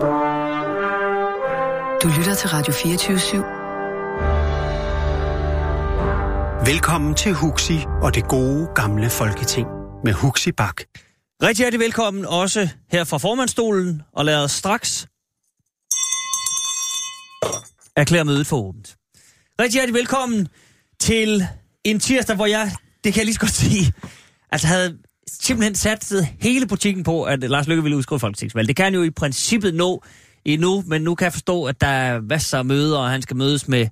Du lytter til Radio 24 /7. Velkommen til Huxi og det gode gamle folketing med Huxi Bak. Rigtig hjertelig velkommen også her fra formandstolen, og lad os straks erklære mødet for åbent. Rigtig hjertelig velkommen til en tirsdag, hvor jeg, det kan jeg lige så godt sige, altså havde simpelthen sat hele butikken på, at Lars Løkke ville udskrive folketingsvalg. Det kan han jo i princippet nå endnu, men nu kan jeg forstå, at der er masser af møder, og han skal mødes med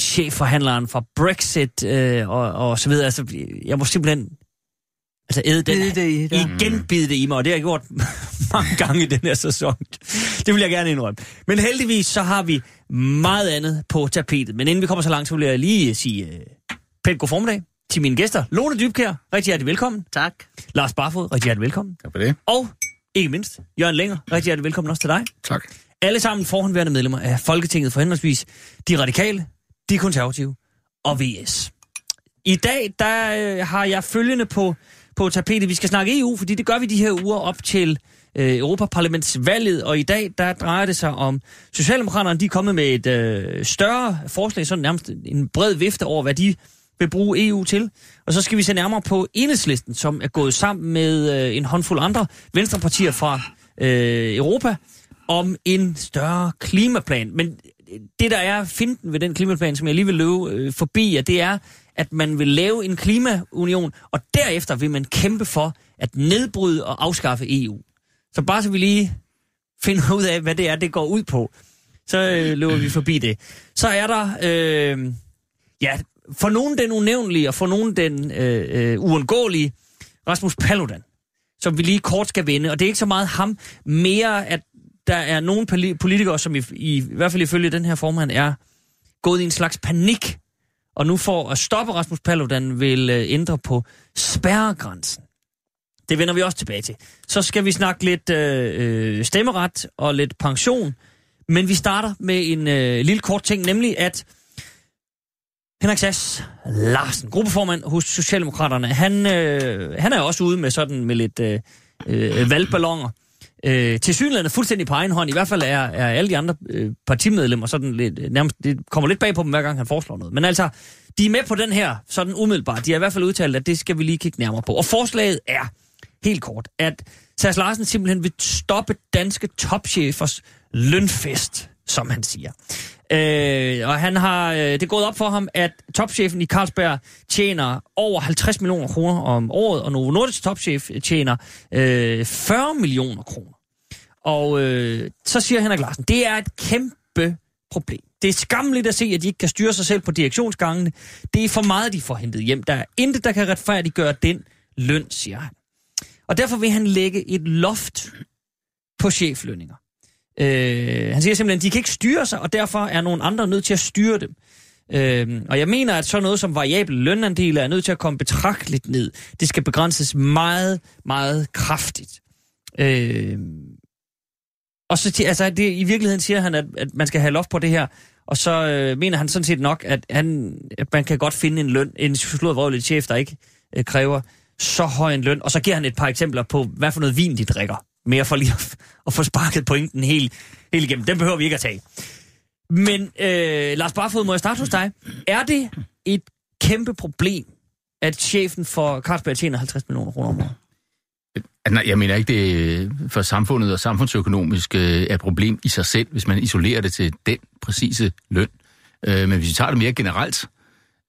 chefforhandleren fra Brexit øh, og, og så videre. Altså, jeg må simpelthen altså æde den, bide det i, igen bide det i mig, og det har jeg gjort mange gange i den her sæson. Det vil jeg gerne indrømme. Men heldigvis så har vi meget andet på tapetet. Men inden vi kommer så langt, så vil jeg lige sige uh, pænt god formiddag til mine gæster. Lone Dybkær, rigtig hjertelig velkommen. Tak. Lars Barfod, rigtig hjertelig velkommen. Tak for det. Og ikke mindst, Jørgen Længer, rigtig hjertelig velkommen også til dig. Tak. Alle sammen forhåndværende medlemmer af Folketinget for henholdsvis de radikale, de konservative og VS. I dag, der øh, har jeg følgende på, på tapetet. Vi skal snakke EU, fordi det gør vi de her uger op til øh, Europaparlamentsvalget, og i dag, der drejer det sig om Socialdemokraterne, de er kommet med et øh, større forslag, sådan nærmest en bred vifte over, hvad de vil bruge EU til. Og så skal vi se nærmere på enhedslisten, som er gået sammen med øh, en håndfuld andre venstrepartier fra øh, Europa om en større klimaplan. Men det, der er finden ved den klimaplan, som jeg lige vil løbe øh, forbi, at det er, at man vil lave en klimaunion, og derefter vil man kæmpe for at nedbryde og afskaffe EU. Så bare så vi lige finder ud af, hvad det er, det går ud på, så øh, løber vi forbi det. Så er der, øh, ja, for nogen den unævnlige, og for nogen den øh, øh, uundgåelige, Rasmus Paludan, som vi lige kort skal vende. Og det er ikke så meget ham, mere at der er nogle politikere, som i, i, i hvert fald ifølge den her formand er gået i en slags panik, og nu for at stoppe Rasmus Paludan vil øh, ændre på spærregrænsen. Det vender vi også tilbage til. Så skal vi snakke lidt øh, øh stemmeret og lidt pension, men vi starter med en øh, lille kort ting, nemlig at Henrik Sass Larsen, gruppeformand hos Socialdemokraterne, han, øh, han er også ude med sådan med lidt øh, øh, valgballoner. Øh, til synligheden fuldstændig på egen hånd. I hvert fald er, er alle de andre øh, partimedlemmer sådan lidt, øh, nærmest, det kommer lidt bag på dem, hver gang han foreslår noget. Men altså, de er med på den her, sådan umiddelbart. De har i hvert fald udtalt, at det skal vi lige kigge nærmere på. Og forslaget er, helt kort, at Sass Larsen simpelthen vil stoppe danske topchefers lønfest, som han siger. Øh, og han har, øh, det er gået op for ham, at topchefen i Carlsberg tjener over 50 millioner kroner om året, og Novo Nordisk topchef tjener øh, 40 millioner kroner. Og øh, så siger Henrik Larsen, det er et kæmpe problem. Det er skamligt at se, at de ikke kan styre sig selv på direktionsgangene. Det er for meget, de får hentet hjem. Der er intet, der kan retfærdiggøre den løn, siger han. Og derfor vil han lægge et loft på cheflønninger. Øh, han siger simpelthen, at de kan ikke styre sig, og derfor er nogle andre nødt til at styre dem. Øh, og jeg mener, at sådan noget som variabel lønandel er nødt til at komme betragteligt ned. Det skal begrænses meget, meget kraftigt. Øh, og så altså, det, i virkeligheden siger han, at, at man skal have loft på det her, og så øh, mener han sådan set nok, at, han, at man kan godt finde en løn, en slået chef, der ikke øh, kræver så høj en løn. Og så giver han et par eksempler på, hvad for noget vin de drikker mere for lige at, at få sparket pointen helt, helt igennem. Den behøver vi ikke at tage. Men øh, Lars Barfod, må jeg starte hos dig. Er det et kæmpe problem, at chefen for Carlsberg tjener 50 millioner kroner om året? Øh, nej, jeg mener ikke, det øh, for samfundet og samfundsøkonomisk øh, er et problem i sig selv, hvis man isolerer det til den præcise løn. Øh, men hvis vi tager det mere generelt,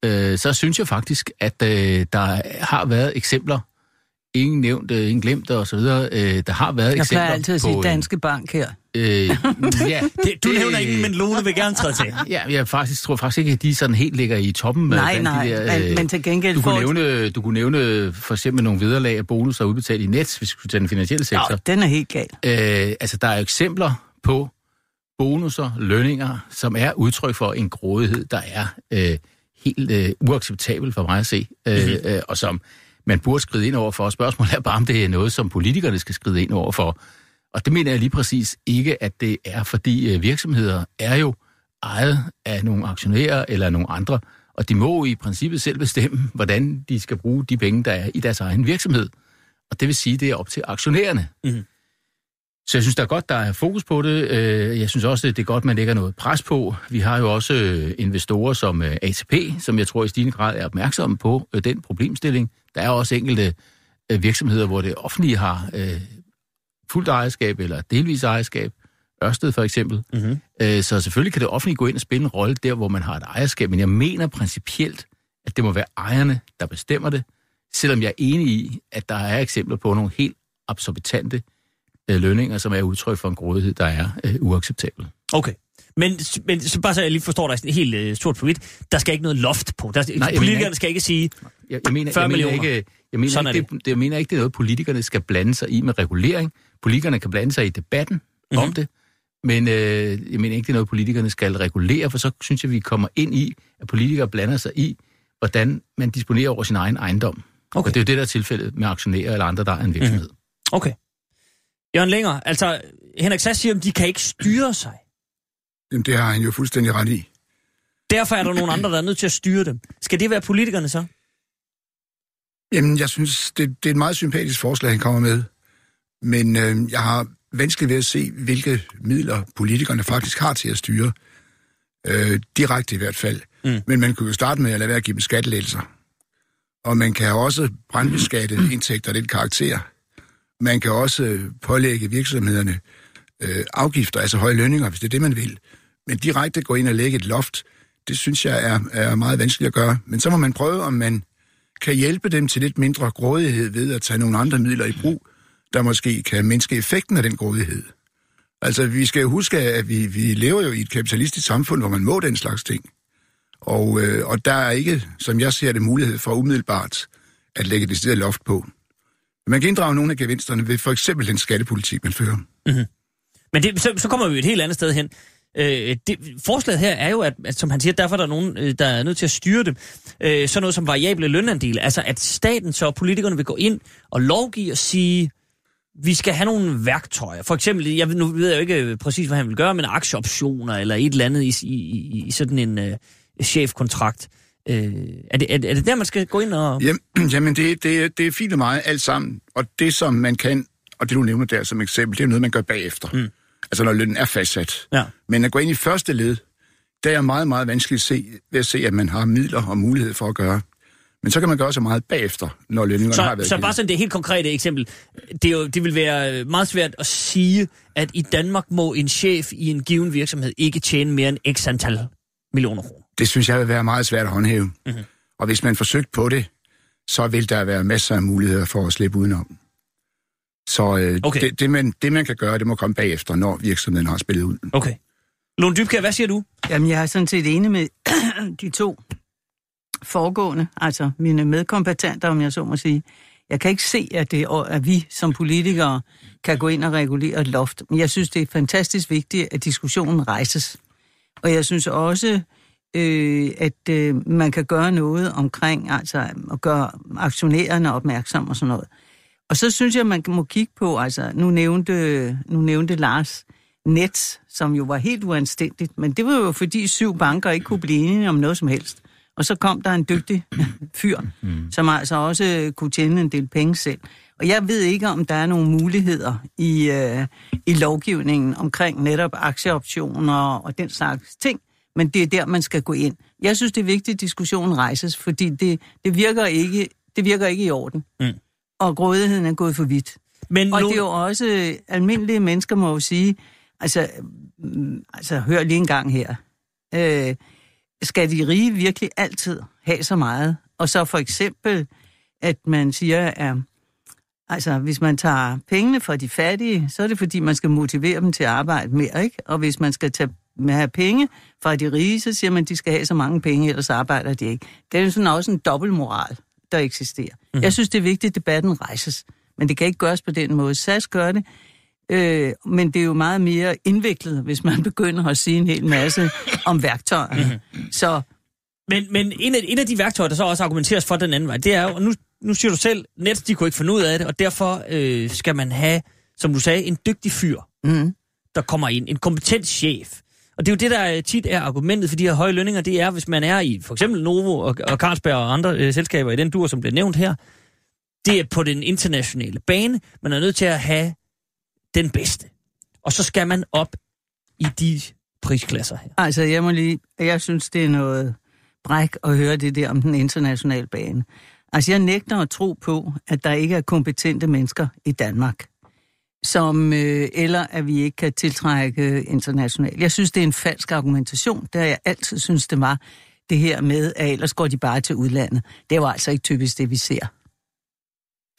øh, så synes jeg faktisk, at øh, der har været eksempler ingen nævnt, ingen glemt og så videre. Øh, der har været Jeg eksempler plejer altid at sige Danske Bank her. Øh, ja, Det, du nævner ingen, men Lone vil gerne træde til. Ja, jeg faktisk, tror faktisk ikke, at de sådan helt ligger i toppen. Nej, nej, de der, men- øh, men til gengæld Du kunne, nævne, du kunne nævne for eksempel nogle vederlag og bonusser udbetalt i net, hvis vi skulle tage den finansielle sektor. Ja, den er helt gal. Øh, altså, der er eksempler på bonusser, lønninger, som er udtryk for en grådighed, der er øh, helt øh, uacceptabel for mig at se, øh, Mhm. øh, og som man burde skride ind over for. Spørgsmålet er bare, om det er noget, som politikerne skal skride ind over for. Og det mener jeg lige præcis ikke, at det er, fordi øh, virksomheder er jo ejet af nogle aktionærer eller nogle andre, og de må i princippet selv bestemme, hvordan de skal bruge de penge, der er i deres egen virksomhed. Og det vil sige, det er op til aktionærerne. Mhm. Så jeg synes, der er godt, der er fokus på det. Øh, Jeg synes også, det er godt, man lægger noget pres på. Vi har jo også øh, investorer som øh, ATP, som jeg tror i stigende grad er opmærksomme på den problemstilling. Der er også enkelte virksomheder, hvor det offentlige har fuldt ejerskab eller delvis ejerskab. Ørsted for eksempel. Mhm. Øh, Så selvfølgelig kan det offentlige gå ind og spille en rolle der, hvor man har et ejerskab, men jeg mener principielt, at det må være ejerne, der bestemmer det, selvom jeg er enig i, at der er eksempler på nogle helt absorbitante øh, lønninger, som er udtryk for en grådighed, der er øh, uacceptabel. Okay. Men, men så bare så jeg lige forstår dig helt øh, stort på hvidt, der skal ikke noget loft på. Der, mener politikerne ikke- skal ikke sige, Jeg, jeg, mener, 40 jeg, mener millioner. ikke, jeg, mener Sådan ikke, det, det. jeg mener ikke, det er noget, politikerne skal blande sig i med regulering. Politikerne kan blande sig i debatten mm-hmm. om det, men øh, jeg mener ikke, det er noget, politikerne skal regulere, for så synes jeg, vi kommer ind i, at politikere blander sig i, hvordan man disponerer over sin egen ejendom. Okay. Og det er jo det, der er tilfældet med aktionærer eller andre, der er en virksomhed. Mm-hmm. okay. Jørgen Længer, altså Henrik Sass siger, at de kan ikke styre sig. Jamen, det har han jo fuldstændig ret i. Derfor er der nogle andre, der er nødt til at styre dem. Skal det være politikerne så? Jamen, jeg synes, det, det er et meget sympatisk forslag, han kommer med. Men øh, jeg har vanskeligt ved at se, hvilke midler politikerne faktisk har til at styre. Øh, direkte i hvert fald. Mm. Men man kunne jo starte med at lade være at give dem skattelettelser. Og man kan også brandbeskatte indtægter af den karakter. Man kan også øh, pålægge virksomhederne øh, afgifter, altså høje lønninger, hvis det er det, man vil. Men direkte gå ind og lægge et loft, det synes jeg er, er meget vanskeligt at gøre. Men så må man prøve, om man kan hjælpe dem til lidt mindre grådighed ved at tage nogle andre midler i brug, der måske kan mindske effekten af den grådighed. Altså, vi skal jo huske, at vi, vi lever jo i et kapitalistisk samfund, hvor man må den slags ting. Og, øh, og der er ikke, som jeg ser det, mulighed for umiddelbart at lægge det sted loft på. Man kan inddrage nogle af gevinsterne ved for eksempel den skattepolitik, man fører. Mhm. Men det, så, så kommer vi et helt andet sted hen. Øh, det, forslaget her er jo, at, at som han siger, derfor er der nogen, øh, der er nødt til at styre det. Øh, sådan noget som variable lønandele. Altså at staten så og politikerne vil gå ind og lovgive og sige, vi skal have nogle værktøjer. For eksempel, jeg, ved- nu ved jeg jo ikke øh, præcis, hvad han vil gøre, men aktieoptioner eller et eller andet i, i, i- i sådan en øh, chefkontrakt. Øh, er, det, er, det- er det der, man skal gå ind og... Jamen, jamen det, det, det er fint og meget alt sammen. Og det, som man kan, og det du nævner der som eksempel, det er noget, man gør bagefter. Mm. Altså når lønnen er fastsat. Ja. Men at gå ind i første led, der er meget, meget vanskeligt at se, ved at se, at man har midler og mulighed for at gøre. Men så kan man gøre så meget bagefter, når lønningerne har været så givet. bare sådan det helt konkrete eksempel. Det, er jo, det vil være meget svært at sige, at i Danmark må en chef i en given virksomhed ikke tjene mere end x antal millioner kroner. Det synes jeg vil være meget svært at håndhæve. Mm-hmm. Og hvis man forsøgt på det, så vil der være masser af muligheder for at slippe udenom. Så øh, Okay. det, det, man, det, man kan gøre, det må komme bagefter, når virksomheden har spillet ud. Okay. Lone Dybkjær, hvad siger du? Jamen, jeg er sådan set enig med de to foregående, altså mine medkompetenter, om jeg så må sige. Jeg kan ikke se, at, det, er- at vi som politikere kan gå ind og regulere et loft. Men jeg synes, det er fantastisk vigtigt, at diskussionen rejses. Og jeg synes også, øh, at øh, man kan gøre noget omkring, altså at gøre aktionærerne opmærksom og sådan noget. Og så synes jeg, man må kigge på, altså nu nævnte, nu nævnte Lars Net, som jo var helt uanstændigt, men det var jo fordi syv banker ikke kunne blive enige om noget som helst. Og så kom der en dygtig fyr, mm. som altså også kunne tjene en del penge selv. Og jeg ved ikke, om der er nogle muligheder i, øh, i lovgivningen omkring netop aktieoptioner og den slags ting, men det er der, man skal gå ind. Jeg synes, det er vigtigt, at diskussionen rejses, fordi det, det, virker, ikke, det virker ikke i orden. Mm. Og grådigheden er gået for vidt. Men Og Lone, det er jo også, almindelige mennesker må jo sige, altså, mm, altså hør lige en gang her. Øh, skal de rige virkelig altid have så meget? Og så for eksempel, at man siger, at Altså, hvis man tager pengene fra de fattige, så er det fordi, man skal motivere dem til at arbejde mere, ikke? Og hvis man skal tage have penge fra de rige, så siger man, at de skal have så mange penge, ellers arbejder de ikke. Det er jo sådan også en dobbeltmoral, der eksisterer. Mm-hmm. Jeg synes, det er vigtigt, at debatten rejses. Men det kan ikke gøres på den måde. SAS gør det, øh, men det er jo meget mere indviklet, hvis man begynder at sige en hel masse om værktøjer. Mm-hmm. Så Men, men en, af, en af de værktøjer, der så også argumenteres for den anden vej, det er jo, og nu, nu siger du selv, net de kunne ikke finde ud af det, og derfor øh, skal man have, som du sagde, en dygtig fyr, mm, der kommer ind, en kompetent chef. Og det er jo det, der tit er argumentet for de her høje lønninger, det er, hvis man er i for eksempel Novo og, og Carlsberg og andre øh, selskaber i den dur, som bliver nævnt her, det er på den internationale bane, man er nødt til at have den bedste. Og så skal man op i de prisklasser her. altså, jeg må lige... Jeg synes, det er noget bræk at høre det der om den internationale bane. Altså, jeg nægter at tro på, at der ikke er kompetente mennesker i Danmark, som, øh, eller at vi ikke kan tiltrække internationalt. Jeg synes, det er en falsk argumentation. Det har jeg altid synes, det var det her med, at ellers går de bare til udlandet. Det var altså ikke typisk det, vi ser.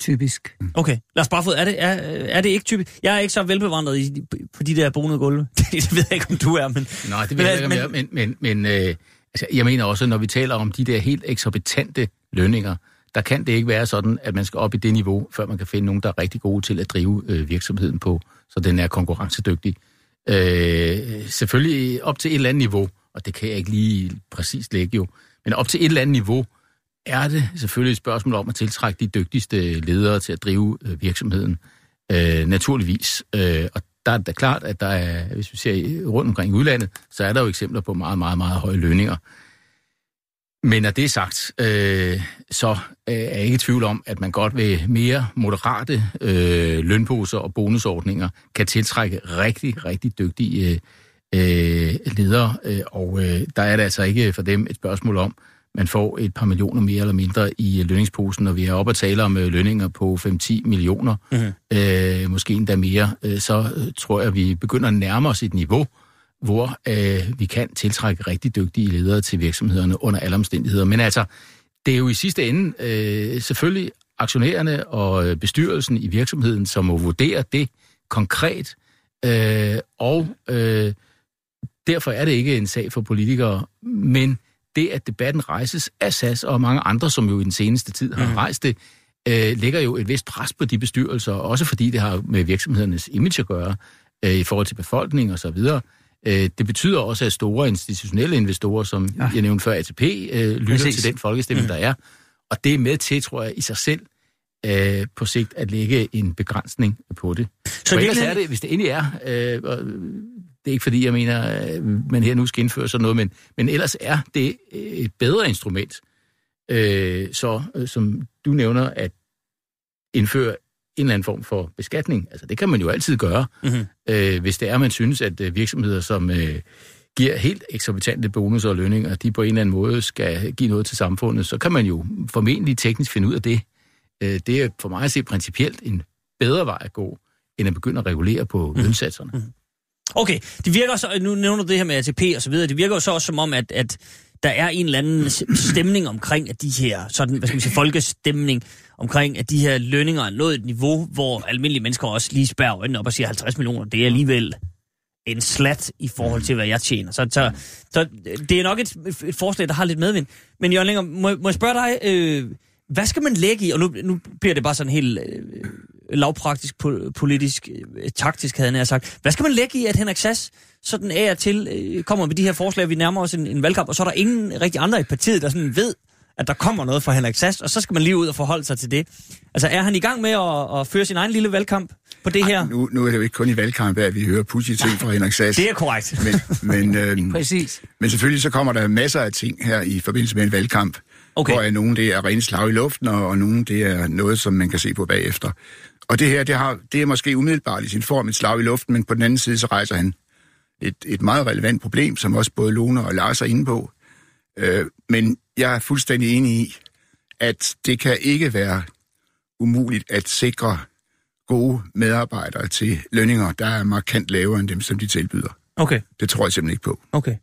Typisk. Okay, Lars Barfod, er det, er, er det ikke typisk? Jeg er ikke så velbevandret i, på de der bonede gulve. det ved jeg ikke, om du er, men... Nej, det ved jeg ikke, om jeg er, men, men, men øh, altså, jeg mener også, når vi taler om de der helt eksorbitante lønninger, der kan det ikke være sådan, at man skal op i det niveau, før man kan finde nogen, der er rigtig gode til at drive øh, virksomheden på, så den er konkurrencedygtig. Øh, selvfølgelig op til et eller andet niveau, og det kan jeg ikke lige præcis lægge jo, men op til et eller andet niveau er det selvfølgelig et spørgsmål om at tiltrække de dygtigste ledere til at drive øh, virksomheden, øh, naturligvis. Øh, og der er det klart, at der er, hvis vi ser rundt omkring i udlandet, så er der jo eksempler på meget, meget, meget høje lønninger. Men når det er sagt, øh, så øh, er jeg ikke i tvivl om, at man godt ved mere moderate øh, lønposer og bonusordninger kan tiltrække rigtig, rigtig dygtige øh, ledere. Øh, og øh, der er det altså ikke for dem et spørgsmål om, man får et par millioner mere eller mindre i lønningsposen, når vi er oppe og taler om øh, lønninger på 5-10 millioner, mm-hmm. øh, måske endda mere, øh, så øh, tror jeg, at vi begynder at nærme os et niveau, hvor øh, vi kan tiltrække rigtig dygtige ledere til virksomhederne under alle omstændigheder. Men altså, det er jo i sidste ende øh, selvfølgelig aktionærerne og øh, bestyrelsen i virksomheden, som må vurdere det konkret, øh, og øh, derfor er det ikke en sag for politikere, men det, at debatten rejses af SAS og mange andre, som jo i den seneste tid har mm. rejst det, øh, lægger jo et vist pres på de bestyrelser, også fordi det har med virksomhedernes image at gøre, øh, i forhold til befolkning og så videre. Øh, det betyder også, at store institutionelle investorer, som ja. jeg nævnte før, ATP, øh, lytter Præcis. til den folkestemning, mm. der er. Og det er med til, tror jeg, i sig selv, øh, på sigt at lægge en begrænsning på det. Så For ellers er det, hvis det endelig er, øh, og det er ikke fordi, jeg mener, at man her nu skal indføre sådan noget, men, men ellers er det et bedre instrument, øh, så øh, som du nævner, at indføre en eller anden form for beskatning. Altså, det kan man jo altid gøre, mm-hmm. øh, hvis det er, man synes, at øh, virksomheder, som øh, giver helt eksorbitante bonusser og lønninger, de på en eller anden måde skal give noget til samfundet, så kan man jo formentlig teknisk finde ud af det. Øh, det er for mig at se principielt en bedre vej at gå, end at begynde at regulere på mm. lønsatserne. Mm. Okay, det virker så, nu nævner du det her med ATP og så videre, det virker jo så også som om, at, at der er en eller anden stemning omkring, at de her, sådan, hvad skal man sige, folkestemning omkring, at de her lønninger er nået et niveau, hvor almindelige mennesker også lige spærrer øjnene op og siger 50 millioner, det er alligevel en slat i forhold til, hvad jeg tjener. Så, så, så øh, det er nok et, et forslag, der har lidt medvind. Men Jørgen Længer, må, må jeg spørge dig, øh, hvad skal man lægge i, og nu, nu bliver det bare sådan helt øh, lavpraktisk, po- politisk, øh, taktisk, havde jeg sagt. Hvad skal man lægge i, at Henrik Sass sådan af og til øh, kommer med de her forslag, vi nærmer os en, en valgkamp, og så er der ingen rigtig andre i partiet, der sådan ved, at der kommer noget fra Henrik Sass, og så skal man lige ud og forholde sig til det. Altså, er han i gang med at, at føre sin egen lille valgkamp på det her? Ej, nu, nu er det jo ikke kun i valgkamp, at vi hører pudsige ting fra Henrik Sass. Det er korrekt. Men, men, øhm, Præcis. men selvfølgelig så kommer der masser af ting her i forbindelse med en valgkamp, Okay. hvor nogen det er rent slag i luften, og, og nogen det er noget, som man kan se på bagefter. Og det her, det, har, det er måske umiddelbart i sin form et slag i luften, men på den anden side, så rejser han et, et meget relevant problem, som også både Lone og Lars er inde på. Øh, men jeg er fuldstændig enig i, at det kan ikke være umuligt at sikre gode medarbejdere til lønninger, der er markant lavere end dem, som de tilbyder. Okay, Det tror jeg simpelthen ikke på. okay.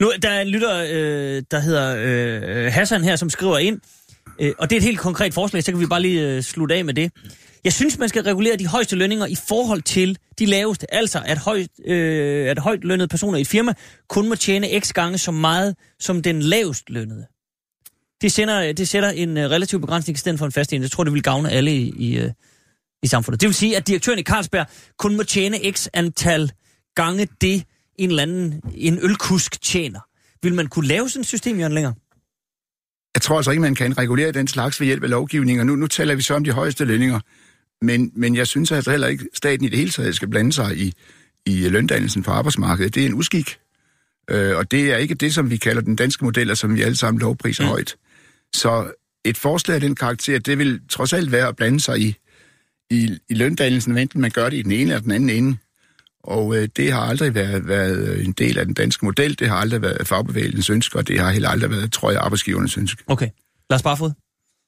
Nu, der er en lytter, øh, der hedder øh, Hassan her, som skriver ind, øh, og det er et helt konkret forslag, så kan vi bare lige øh, slutte af med det. Jeg synes, man skal regulere de højeste lønninger i forhold til de laveste. Altså, at, højt, øh, at højt lønnede personer i et firma kun må tjene x gange så meget som den lavest lønnede. Det, sender, det sætter en øh, relativ begrænsning i stedet for en fast enhed. Jeg tror, det vil gavne alle i, i, øh, i samfundet. Det vil sige, at direktøren i Carlsberg kun må tjene x antal gange det, en eller anden en ølkusk tjener. Vil man kunne lave sådan et system, Jørgen, længere? Jeg tror altså ikke, man kan regulere den slags ved hjælp af lovgivning, og nu, nu taler vi så om de højeste lønninger. Men, men jeg synes altså heller ikke, at staten i det hele taget skal blande sig i, i løndannelsen på arbejdsmarkedet. Det er en uskik. Øh, og det er ikke det, som vi kalder den danske model, og som vi alle sammen lovpriser mm. højt. Så et forslag af den karakter, det vil trods alt være at blande sig i, i, i løndannelsen, enten man gør det i den ene eller den anden ende. Og øh, det har aldrig været, været en del af den danske model, det har aldrig været fagbevægelsens ønske, og det har heller aldrig været, tror jeg, arbejdsgivernes ønske. Okay. Lars Barfod?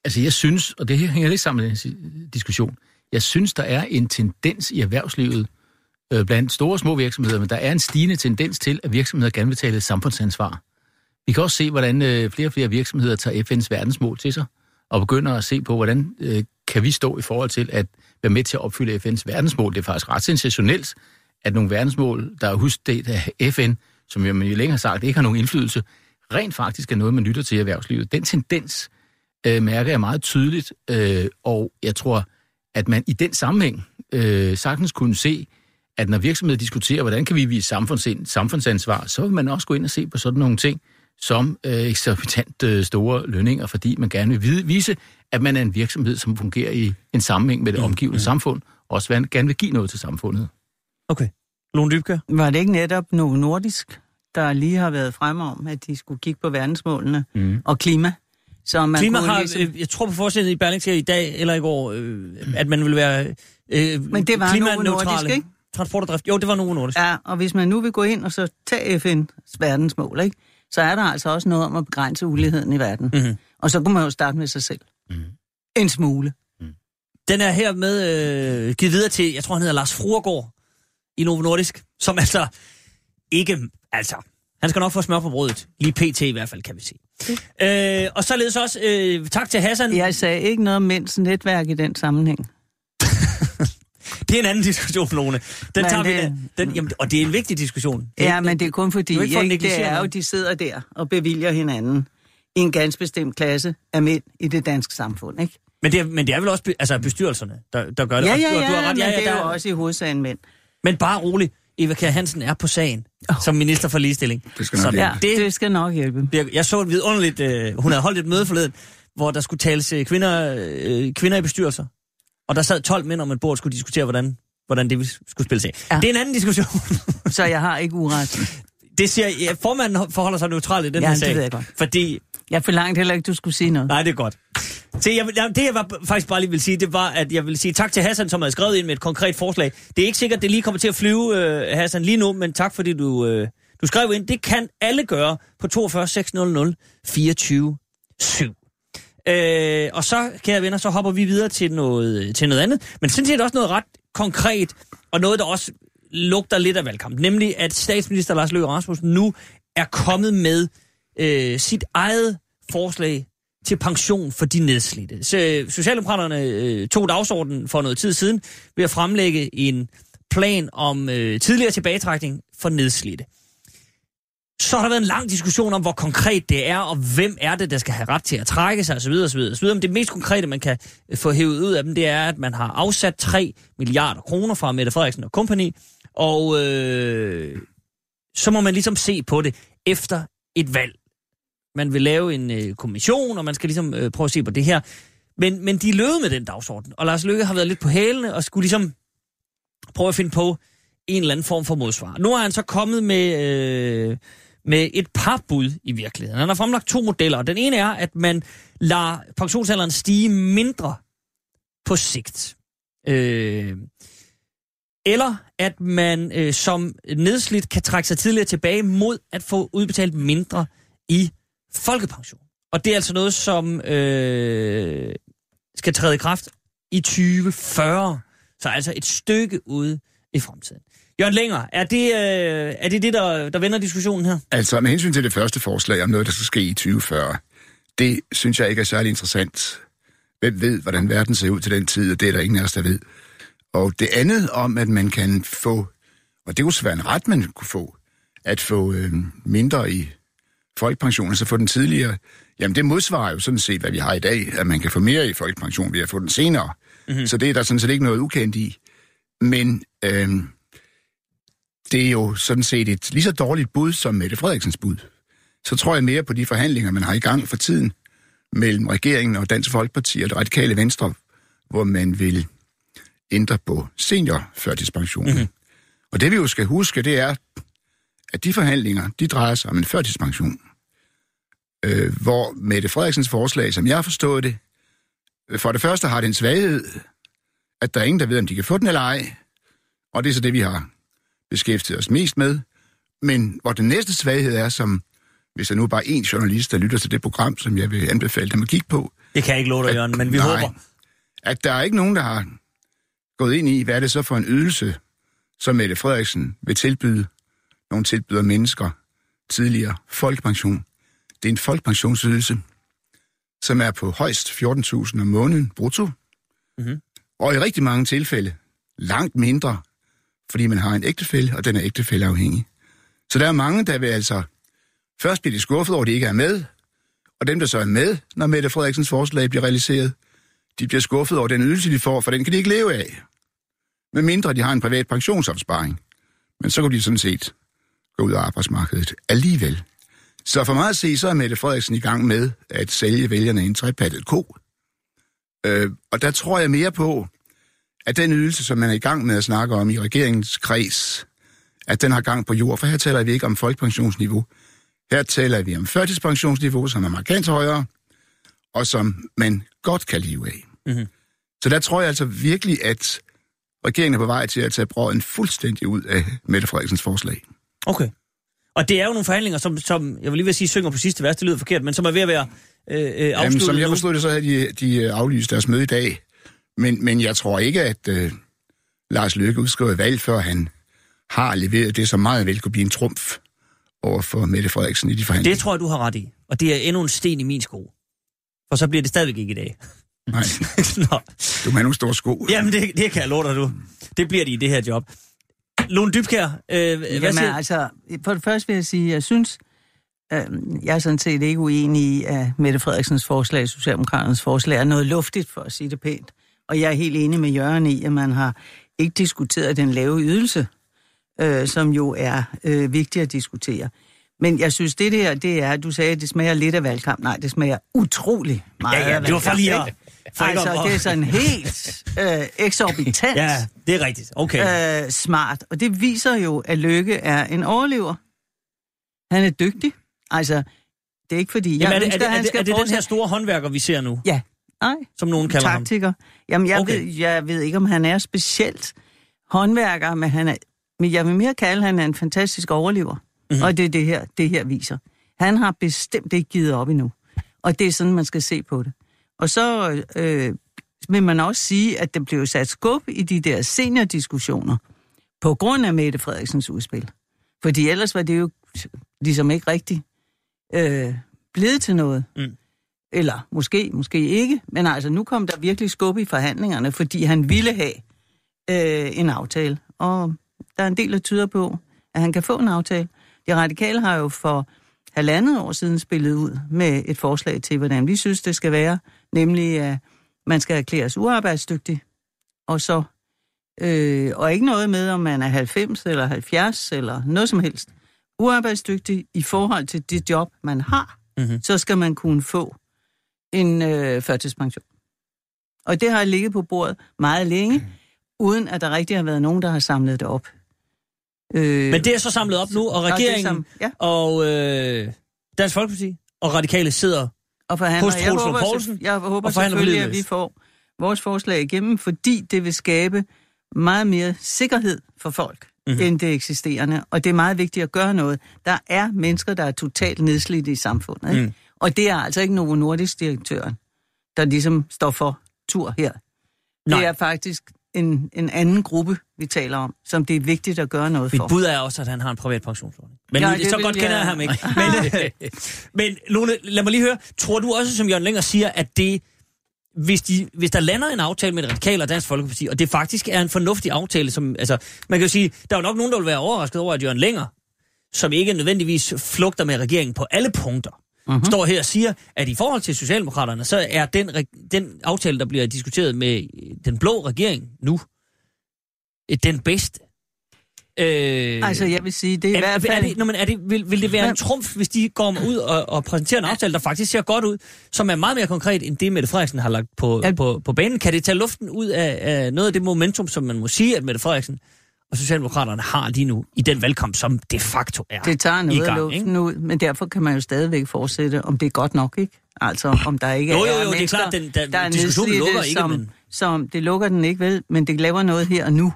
Altså jeg synes, og det her hænger lidt sammen med den diskussion, jeg synes, der er en tendens i erhvervslivet, øh, blandt store og små virksomheder, men der er en stigende tendens til, at virksomheder gerne vil tale samfundsansvar. Vi kan også se, hvordan øh, flere og flere virksomheder tager FN's verdensmål til sig, og begynder at se på, hvordan øh, kan vi stå i forhold til at være med til at opfylde FN's verdensmål. Det er faktisk ret sensationelt, at nogle verdensmål, der er husket af FN, som man jo længere har sagt ikke har nogen indflydelse, rent faktisk er noget, man lytter til i erhvervslivet. Den tendens øh, mærker jeg meget tydeligt, øh, og jeg tror, at man i den sammenhæng øh, sagtens kunne se, at når virksomheder diskuterer, hvordan kan vi vise samfundsind, samfundsansvar, så vil man også gå ind og se på sådan nogle ting, som øh, eksorbitant øh, store lønninger, fordi man gerne vil vise, at man er en virksomhed, som fungerer i en sammenhæng med det omgivende mm. samfund, og også gerne vil give noget til samfundet. Okay. Lone Dybkær? Var det ikke netop Novo Nordisk, der lige har været fremme om, at de skulle kigge på verdensmålene mm. og klima? Så man klima har, ligesom... Øh, jeg tror på forsiden i Berlingske i dag eller i går, øh, at man vil være øh, Men det var Novo Nordisk, ikke? Transport og drift. Jo, det var Novo Nordisk. Ja, og hvis man nu vil gå ind og så tage FN's verdensmål, ikke? så er der altså også noget om at begrænse uligheden i verden. Mm-hmm. Og så kunne man jo starte med sig selv. Mm. En smule. Mm. Den er her med øh, givet videre til, jeg tror han hedder Lars Fruergaard i Novo Nordisk, som altså ikke, altså, han skal nok få smør på brødet. Lige pt i hvert fald, kan vi sige. Okay. Øh, og således også, øh, tak til Hassan. Jeg sagde ikke noget om mænds netværk i den sammenhæng. det er en anden diskussion, Lone. Den men tager det, vi den, den, jamen, og det er en vigtig diskussion. Det, ja, men det er kun fordi, det er, ikke, det er jo, de sidder der og bevilger hinanden i en ganske bestemt klasse af mænd i det danske samfund, ikke? Men det er, men det er vel også altså bestyrelserne, der, der gør det. Ja, ja, ja, du, du har ret, men ja, ja, det er jo også i hovedsagen mænd. Men bare rolig. Eva Kjær Hansen er på sagen oh. som minister for ligestilling. Det skal nok, ja, det, det skal nok hjælpe. Jeg så et vidunderligt... Øh, hun havde holdt et møde forleden, hvor der skulle tales øh, kvinder, øh, kvinder i bestyrelser. Og der sad 12 mænd om et bord og skulle diskutere, hvordan, hvordan det skulle spille sig. Ja. Det er en anden diskussion. så jeg har ikke uret. Det siger ja, formanden forholder sig neutralt i den ja, her sag. det ved jeg godt. Fordi... Jeg forlangte heller ikke, du skulle sige noget. Nej, det er godt. Se, jeg, jeg, det jeg var, faktisk bare lige vil sige, det var, at jeg vil sige tak til Hassan, som har skrevet ind med et konkret forslag. Det er ikke sikkert, det lige kommer til at flyve, øh, Hassan, lige nu, men tak fordi du, øh, du skrev ind. Det kan alle gøre på 42 600 24 7. Øh, og så, kære venner, så hopper vi videre til noget, til noget andet. Men sådan set også noget ret konkret, og noget, der også lugter lidt af valgkamp. Nemlig, at statsminister Lars Løkke Rasmussen nu er kommet med øh, sit eget forslag til pension for de nedslidte. Så øh, Socialdemokraterne øh, tog dagsordenen for noget tid siden ved at fremlægge en plan om øh, tidligere tilbagetrækning for nedslidte. Så har der været en lang diskussion om, hvor konkret det er, og hvem er det, der skal have ret til at trække sig osv. osv., osv. Men det mest konkrete, man kan øh, få hævet ud af dem, det er, at man har afsat 3 milliarder kroner fra Mette Frederiksen og company, og øh, så må man ligesom se på det efter et valg. Man vil lave en øh, kommission, og man skal ligesom øh, prøve at se på det her. Men, men de løb med den dagsorden, og Lars Løkke har været lidt på hælene og skulle ligesom prøve at finde på en eller anden form for modsvar. Nu er han så kommet med, øh, med et par bud i virkeligheden. Han har fremlagt to modeller. og Den ene er, at man lader pensionsalderen stige mindre på sigt. Øh, eller at man øh, som nedslidt kan trække sig tidligere tilbage mod at få udbetalt mindre i folkepension. Og det er altså noget, som øh, skal træde i kraft i 2040. Så altså et stykke ude i fremtiden. Jørgen Længer, er det øh, er det, det der, der vender diskussionen her? Altså, med hensyn til det første forslag om noget, der skal ske i 2040, det synes jeg ikke er særlig interessant. Hvem ved, hvordan verden ser ud til den tid, og det er der ingen af os, der ved. Og det andet om, at man kan få, og det kunne så være en ret, man kunne få, at få øh, mindre i folkepension, altså få den tidligere, jamen det modsvarer jo sådan set, hvad vi har i dag, at man kan få mere i folkepension ved at få den senere. Mm-hmm. Så det er der sådan set ikke noget ukendt i. Men øh, det er jo sådan set et lige så dårligt bud som Mette Frederiksens bud. Så tror jeg mere på de forhandlinger, man har i gang for tiden mellem regeringen og Dansk Folkeparti og det radikale venstre, hvor man vil ændre på seniorførtidspensionen. Mm-hmm. Og det vi jo skal huske, det er, at de forhandlinger, de drejer sig om en førtidspension, øh, hvor Mette Frederiksens forslag, som jeg forstået det, øh, for det første har det en svaghed, at der er ingen, der ved, om de kan få den eller ej. Og det er så det, vi har beskæftiget os mest med. Men hvor den næste svaghed er, som hvis der nu er bare én journalist, der lytter til det program, som jeg vil anbefale dem at kigge på. Det kan jeg ikke love dig, Jørgen, men vi nej, håber. At der er ikke nogen, der har gået ind i, hvad er det så for en ydelse, som Mette Frederiksen vil tilbyde. Nogle tilbyder mennesker tidligere folkepension. Det er en folkepensionsydelse, som er på højst 14.000 om måneden brutto. Mm-hmm. Og i rigtig mange tilfælde langt mindre, fordi man har en ægtefælde, og den er ægtefælleafhængig. Så der er mange, der vil altså Først bliver de skuffet over, at de ikke er med, og dem, der så er med, når Mette Frederiksens forslag bliver realiseret, de bliver skuffet over den ydelse, de får, for den kan de ikke leve af. Med mindre de har en privat pensionsopsparing. Men så kan de sådan set gå ud af arbejdsmarkedet alligevel. Så for mig at se, så er Mette Frederiksen i gang med at sælge vælgerne en trepattet ko. Øh, og der tror jeg mere på, at den ydelse, som man er i gang med at snakke om i regeringens kreds, at den har gang på jord, for her taler vi ikke om folkepensionsniveau, her taler vi om førtidspensionsniveau, som er markant højere, og som man godt kan leve af. Mm-hmm. Så der tror jeg altså virkelig, at regeringen er på vej til at tage brøden fuldstændig ud af Mette Frederiksens forslag. Okay. Og det er jo nogle forhandlinger, som, som jeg vil lige vil sige, synger på sidste vers, det lyder forkert, men som er ved at være øh, øh Jamen, som jeg forstod det, så havde de, de aflyst deres møde i dag. Men, men jeg tror ikke, at øh, Lars Løkke udskriver valg, før han har leveret det, som meget vel kunne blive en trumf over for Mette Frederiksen i de forhandlinger. Det tror jeg, du har ret i. Og det er endnu en sten i min sko. For så bliver det stadigvæk ikke i dag. Nej. Nå. Du har nogle store sko. Jamen, det, det kan jeg love dig, du. Det bliver de i det her job. Lone Dybkær, øh, Jamen, hvad siger altså, for det første vil jeg sige, jeg synes, øh, jeg er sådan set ikke uenig i, at Mette Frederiksens forslag, Socialdemokraternes forslag, er noget luftigt, for at sige det pænt. Og jeg er helt enig med Jørgen i, at man har ikke diskuteret den lave ydelse øh, som jo er øh, vigtigt at diskutere. Men jeg synes, det der, det er, du sagde, at det smager lidt af valgkamp. Nej, det smager utrolig meget ja, ja, det var for lige at... For altså, det er sådan helt øh, eksorbitant. ja, det er rigtigt. Okay. Øh, smart. Og det viser jo, at Lykke er en overlever. Han er dygtig. Altså, det er ikke fordi... Jamen, er det, ønsker, er det, er det, er det den her store håndværker, vi ser nu? Ja. Nej. Som nogen kalder Taktiker. ham? Jamen, jeg, okay. ved, jeg ved ikke, om han er specielt håndværker, men han er men jeg vil mere kalde, at han er en fantastisk overlever. Mm-hmm. Og det er det her, det her viser. Han har bestemt ikke givet op endnu. Og det er sådan, man skal se på det. Og så øh, vil man også sige, at det blev sat skub i de der seniordiskussioner på grund af Mette Frederiksens udspil. Fordi ellers var det jo ligesom ikke rigtigt øh, blevet til noget. Mm. Eller måske, måske ikke. Men altså, nu kom der virkelig skub i forhandlingerne, fordi han ville have øh, en aftale. Og der er en del, der tyder på, at han kan få en aftale. De radikale har jo for halvandet år siden spillet ud med et forslag til, hvordan vi synes, det skal være. Nemlig, at man skal erklæres uarbejdsdygtig. Og så øh, og ikke noget med, om man er 90 eller 70 eller noget som helst. Uarbejdsdygtig i forhold til det job, man har, mm-hmm. så skal man kunne få en øh, førtidspension. Og det har ligget på bordet meget længe, uden at der rigtig har været nogen, der har samlet det op. Øh, Men det er så samlet op nu, og regeringen og, ja. og øh, Dansk Folkeparti og Radikale sidder og forhandler. hos jeg Poulsen. Jeg håber og selvfølgelig, at vi får vores forslag igennem, fordi det vil skabe meget mere sikkerhed for folk, mm-hmm. end det eksisterende. Og det er meget vigtigt at gøre noget. Der er mennesker, der er totalt nedslidte i samfundet. Ikke? Mm. Og det er altså ikke Novo Nordisk direktøren, der ligesom står for tur her. Nej. Det er faktisk en, en anden gruppe, vi taler om, som det er vigtigt at gøre noget Mit for. Mit bud er også, at han har en privat pensionsordning. Men ja, så godt jeg... kender jeg ham ikke. Men, men Lone, lad mig lige høre. Tror du også, som Jørgen Længer siger, at det hvis, de, hvis der lander en aftale med det radikale og Dansk Folkeparti, og det faktisk er en fornuftig aftale, som, altså, man kan jo sige, der er jo nok nogen, der vil være overrasket over, at Jørgen Længer, som ikke nødvendigvis flugter med regeringen på alle punkter, uh-huh. står her og siger, at i forhold til Socialdemokraterne, så er den, den aftale, der bliver diskuteret med den blå regering nu, øh, den bedste. Øh, Altså, jeg vil sige, det er i er, hvert er, fald... det, nå, men er det, vil, vil det være en trumf, hvis de går ud og, og præsenterer en aftale, der faktisk ser godt ud, som er meget mere konkret, end det, Mette Frederiksen har lagt på, Ja. på, på banen? Kan det tage luften ud af, af noget af det momentum, som man må sige, at Mette Frederiksen og Socialdemokraterne har lige nu i den valgkamp, som de facto er Det tager i noget af gang, luften ikke? ud, men derfor kan man jo stadigvæk fortsætte, om det er godt nok, ikke? Altså, om der ikke Jo, jo, er jo, det er klart, den- den der er diskussionen lukker ikke, som, men- som, det lukker den ikke vel, men det laver noget her og nu.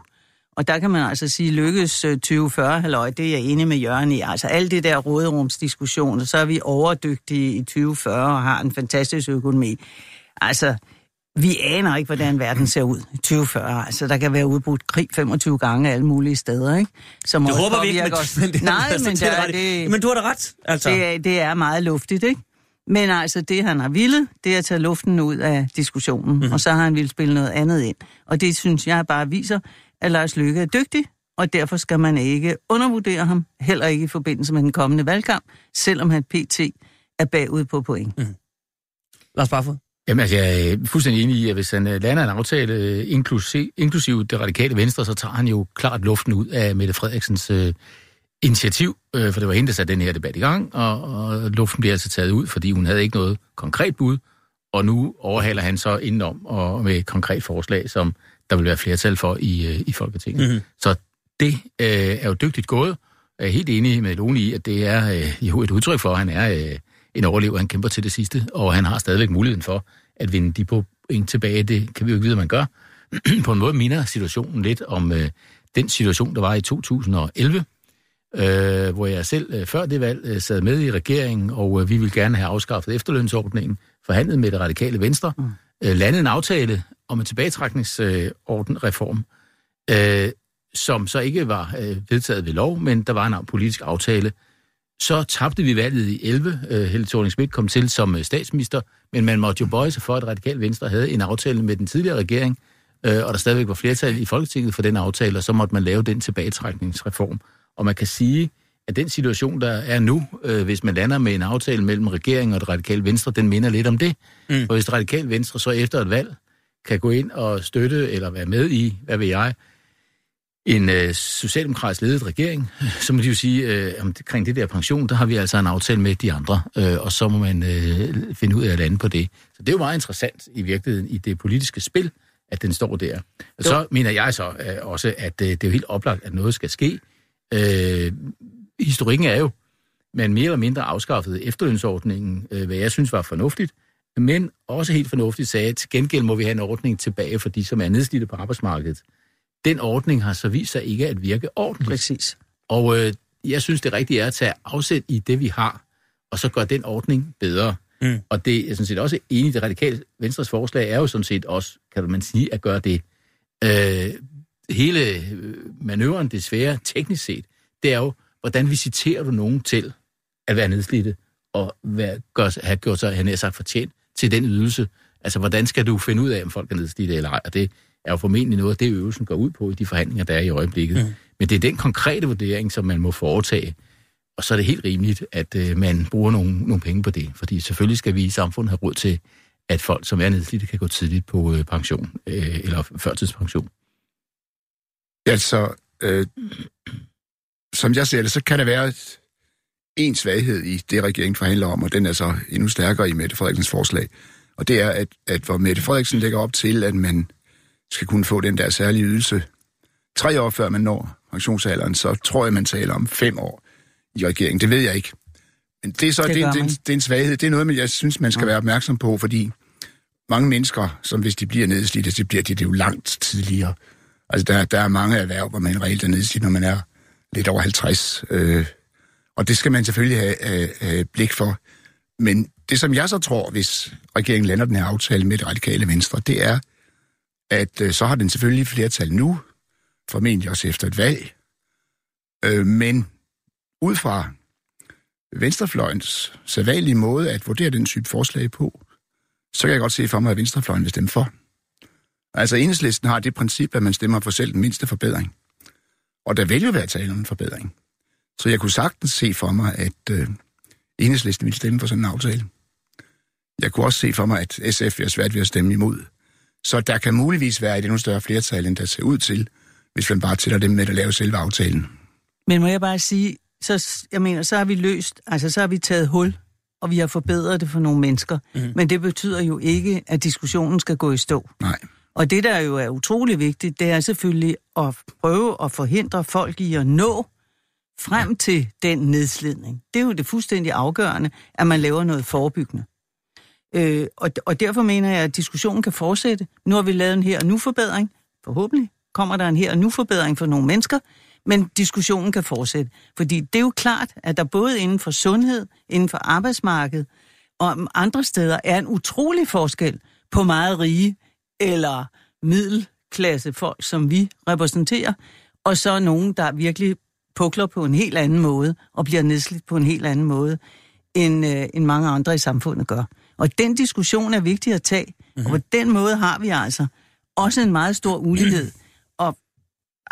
Og der kan man altså sige, lykkes øh, 2040, halløj, det er jeg enig med Jørgen i. Altså alle det der råderumsdiskussioner, så er vi overdygtige i 2040 og har en fantastisk økonomi. Altså, vi aner ikke, hvordan verden ser ud i 2040. Altså, der kan være udbrudt krig 25 gange alle mulige steder, ikke? Som Det håber vi ikke, men, os. men, det, Nej, men, det er det, men du har da ret. Altså. det, er, det er meget luftigt, ikke? Men altså, det han har ville, det er at tage luften ud af diskussionen, mm. og så har han ville spille noget andet ind. Og det synes jeg bare viser, at Lars Løkke er dygtig, og derfor skal man ikke undervurdere ham, heller ikke i forbindelse med den kommende valgkamp, selvom han pt. er bagud på point. Mhm. Lars Barfod. Jamen altså, jeg er fuldstændig enig i, at hvis han øh, lander en aftale, øh, inklusiv, inklusiv det radikale venstre, så tager han jo klart luften ud af Mette Frederiksens øh, initiativ, øh, for det var hende, der satte den her debat i gang, og, og luften bliver altså taget ud, fordi hun havde ikke noget konkret bud, og nu overhaler han så indenom og med et konkret forslag, som der vil være flertal for i, øh, i Folketinget. Mhm. Mm-hmm. Så det øh, er jo dygtigt gået. Jeg er helt enig med Lone i, at det er øh, jo et udtryk for, at han er øh, en overlever, han kæmper til det sidste, og han har stadigvæk muligheden for at vinde de point tilbage. Det kan vi jo ikke vide, at man gør. På en måde minder situationen lidt om øh, den situation, der var i 2011, øh, hvor jeg selv øh, før det valg øh, sad med i regeringen, og øh, vi ville gerne have afskaffet efterlønsordningen, forhandlet med det radikale venstre, mm. øh, landet en aftale om en tilbagetrækningsreform, øh, som så ikke var øh, vedtaget ved lov, men der var en politisk aftale. Så tabte vi valget i 11. Øh, Helle thorning kom til som øh, statsminister, men man måtte jo bøje sig for, at radikale venstre havde en aftale med den tidligere regering, øh, og der stadigvæk var flertal i Folketinget for den aftale, og så måtte man lave den tilbagetrækningsreform. Og man kan sige, at den situation, der er nu, øh, hvis man lander med en aftale mellem regeringen og det radikale venstre, den minder lidt om det. Mm. For hvis det radikale venstre så efter et valg kan gå ind og støtte eller være med i, hvad ved jeg, en øh, socialdemokratisk ledet regering, så må de jo sige, øh, omkring det der pension, der har vi altså en aftale med de andre, øh, og så må man øh, finde ud af at lande på det. Så det er jo meget interessant i virkeligheden i det politiske spil, at den står der. Og så mener jeg så øh, også, at øh, det er jo helt oplagt, at noget skal ske. Øh, historikken er jo, man mere eller mindre afskaffede efterlønsordningen, øh, hvad jeg synes var fornuftigt, men også helt fornuftigt sagde, at til gengæld må vi have en ordning tilbage for de, som er nedslidte på arbejdsmarkedet. Den ordning har så vist sig ikke at virke ordentligt. Præcis. Og øh, jeg synes, det rigtige er at tage afsæt i det, vi har, og så gøre den ordning bedre. Mm. Og det er sådan set også enig i det radikale Venstres forslag, er jo sådan set også, kan man sige, at gøre det. Øh, hele øh, manøvren, det svære teknisk set, det er jo, hvordan visiterer du nogen til at være nedslidte, og være, gør, have gjort sig, han har sagt, fortjent til den ydelse. Altså, hvordan skal du finde ud af, om folk er nedslidte eller ej? Og det er jo formentlig noget af det, øvelsen går ud på i de forhandlinger, der er i øjeblikket. Mm. Men det er den konkrete vurdering, som man må foretage. Og så er det helt rimeligt, at øh, man bruger nogle, nogle penge på det. Fordi selvfølgelig skal vi i samfundet have råd til, at folk, som er nedslidte, kan gå tidligt på øh, pension øh, eller førtidspension. Altså, øh, som jeg ser det, så kan der være en svaghed i det, regeringen forhandler om, og den er så endnu stærkere i Mette Frederiksens forslag. Og det er, at, at hvor Mette Frederiksen lægger op til, at man skal kunne få den der særlige ydelse tre år før man når pensionsalderen, så tror jeg, man taler om fem år i regeringen. Det ved jeg ikke. Men det er så Det det, det, det, er en svaghed. Det er noget, jeg synes, man skal være opmærksom på, fordi mange mennesker, som hvis de bliver nedslidte, så bliver de det jo langt tidligere. Altså, der, der er mange erhverv, hvor man reelt er nedslidt, når man er lidt over 50. Øh, og det skal man selvfølgelig have, have, have blik for. Men det, som jeg så tror, hvis regeringen lander den her aftale med det radikale venstre, det er, at øh, så har den selvfølgelig flertal nu, formentlig også efter et valg. Øh, men ud fra venstrefløjens sædvanlige måde at vurdere den type forslag på, så kan jeg godt se for mig, at venstrefløjen vil stemme for. Altså enhedslisten har det princip, at man stemmer for selv den mindste forbedring. Og der vil jo være tale om en forbedring. Så jeg kunne sagtens se for mig, at øh, enhedslisten ville stemme for sådan en aftale. Jeg kunne også se for mig, at SF er svært ved at stemme imod. Så der kan muligvis være et endnu større flertal, end der ser ud til, hvis man bare tæller dem med at lave selve aftalen. Men må jeg bare sige, så, jeg mener, så har vi løst, altså så har vi taget hul, og vi har forbedret det for nogle mennesker. Mm. Men det betyder jo ikke, at diskussionen skal gå i stå. Nej. Og det, der jo er utrolig vigtigt, det er selvfølgelig at prøve at forhindre folk i at nå frem til den nedslidning. Det er jo det fuldstændig afgørende, at man laver noget forebyggende. Øh, og, og derfor mener jeg, at diskussionen kan fortsætte. Nu har vi lavet en her og nu forbedring. Forhåbentlig kommer der en her og nu forbedring for nogle mennesker, men diskussionen kan fortsætte. Fordi det er jo klart, at der både inden for sundhed, inden for arbejdsmarkedet og andre steder er en utrolig forskel på meget rige eller middelklasse folk, som vi repræsenterer, og så nogen, der virkelig pukler på en helt anden måde og bliver nedslidt på en helt anden måde, end, øh, end mange andre i samfundet gør. Og den diskussion er vigtig at tage, mm-hmm. og på den måde har vi altså også en meget stor ulighed. Og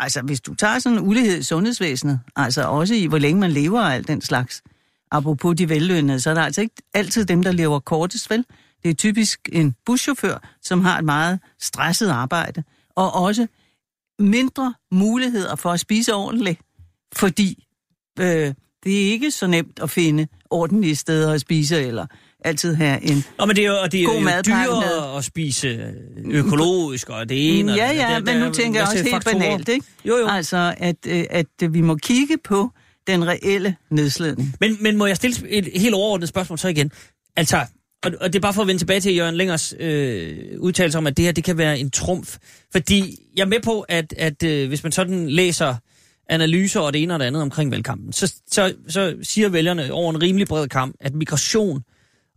altså, hvis du tager sådan en ulighed i sundhedsvæsenet, altså også i, hvor længe man lever og alt den slags, apropos de vellønnede, så er der altså ikke altid dem, der lever kortest, vel? Det er typisk en buschauffør, som har et meget stresset arbejde, og også mindre muligheder for at spise ordentligt, fordi øh, det er ikke så nemt at finde ordentlige steder at spise, eller altid have en Nå, men det er jo, og det er God jo dyrere med. at spise økologisk, og det ene og Ja, det ja, men der nu er tænker jeg også helt faktorer. banalt, ikke? Jo, jo. Altså, at, øh, at vi må kigge på den reelle nedslidning. Men, men må jeg stille et helt overordnet spørgsmål så igen? Altså, og, og det er bare for at vende tilbage til Jørgen Længers øh, udtalelse om, at det her det kan være en trumf. Fordi jeg er med på, at, at øh, hvis man sådan læser analyser og det ene og det andet omkring valgkampen, så, så, så siger vælgerne over en rimelig bred kamp, at migration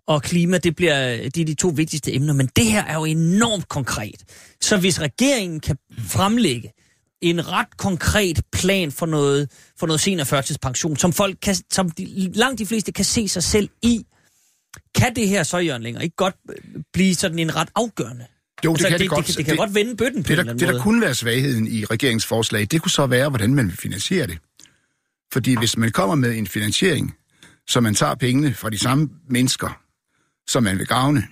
og klima, det, bliver, det er de to vigtigste emner. Men det her er jo enormt konkret. Så hvis regeringen kan fremlægge en ret konkret plan for noget, for noget seniorførtidspension, som folk kan, som de, langt de fleste kan se sig selv i, kan det her så, Jørgen Længer, ikke godt øh, blive sådan en ret afgørende? Jo, det altså, kan det, det, godt. det, det kan godt vende bøtten på det, en der, anden det, der kunne være svagheden i regeringsforslag, det kunne så være, hvordan man vil finansiere det. Fordi hvis man kommer med en finansiering, så man tager pengene fra de samme mennesker, som man vil gavne,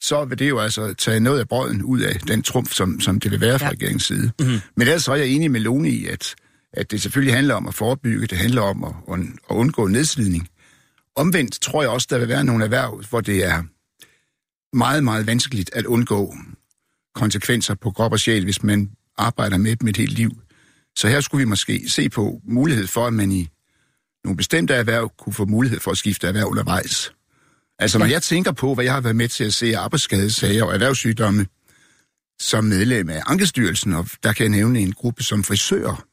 så vil det jo altså tage noget af brøden ud af den trumf, som, som det vil være fra ja. regeringens side. Mm-hmm. Men ellers så er jeg enig med Lone i, at, at det selvfølgelig handler om at forebygge, det handler om at, at, at undgå nedslidning. Omvendt tror jeg også, der vil være nogle erhverv, hvor det er meget, meget vanskeligt at undgå konsekvenser på krop og sjæl, hvis man arbejder med dem et helt liv. Så her skulle vi måske se på mulighed for, at man i nogle bestemte erhverv kunne få mulighed for at skifte erhverv undervejs. Altså når jeg tænker på, hvad jeg har været med til at se arbejdsskadesager og erhvervssygdomme som medlem af Ankestyrelsen, og der kan jeg nævne en gruppe som frisører,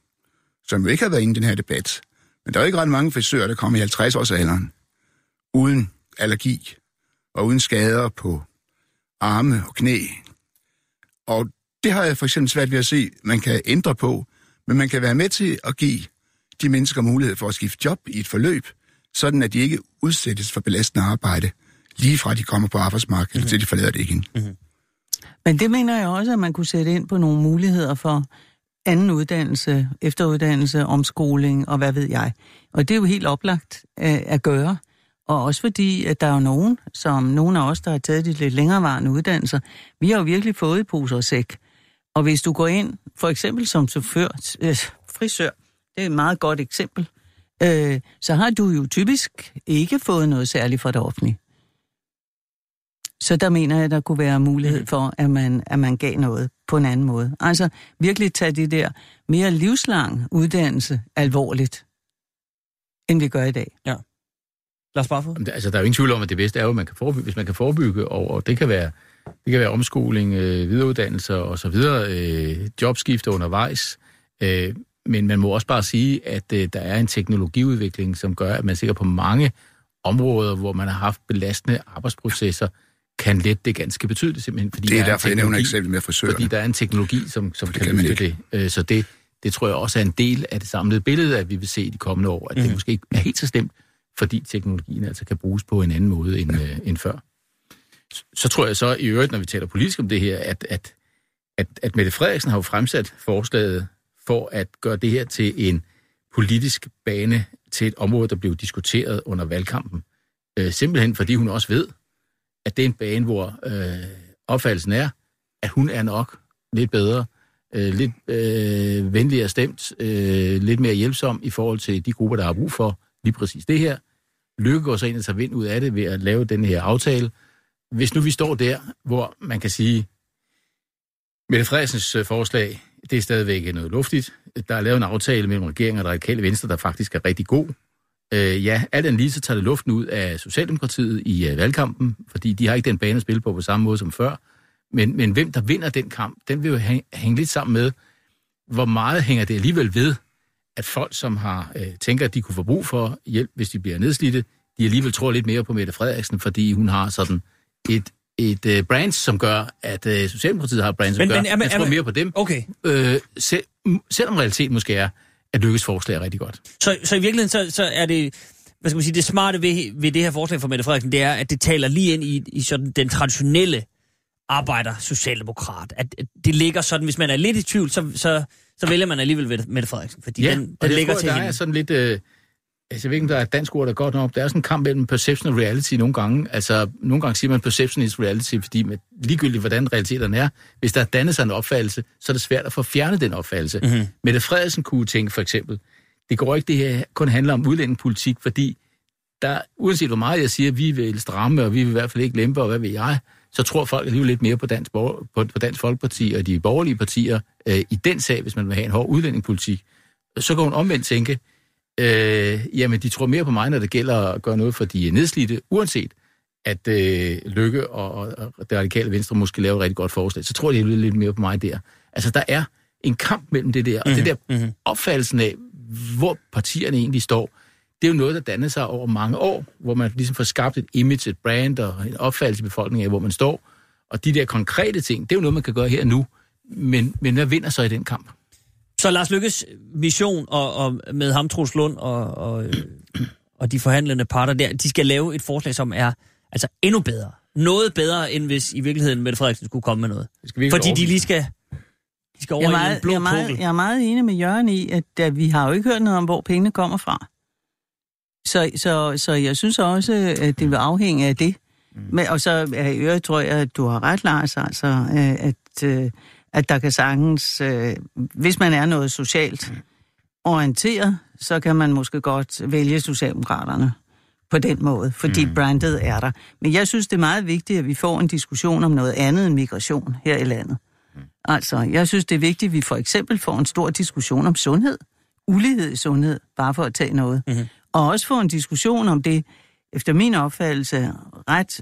som jo ikke har været inde i den her debat. Men der er jo ikke ret mange frisører, der kommer i 50-årsalderen uden allergi og uden skader på arme og knæ. Og det har jeg for eksempel svært ved at se, man kan ændre på, men man kan være med til at give de mennesker mulighed for at skifte job i et forløb, sådan at de ikke udsættes for belastende arbejde, lige fra de kommer på arbejdsmarkedet, mm-hmm. til de forlader det igen. Mm-hmm. Men det mener jeg også, at man kunne sætte ind på nogle muligheder for anden uddannelse, efteruddannelse, omskoling og hvad ved jeg. Og det er jo helt oplagt at, at gøre. Og også fordi, at der er jo nogen, som nogle af os, der har taget de lidt længerevarende uddannelser, vi har jo virkelig fået i pose og sæk. Og hvis du går ind, for eksempel som chauffør, øh, frisør, det er et meget godt eksempel, øh, så har du jo typisk ikke fået noget særligt fra det offentlige. Så der mener jeg, at der kunne være mulighed for, at man, at man gav noget på en anden måde. Altså virkelig tage det der mere livslang uddannelse alvorligt, end vi gør i dag. Lars Barfod? Altså, der er jo ingen tvivl om, at det bedste er jo, at man kan forebygge, hvis man kan forebygge, og, og det kan være, det kan være omskoling, øh, videreuddannelse og så videre, øh, jobskifte undervejs. Øh, men man må også bare sige, at øh, der er en teknologiudvikling, som gør, at man sikkert på mange områder, hvor man har haft belastende arbejdsprocesser, kan lette det ganske betydeligt, simpelthen. Fordi Det er der en derfor, jeg nævner eksempel med frisører. Fordi der er en teknologi, som, som det kan, kan løfte det. Øh, Så det, det tror jeg også er en del af det samlede billede, at vi vil se i de kommende år, at Mhm. det måske ikke er helt så slemt, fordi teknologien altså kan bruges på en anden måde end, øh, end før. så tror jeg så i øvrigt, når vi taler politisk om det her, at, at, at, at Mette Frederiksen har jo fremsat forslaget for at gøre det her til en politisk bane til et område, der blev diskuteret under valgkampen. Øh, simpelthen fordi hun også ved, at det er en bane, hvor øh, opfattelsen er, at hun er nok lidt bedre, øh, lidt øh, venligere stemt, øh, lidt mere hjælpsom i forhold til de grupper, der har brug for lige præcis det her. Lykke går så ind og tager vind ud af det ved at lave den her aftale. Hvis nu vi står der, hvor man kan sige, Mette Frederiksens øh, forslag, det er stadigvæk noget luftigt. Der er lavet en aftale mellem regeringen og det radikale venstre, der faktisk er rigtig god. Øh, ja, alt andet lige så tager det luften ud af Socialdemokratiet i uh, valgkampen, fordi de har ikke den bane at spille på på samme måde som før. Men, men hvem der vinder den kamp, den vil jo hænge, hænge lidt sammen med, hvor meget hænger det alligevel ved, at folk, som har øh, tænker, at de kunne få brug for hjælp, hvis de bliver nedslidte, de alligevel tror lidt mere på Mette Frederiksen, fordi hun har sådan et, et øh, brand, som gør, at øh, Socialdemokratiet har et brand, som Men- gør, men er man- jeg er tror man- mere på dem. Okay. Øh, selv, selvom realiteten måske er, at Lykkes forslag er rigtig godt. Så, så i virkeligheden, så, så er det, hvad skal man sige, det smarte ved, ved det her forslag fra Mette Frederiksen, det er, at det taler lige ind i, i sådan den traditionelle arbejder-socialdemokrat. At, at det ligger sådan, hvis man er lidt i tvivl, så, så, så vælger man alligevel ved Mette Frederiksen, fordi Ja, den, og den jeg ligger tror, til der hende. er sådan lidt... Øh, altså, jeg ved ikke, om der er et dansk ord, der er godt nok. Der er sådan en kamp mellem perception og reality nogle gange. Altså, nogle gange siger man perception is reality, fordi med, ligegyldigt, hvordan realiteten er, hvis der er dannet sig en opfattelse, så er det svært at få fjernet den opfattelse. Mhm. Mm-hmm. Mette Frederiksen kunne tænke for eksempel, det går ikke, det her kun handler om udlændingepolitik, fordi der, uanset hvor meget jeg siger, vi vil stramme, og vi vil i hvert fald ikke lempe, og hvad ved jeg, så tror folk alligevel lidt mere på Dansk, på, på Dansk Folkeparti og de borgerlige partier øh, i den sag, hvis man vil have en hård udlændingepolitik. Så kan hun omvendt tænke, øh, jamen de tror mere på mig, når det gælder at gøre noget for de nedslidte, uanset at øh, Lykke og, og, det radikale venstre måske laver et rigtig godt forslag, så tror de lidt mere på mig der. Altså der er en kamp mellem det der, og mm-hmm. det der mhm. opfattelsen af, hvor partierne egentlig står, det er jo noget, der dannede sig over mange år, hvor man ligesom får skabt et image, et brand og en opfattelse i befolkningen af, hvor man står. Og de der konkrete ting, det er jo noget, man kan gøre her nu. Men, men hvad vinder så i den kamp? Så Lars Lykkes mission og, og med ham, Troels Lund og, og, øh, og de forhandlende parter der, de skal lave et forslag, som er altså endnu bedre. Noget bedre, end hvis i virkeligheden Mette Frederiksen skulle komme med noget. Fordi de lige skal, de skal over Jeg er, i en meget, blå jeg, er meget, pukkel. jeg er meget enig med Jørgen i, at uh, vi har jo ikke hørt noget om, hvor pengene kommer fra. Så, så, så jeg synes også, at det vil afhænge af det. Mm. Men, og så i øvrigt tror jeg, at du har ret, Lars, altså, uh, at, uh, at der kan sagtens, uh, hvis man er noget socialt orienteret, så kan man måske godt vælge Socialdemokraterne på den måde, fordi mm. brandet er der. Men jeg synes, det er meget vigtigt, at vi får en diskussion om noget andet end migration her i landet. Altså, jeg synes, det er vigtigt, at vi for eksempel får en stor diskussion om sundhed. Ulighed i sundhed, bare for at tage noget. Mm-hmm. Og også få en diskussion om det, efter min opfattelse, ret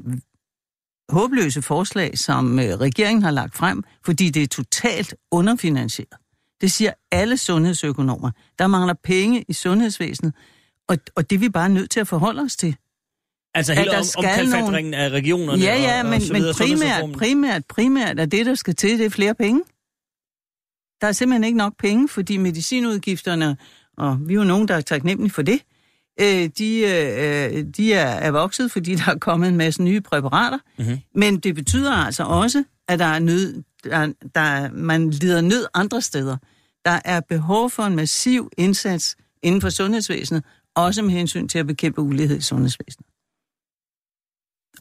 håbløse forslag, som øh, regeringen har lagt frem, fordi det er totalt underfinansieret. Det siger alle sundhedsøkonomer. Der mangler penge i sundhedsvæsenet, og, og det er vi bare nødt til at forholde os til. Altså hele om, omkalfatringen af regionerne Ja, ja, og, og men, så men primært, primært, primært er det, der skal til, det er flere penge. Der er simpelthen ikke nok penge, fordi medicinudgifterne, og vi er jo nogen, der er taknemmelige for det, øh, de, øh, de er, er vokset, fordi der er kommet en masse nye præparater. Mm-hmm. Men det betyder altså også, at der er nød, der, der, er- man lider nød andre steder. Der er behov for en massiv indsats inden for sundhedsvæsenet, også med hensyn til at bekæmpe ulighed i sundhedsvæsenet.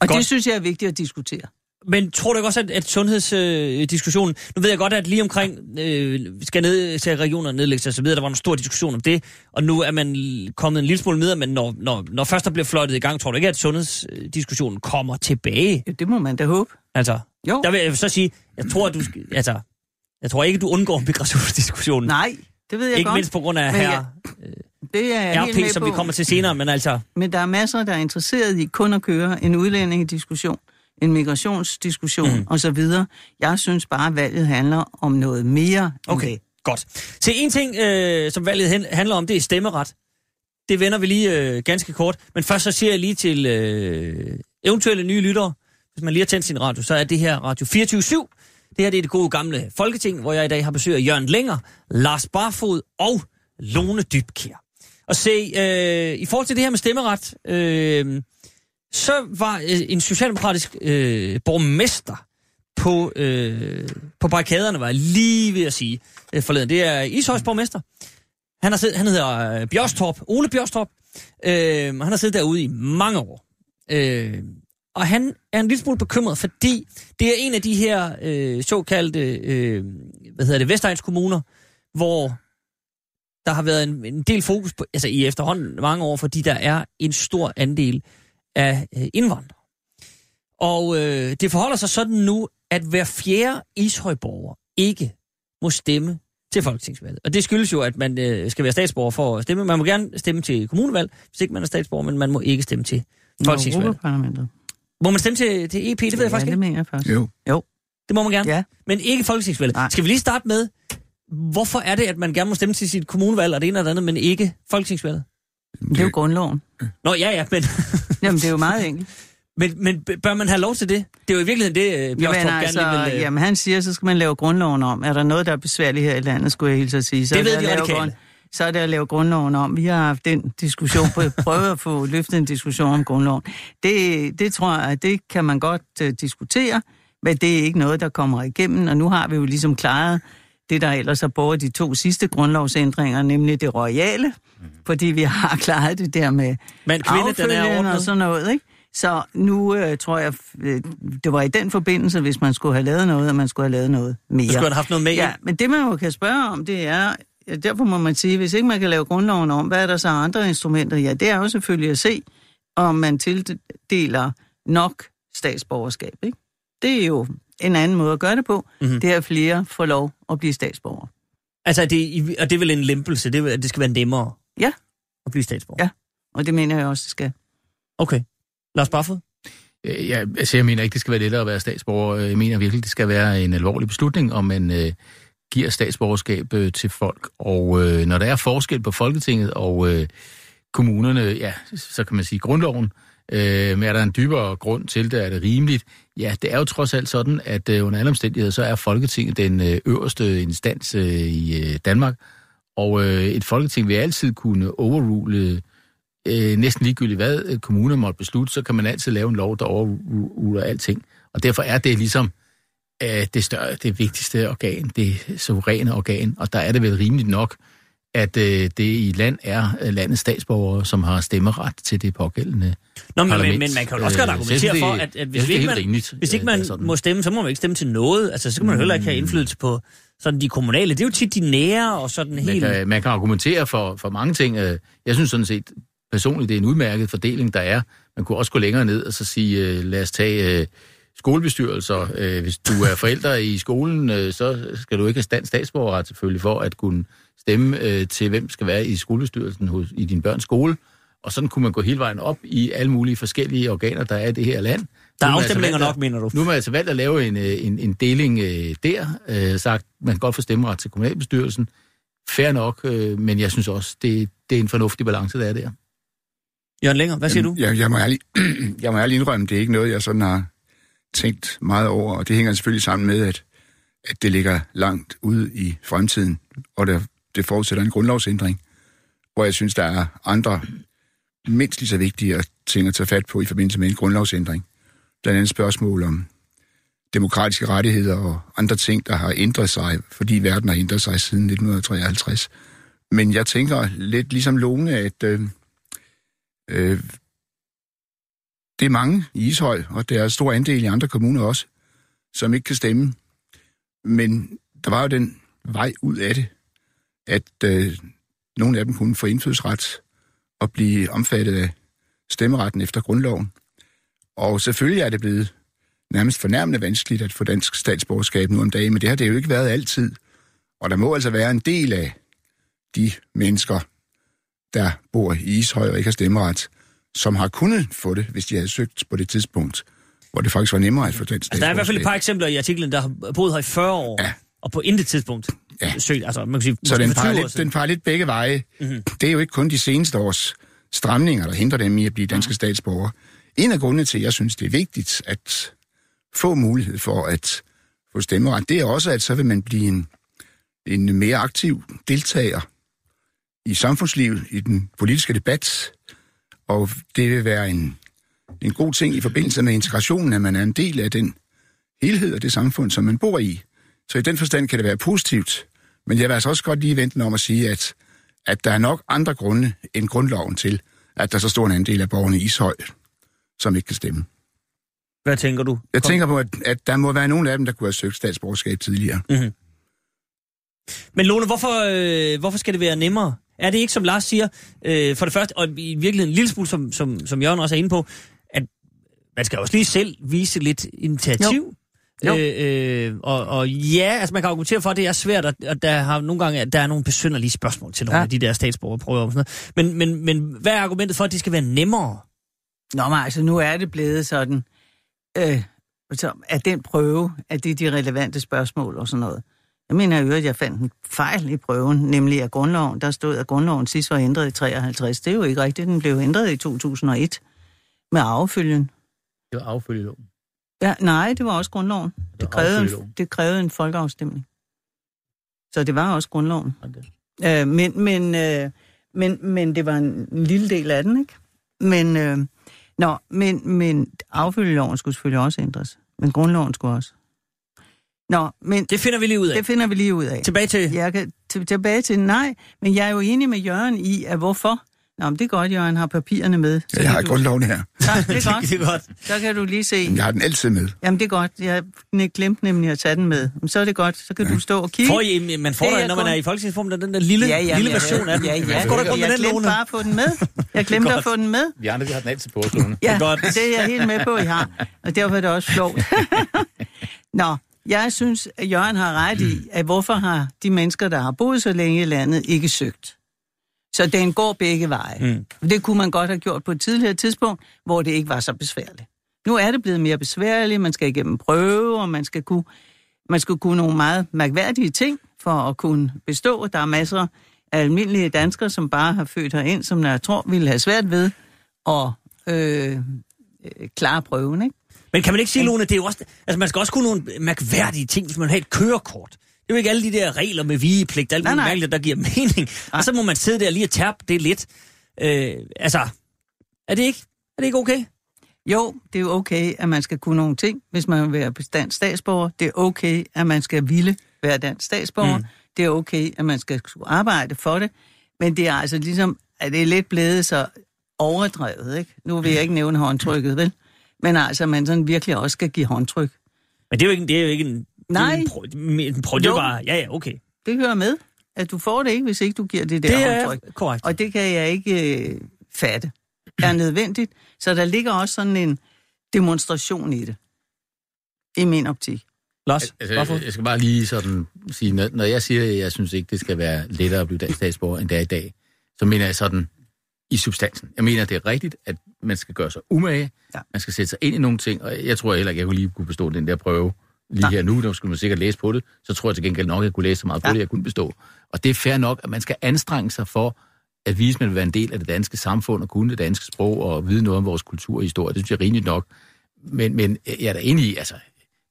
Og Godt. det synes jeg er vigtigt at diskutere. Men tror du ikke også, at, at sundhedsdiskussionen... Øh, nu ved jeg godt, at lige omkring øh, skal ned til regioner nedlægges og så videre, der var en stor diskussion om det, og nu er man kommet en lille smule med, men når, når, når først der bliver fløjtet i gang, tror du ikke, at sundhedsdiskussionen kommer tilbage? Ja, Det må man da håbe. Altså, Jo. der vil jeg så sige, jeg tror, at du altså, jeg tror ikke, du undgår migrationsdiskussionen. Nej, det ved jeg ikke godt. mindst på grund af her jeg- det er jeg helt med RP, som på. vi kommer til senere, men altså... Men der er masser, der er interesseret i kun at køre en udlændingediskussion, en migrationsdiskussion mm. osv. Jeg synes bare, at valget handler om noget mere Okay, det. godt. Så en ting, øh, som valget hen, handler om, det er stemmeret. Det vender vi lige øh, ganske kort. Men først så siger jeg lige til øh, eventuelle nye lyttere, hvis man lige har tændt sin radio, så er det her Radio 24 /7. Det her det er det gode gamle Folketing, hvor jeg i dag har besøg af Jørgen Længer, Lars Barfod og Lone Dybkjær. Og se, øh, i forhold til det her med stemmeret, øh, så var øh, en socialdemokratisk øh, borgmester på, øh, på barrikaderne, var jeg lige ved at sige øh, forleden. Det er Ishøjs borgmester. Han, har siddet, han hedder øh, Bjørstorp, Ole Bjørstorp. Øh, han har siddet derude i mange år. Øh, og han er en lille smule bekymret, fordi det er en af de her øh, såkaldte øh, hvad hedder det, Vestegns kommuner, hvor der har været en, en del fokus på, altså i efterhånden mange år, fordi der er en stor andel af øh, indvandrere. Og øh, det forholder sig sådan nu, at hver fjerde Ishøjborger ikke må stemme til folketingsvalget. Og det skyldes jo, at man øh, skal være statsborger for at stemme. Man må gerne stemme til kommunevalg, hvis ikke man er statsborger, men man må ikke stemme til folketingsvalget. Må man stemme til, til EP? Det ved jeg faktisk ja, det ikke. mener jeg faktisk. Jo. Jo. Det må man gerne. Ja. Men ikke folketingsvalget. Nej. Skal vi lige starte med, hvorfor er det, at man gerne må stemme til sit kommunevalg og det ene og det andet, men ikke folketingsvalget? Det er jo grundloven. Nå, ja, ja, men, Jamen, det er jo meget enkelt. men, men bør man have lov til det? Det er jo i virkeligheden det, øh, Bjørstrup Jamen, gerne altså, lige vil... øh, jamen, han siger, så skal man lave grundloven om. Er der noget, der er besværligt her i landet, skulle jeg hilse at sige. Så Det ved de radikale. grund- Så er det at lave grundloven om. Vi har haft den diskussion, på, prøvet at få løftet en diskussion om grundloven. Det, det tror jeg, det kan man godt uh, diskutere, men det er ikke noget, der kommer igennem. Og nu har vi jo ligesom klaret det, der ellers er både de to sidste grundlovsændringer, nemlig det royale, fordi vi har klaret det der med Men kvinde, den er affødende og ordnet. sådan noget, ikke? Så nu øh, tror jeg, øh, det var i den forbindelse, hvis man skulle have lavet noget, at man skulle have lavet noget mere. Du skulle have haft noget med. Ja, men det man jo kan spørge om, det er, ja, derfor må man sige, hvis ikke man kan lave grundloven om, hvad er der så andre instrumenter? Ja, det er jo selvfølgelig at se, om man tildeler nok statsborgerskab, ikke? Det er jo en anden måde at gøre det på. Mhm. Mm-hmm. Det er, at flere får lov at blive statsborger. Altså, det, og det er vel en lempelse, det, det skal være nemmere Ja. at blive statsborger. Ja. Og det mener jeg også, det skal. Okay. Lars Barfod? Øh, Ja, altså jeg mener ikke, det skal være lettere at være statsborger. Jeg mener virkelig, det skal være en alvorlig beslutning, om man øh, giver statsborgerskab øh, til folk. Og øh, når der er forskel på Folketinget og øh, kommunerne, ja, så kan man sige grundloven, øh, Øh, men er der en dybere grund til det, er det rimeligt? Ja, det er jo trods alt sådan, at øh, under alle omstændigheder, så er Folketinget den øh, øverste instans øh, i øh, Danmark, og øh, et folketing vil altid kunne overrule øh, næsten ligegyldigt hvad øh, kommuner måtte beslutte, så kan man altid lave en lov, der overruler alting. Og derfor er det ligesom øh, det, større, det vigtigste organ, det suveræne organ, og der er det vel rimeligt nok, at øh, det i land er øh, landets statsborgere, som har stemmeret til det pågældende Nå, men, men, parlament. men man kan jo også godt Øh, argumentere så jeg synes, for, at, at hvis, synes, ikke man, rimeligt, hvis ikke øh, man må stemme, så må man ikke stemme til noget. Altså, så kan man jo heller ikke have indflydelse på sådan de kommunale. Det er jo tit de nære og sådan Man helt... kan, man kan argumentere for, for mange ting. Øh, Jeg synes sådan set personligt, det er en udmærket fordeling, der er. Man kunne også gå længere ned og så sige, øh, lad os tage øh, skolebestyrelser. Øh, Hvis du er forældre i skolen, øh, så skal du ikke have stand statsborgerret selvfølgelig for at kunne stemme øh, til, hvem skal være i skolebestyrelsen hos, i din børns skole. Og sådan kunne man gå hele vejen op i alle mulige forskellige organer, der er i det her land. Der er altså afstemninger valgt at- nok, mener du? Nu har man altså valgt at lave en, øh, en, en deling øh, der, øh, sagt, man kan godt få stemmeret til kommunalbestyrelsen. Fair nok, øh, men jeg synes også, det, det er en fornuftig balance, der er der. Jørgen Længer, hvad siger du? Jeg, jeg, må ærlig, jeg må ærlig indrømme, det er ikke noget, jeg sådan har tænkt meget over, og det hænger selvfølgelig sammen med, at, at det ligger langt ude i fremtiden, og der, det forudsætter en grundlovsændring, hvor jeg synes, der er andre mindst lige så vigtige ting at tage fat på i forbindelse med en grundlovsændring. Blandt andet spørgsmål om demokratiske rettigheder og andre ting, der har ændret sig, fordi verden har ændret sig siden 1953. Men jeg tænker lidt ligesom Lone, at øh, øh, det er mange i Ishøj, og der er stor andel i andre kommuner også, som ikke kan stemme. Men der var jo den vej ud af det, at øh, nogle af dem kunne få indfødsret og blive omfattet af stemmeretten efter grundloven. Og selvfølgelig er det blevet nærmest fornærmende vanskeligt at få dansk statsborgerskab nu om dagen, men det har det jo ikke været altid. Og der må altså være en del af de mennesker, der bor i Ishøj og ikke har stemmeret, som har kunnet få det, hvis de havde søgt på det tidspunkt, hvor det faktisk var nemmere at få dansk Altså, der er i hvert fald et par eksempler i artiklen, der har boet her i 40 år, Ja. og på intet tidspunkt Ja. søgt. Altså, man kan sige, Så den for 20 farer, år lidt, den farer lidt begge veje. Mhm. Mm-hmm. Det er jo ikke kun de seneste års stramninger, der hindrer dem i at blive danske statsborgere. En af grundene til, at jeg synes, det er vigtigt at få mulighed for at få stemmeret, det er også, at så vil man blive en, en mere aktiv deltager i samfundslivet, i den politiske debat, og det vil være en en god ting i forbindelse med integrationen, at man er en del af den helhed og det samfund, som man bor i. Så i den forstand kan det være positivt. Men jeg vil altså også godt lige vente om at sige, at, at der er nok andre grunde end grundloven til, at der er så stor en andel af borgerne i Ishøj, som ikke kan stemme. Hvad tænker du? Jeg Kom. tænker på, at, at der må være nogle af dem, der kunne have søgt statsborgerskab tidligere. Mm-hmm. Men Lone, hvorfor, øh, hvorfor skal det være nemmere? Er det ikke, som Lars siger, øh, for det første, og i virkeligheden en lille smule, som, som, som Jørgen også er inde på, at man skal også lige selv vise lidt initiativ. Jo. Øh, øh, og, og ja, altså man kan argumentere for, at det er svært, og, og der har nogle gange der er nogle besynderlige spørgsmål til nogle ja. Af de der statsborgerprøver og sådan noget. Men, men, men hvad er argumentet for, at det skal være nemmere? Nå, men altså, nu er det blevet sådan, øh, så at den prøve, at det er de relevante spørgsmål og sådan noget. Jeg mener jo, at jeg fandt en fejl i prøven, nemlig at grundloven, der stod, at grundloven sidst var ændret i 53. Det er jo ikke rigtigt, den blev ændret i 2001 med arvefølgen. Det var affølgeloven. Ja, nej, det var også grundloven. Det krævede, en, det krævede en folkeafstemning. Så det var også grundloven. Okay. Øh, men, men, øh, men, men det var en, en lille del af den, ikke? Men, øh, nå, men, men affølgeloven skulle selvfølgelig også ændres. Men grundloven skulle også. Nå, men Det finder vi lige ud af. det finder vi lige ud af. Tilbage til... Jeg kan tilbage til nej, men jeg er jo enig med Jørgen i, at hvorfor. Nå, men det er godt, Jørgen har papirerne med. Så Jeg har du, grundloven her. tak, det er godt. det er godt. Så kan du lige se. Jeg har den altid med. Jamen, det er godt. Jeg glemte nemlig at tage den med. Men så er det godt. Så kan du stå og kigge. Får I, man får er når man kun- er i folketingsform, der den der lille, ja, ja, lille ja, version af den. Ja, ja. Med jeg den, glemte bare at få den med. Jeg glemte at få den med. Vi andre, vi har den altid på Lone. Ja, Godt. det er jeg helt med på, I har. Og derfor er det også sjovt. Nå, jeg synes, at Jørgen har ret i, at hvorfor har de mennesker, der har boet så længe i landet, ikke søgt? Så den går begge veje. Mm. Det kunne man godt have gjort på et tidligere tidspunkt, hvor det ikke var så besværligt. Nu er det blevet mere besværligt, man skal igennem prøve, og man skal kunne, man skal kunne nogle meget mærkværdige ting for at kunne bestå. Der er masser af almindelige danskere, som bare har født herind, som jeg tror ville have svært ved at øh, øh, klare prøven, ikke? Men kan man ikke sige, Lone, det er jo også... Altså, man skal også kunne nogle mærkværdige ting, hvis man har et kørekort. Det er jo ikke alle de der regler med vigepligt, alt Nej, muligt nej. mærkeligt, der giver mening. Og så må man sidde der lige og tærpe det lidt. Øh, altså, er det ikke, er det ikke okay? Jo, det er jo okay, at man skal kunne nogle ting, hvis man vil være dansk statsborger. Det er okay, at man skal ville være dansk statsborger. Mm. Det er okay, at man skal skulle arbejde for det. Men det er altså ligesom, at det er lidt blevet så overdrevet, ikke? Nu vil jeg ikke nævne håndtrykket, vel? Men altså, man sådan virkelig også skal give håndtryk. Men det er jo ikke, det er jo ikke en... Nej. Det er, en pro, en pro, det bare... Ja, ja, okay. Det hører med, at du får det ikke, hvis ikke du giver det der Det er håndtryk. korrekt. Og det kan jeg ikke øh, fatte. Er nødvendigt. Så der ligger også sådan en demonstration i det. I min optik. Lars, Altså, hvorfor? jeg, jeg skal bare lige sådan sige, når, når jeg siger, at jeg synes ikke, det skal være lettere at blive dansk statsborger, end det er i dag, så mener jeg sådan i substansen. Jeg mener, det er rigtigt, at man skal gøre sig umage, ja. man skal sætte sig ind i nogle ting, og jeg tror heller ikke, jeg kunne lige kunne bestå den der prøve lige Nej. her nu, der skulle man sikkert læse på det, så tror jeg til gengæld nok, at jeg kunne læse så meget på Ja. det, jeg kunne bestå. Og det er fair nok, at man skal anstrenge sig for at vise, at man vil være en del af det danske samfund og kunne det danske sprog og vide noget om vores kultur og historie. Det synes jeg er rimeligt nok. Men, men jeg er da enig i, altså,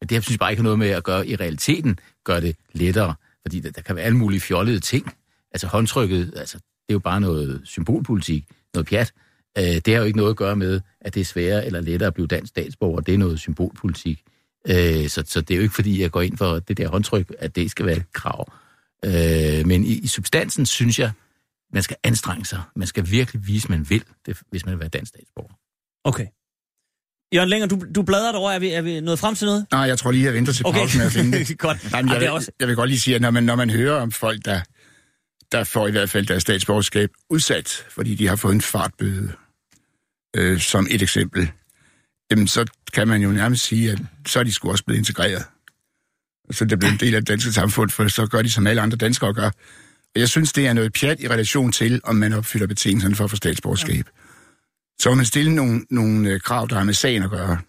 det her synes jeg bare ikke har noget med at gøre i realiteten, gør det lettere. Fordi der, der kan være alle mulige fjollede ting. Altså håndtrykket, altså, det er jo bare noget symbolpolitik, noget pjat. Øh, det har jo ikke noget at gøre med, at det er sværere eller lettere at blive dansk statsborger. Det er noget symbolpolitik. Øh, så, så det er jo ikke fordi, jeg går ind for det der håndtryk, at det skal være et krav. Øh, men i, i substansen synes jeg, man skal anstrenge sig. Man skal virkelig vise, at man vil, det, hvis man vil være dansk statsborger. Okay. Jørgen Længer, du, du bladrer derovre. Er vi, er vi nået frem til noget? Nej, jeg tror lige, jeg venter til Okay. pausen med at finde det. Godt. Nej, men Ej, jeg, det er vil, også... jeg vil godt lige sige, at når man, når man hører om folk, der, der får i hvert fald deres statsborgerskab udsat, fordi de har fået en fartbøde, øh, som et eksempel, jamen så kan man jo nærmest sige, at så er de sgu også blevet integreret. Så det er blevet en del af det danske samfund, for så gør de, som alle andre danskere gør. Og jeg synes, det er noget pjat i relation til, om man opfylder betingelserne for at få statsborgerskab. Så må man stille nogle, nogle øh, krav, der har med sagen at gøre,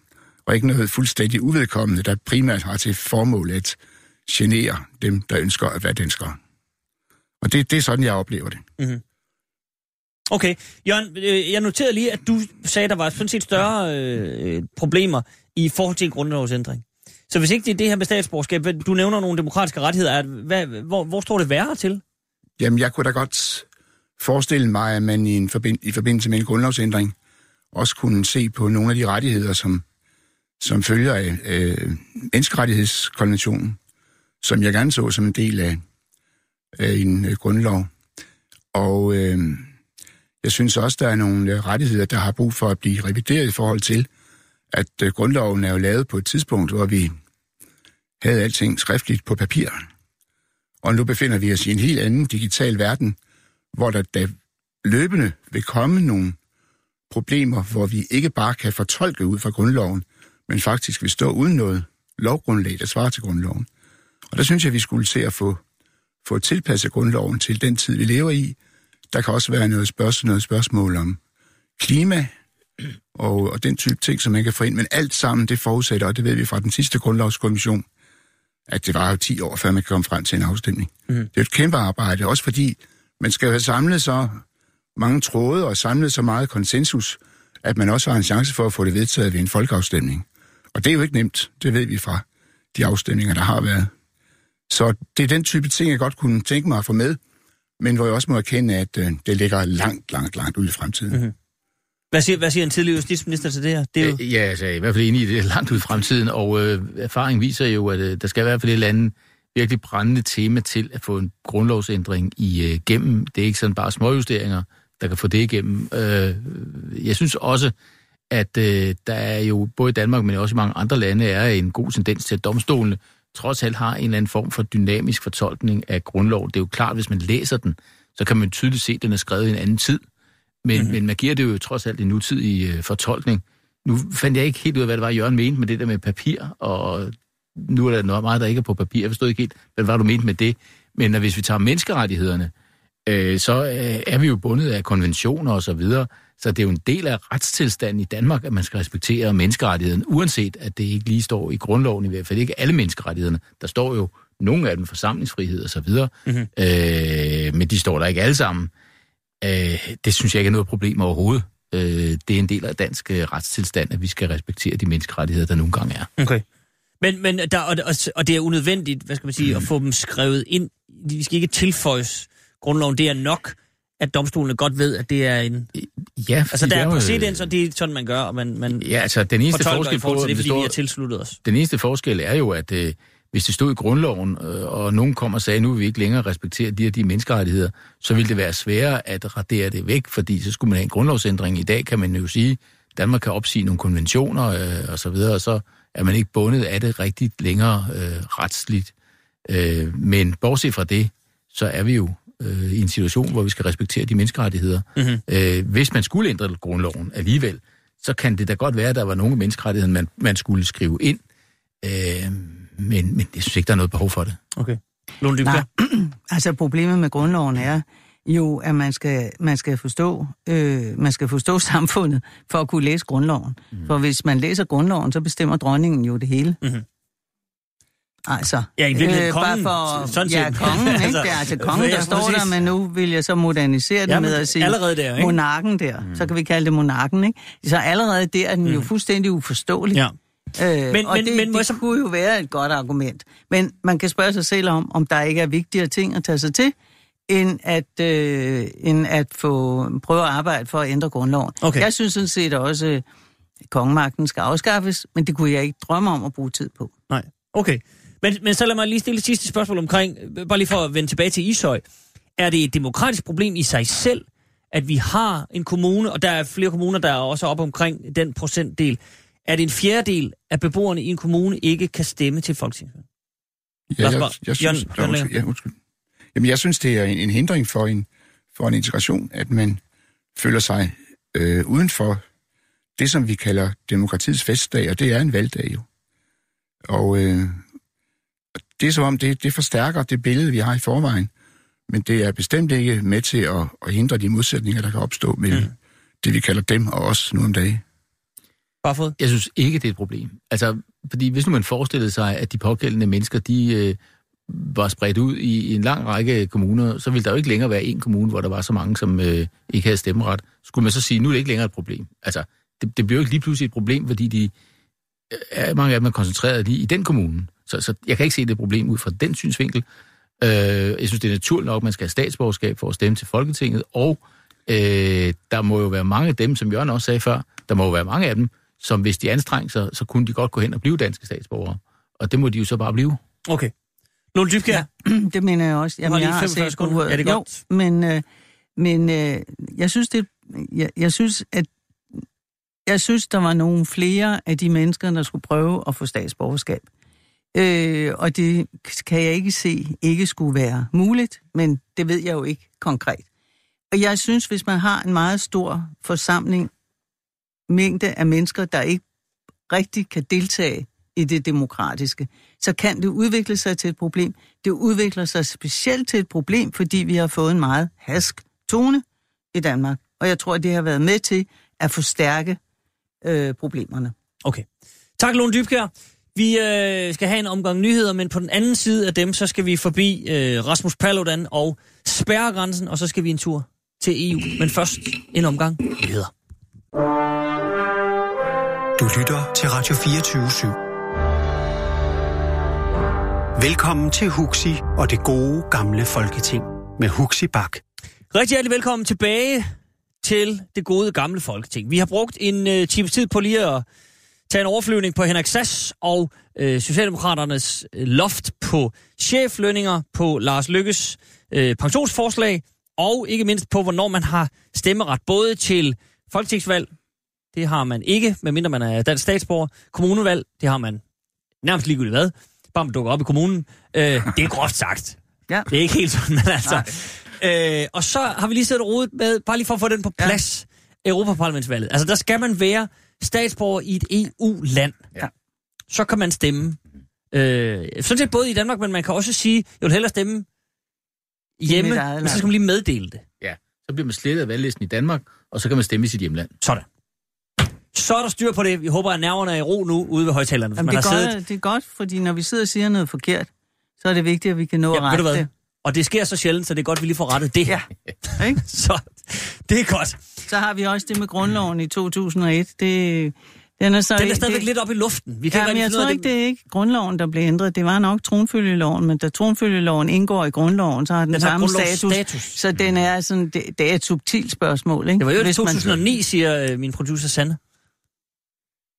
og ikke noget fuldstændig uvedkommende, der primært har til formål at genere dem, der ønsker at være danskere. Og det, det er sådan, jeg oplever det. Okay. Jørgen, øh, jeg noterede lige, at du sagde, at der var sådan set større øh, øh problemer i forhold til en grundlovsændring. Så hvis ikke det er det her med statsborgerskab, du nævner nogle demokratiske rettigheder, at hvad, hvor, hvor står det værre til? Jamen, jeg kunne da godt forestille mig, at man i, en forbind, i forbindelse med en grundlovsændring også kunne se på nogle af de rettigheder, som, som følger af øh, menneskerettighedskonventionen, som jeg gerne så som en del af, af en øh, grundlov. Og øh, jeg synes også, der er nogle øh, rettigheder, der har brug for at blive revideret i forhold til, at øh, grundloven er jo lavet på et tidspunkt, hvor vi havde alting skriftligt på papir. Og nu befinder vi os i en helt anden digital verden, hvor der, der løbende vil komme nogle problemer, hvor vi ikke bare kan fortolke ud fra grundloven, men faktisk vil stå uden noget lovgrundlag, der svarer til grundloven. Og der synes jeg, vi skulle se at få, få tilpasset grundloven til den tid, vi lever i. Der kan også være noget spørgsmål, noget spørgsmål om klima og, og den type ting, som man kan få ind. Men alt sammen, det forudsætter, og det ved vi fra den sidste grundlovskommission, at det var jo 10 år, før man kan komme frem til en afstemning. Mm. Det er et kæmpe arbejde, også fordi man skal have samlet så mange tråde og samlet så meget konsensus, at man også har en chance for at få det vedtaget ved en folkeafstemning. Og det er jo ikke nemt, det ved vi fra de afstemninger, der har været. Så det er den type ting, jeg godt kunne tænke mig at få med, men hvor jeg også må erkende, at øh, det ligger langt, langt, langt ud i fremtiden. Mm-hmm. Hvad siger, hvad siger en tidligere justitsminister til det her? Det er jo... Øh, Ja, altså, jeg er i hvert fald enig i det langt ud i fremtiden, og øh, erfaring viser jo, at øh, der skal i hvert fald et eller andet virkelig brændende tema til at få en grundlovsændring igennem. Det er ikke sådan bare småjusteringer, der kan få det igennem. Øh, jeg synes også, at øh, der er jo både i Danmark, men også i mange andre lande, er en god tendens til, at domstolene trods alt har en eller anden form for dynamisk fortolkning af grundlov. Det er jo klart, hvis man læser den, så kan man tydeligt se, at den er skrevet i en anden tid. Men, Mhm. mm-hmm. men man giver det jo trods alt en nutidig øh, fortolkning. Nu fandt jeg ikke helt ud af, hvad det var, Jørgen mente med det der med papir, og nu er der noget meget, der ikke er på papir. Jeg forstod ikke helt, hvad var du mente med det. Men hvis vi tager menneskerettighederne, øh, så øh, er vi jo bundet af konventioner og så videre. Så det er jo en del af retstilstanden i Danmark, at man skal respektere menneskerettigheden, uanset at det ikke lige står i grundloven, i hvert fald ikke alle menneskerettighederne. Der står jo nogle af dem forsamlingsfrihed og så videre, mm-hmm. øh, men de står der ikke alle sammen. Øh, det synes jeg ikke er noget problem overhovedet. Øh, det er en del af dansk øh, retstilstand, at vi skal respektere de menneskerettigheder, der nogle gange er. Okay. Men, men der, og, og, det er unødvendigt, hvad skal man sige, mm. at få dem skrevet ind. Vi skal ikke tilføjes grundloven. Det er nok, at domstolene godt ved, at det er en... Ja, Altså, der er øh, præcedens, og det er sådan, man gør, og man, man Ja, altså den eneste forskel på, det, fordi vi har tilsluttet os. den eneste forskel er jo, at øh, hvis det stod i grundloven, øh, og nogen kom og sagde, nu vil vi ikke længere respektere de her de menneskerettigheder, så ville det være sværere at radere det væk, fordi så skulle man have en grundlovsændring. I dag kan man jo sige, Danmark kan opsige nogle konventioner øh, og så videre, og så er man ikke bundet af det rigtigt længere øh, retsligt. Øh, men bortset fra det, så er vi jo øh, i en situation, hvor vi skal respektere de menneskerettigheder. Mm-hmm. Øh, hvis man skulle ændre grundloven alligevel, så kan det da godt være, at der var nogle menneskerettigheder, man, man skulle skrive ind. Øh, men, men jeg synes ikke, der er noget behov for det. Okay. Lone Dybkjær? Nej, altså problemet med grundloven er jo, at man skal, man skal, forstå, øh, man skal forstå samfundet for at kunne læse grundloven. Mm. For hvis man læser grundloven, så bestemmer dronningen jo det hele. Mhm. Altså, Ja, i virkeligheden kongen, bare for, sådan ja, kongen, ikke? Altså, Det er altså kongen, der står der, præcis. men nu vil jeg så modernisere det Ja, med at sige allerede der, ikke? monarken der. Mm. Så kan vi kalde det monarken, ikke? Så allerede der er den jo fuldstændig uforståelig. Ja. Øh, Men- og men- det, men det så- kunne jo være et godt argument. Men man kan spørge sig selv om, om der ikke er vigtigere ting at tage sig til, end at, øh, end at få prøve at arbejde for at ændre grundloven. Okay. Jeg synes sådan set også, at kongemagten skal afskaffes, men det kunne jeg ikke drømme om at bruge tid på. Nej, okay. Men, men så lad mig lige stille et sidste spørgsmål omkring, bare lige for at vende tilbage til Ishøj. Er det et demokratisk problem i sig selv, at vi har en kommune, og der er flere kommuner, der er også op omkring den procentdel, at en fjerdedel af beboerne i en kommune ikke kan stemme til folketingsvalg? Ja, jeg, jeg, Jørgen, synes, Jørgen ja, undskyld, ja, undskyld. Jamen, jeg synes, det er en, en hindring for en, for en integration, at man føler sig øh, uden for det, som vi kalder demokratiets festdag, og det er en valgdag jo. Og øh, det er som om, det, det forstærker det billede, vi har i forvejen, men det er bestemt ikke med til at, at hindre de modsætninger, der kan opstå mellem mm. det, vi kalder dem og os nu om dagen. Barfod? Jeg synes ikke, det er et problem. Altså, fordi hvis nu man forestillede sig, at de pågældende mennesker, de øh, var spredt ud i, i en lang række kommuner, så ville der jo ikke længere være en kommune, hvor der var så mange, som øh, ikke havde stemmeret. Skulle man så sige, nu er det ikke længere et problem. Altså, det, det bliver jo ikke lige pludselig et problem, fordi de, øh, mange af dem er koncentreret lige i den kommune. Så, så jeg kan ikke se det problem ud fra den synsvinkel. Øh, jeg synes, det er naturligt nok, at man skal have statsborgerskab for at stemme til Folketinget, og øh, der må jo være mange af dem, som Jørgen også sagde før, der må jo være mange af dem, som hvis de anstrenger sig, så kunne de godt gå hen og blive danske statsborgere. Og det må de jo så bare blive. Okay. Lone Dybkjær, det mener jeg også. har lige jeg 45 set sekunder. Er det godt? Jo, men, øh, men øh, jeg synes, det, jeg, jeg synes, at jeg synes, der var nogle flere af de mennesker, der skulle prøve at få statsborgerskab. Øh, og det kan jeg ikke se ikke skulle være muligt, men det ved jeg jo ikke konkret. Og jeg synes, hvis man har en meget stor forsamling, mængde af mennesker, der ikke rigtig kan deltage i det demokratiske, så kan det udvikle sig til et problem. Det udvikler sig specielt til et problem, fordi vi har fået en meget hask tone i Danmark. Og jeg tror, at det har været med til at forstærke øh, problemerne. Okay. Tak, Lone Dybkjær. Vi øh, skal have en omgang nyheder, men på den anden side af dem, så skal vi forbi øh, Rasmus Paludan og spærregrænsen, og så skal vi en tur til EU. Men først en omgang nyheder. Du lytter til Radio 24 /7. Velkommen til Huxi og det gode gamle folketing med Huxi Bak. Rigtig hjertelig velkommen tilbage til det gode gamle folketing. Vi har brugt en øh, times tid på lige at tage en overflyvning på Henrik Sass og øh, Socialdemokraternes øh, loft på cheflønninger, på Lars Lykkes øh, pensionsforslag, og ikke mindst på, hvornår man har stemmeret både til folketingsvalg, det har man ikke, medmindre man er dansk statsborger, kommunevalg, det har man nærmest ligegyldigt hvad, bare man dukker op i kommunen. Øh, det er groft sagt. Ja. Det er ikke helt sådan, men altså... Øh, og så har vi lige siddet og rodet med, bare lige for at få den på plads, ja. Europaparlamentsvalget. Altså, der skal man være statsborger i et EU-land. Ja. Så kan man stemme. Øh, sådan set både i Danmark, men man kan også sige, jeg vil hellere stemme hjemme, men så skal man lige meddele det. Ja, så bliver man slettet af valglisten i Danmark, og så kan man stemme i sit hjemland. Sådan. Så er der styr på det. Vi håber, at nerverne er i ro nu ude ved højtalerne. Jamen, man det, har er siddet godt, det er godt, fordi når vi sidder og siger noget forkert, så er det vigtigt, at vi kan nå at Ja, ved du rette hvad? det. Og det sker så sjældent, så det er godt, at vi lige får rettet det. Ja. Ikke? Så det er godt. Så har vi også det med grundloven i 2001. Det, den er, så Den er ikke- stadigvæk det, lidt op i luften. Vi kan Ja, men jeg tror ikke, det er ikke grundloven, der blev ændret. Det var nok tronfølgeloven, men da tronfølgeloven indgår i grundloven, så har den, Den har samme grundlovsstatus. status. Så den er sådan, det, det er et subtilt spørgsmål, ikke? Det var jo i Hvis man- 2009, siger øh, min producer Sanne.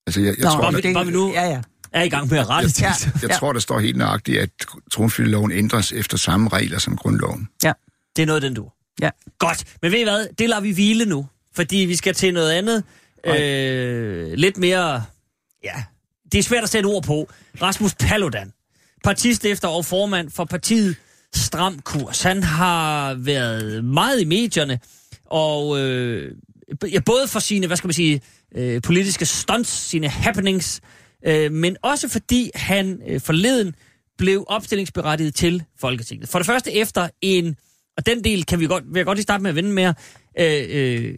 Altså, jeg, jeg, Nå, tror, var det- var vi nu- Ja, ja. Er i gang med at rette det. Ja. jeg tror, der står helt nøjagtigt, at tronfølgeloven ændres efter samme regler som grundloven. Det er noget, den du. Ja. Godt. Men ved I hvad? Det lader vi hvile nu. Fordi vi skal til noget andet. Øh, lidt mere... Ja, det er svært at sætte ord på. Rasmus Paludan. Partistifter og formand for partiet Stram Kurs. Han har været meget i medierne. Og øh, ja, både for sine, hvad skal man sige, øh, politiske stunts, sine happenings, øh, men også fordi han øh, forleden blev opstillingsberettiget til Folketinget. For det første efter en, og den del kan vi godt, vil jeg godt lige starte med at vende mere, øh, øh,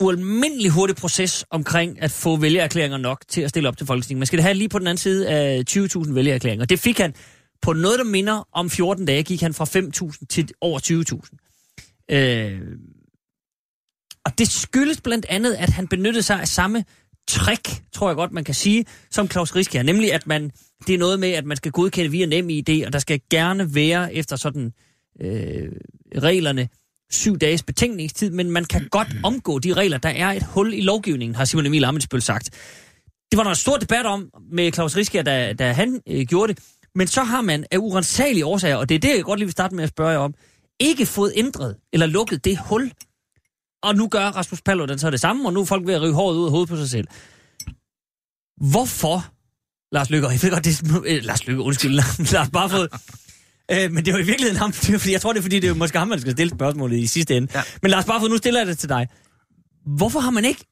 ualmindelig hurtig proces omkring at få vælgererklæringer nok til at stille op til Folketinget. Man skal det have lige på den anden side af 20.000 vælgererklæringer. Det fik han på noget, der minder om 14 dage, gik han fra 5.000 til over 20.000. Øh, og det skyldes blandt andet, at han benyttede sig af samme trick, tror jeg godt, man kan sige, som Claus Riske Nemlig, at man, det er noget med, at man skal godkende via NemID, og der skal gerne være efter sådan øh, reglerne syv dages betænkningstid, men man kan godt omgå de regler. Der er et hul i lovgivningen, har Simon Emil Amitsbøl sagt. Det var der en stor debat om med Claus Riske, da, da han øh, gjorde det. Men så har man af urensagelige årsager, og det er det, jeg godt lige vil starte med at spørge jer om, ikke fået ændret eller lukket det hul, og nu gør Rasmus Paludan så det samme, og nu er folk ved at rive håret ud af hovedet på sig selv. Hvorfor, Lars Lykke, og jeg ved godt, det er, øh, Lars Lykke, undskyld, Lars Barfod, øh, men det var i virkeligheden ham, det fordi jeg tror, det er, fordi det er måske ham, man skal stille spørgsmålet i sidste ende. Ja. Men Lars Barfod, nu stiller jeg det til dig. Hvorfor har man ikke,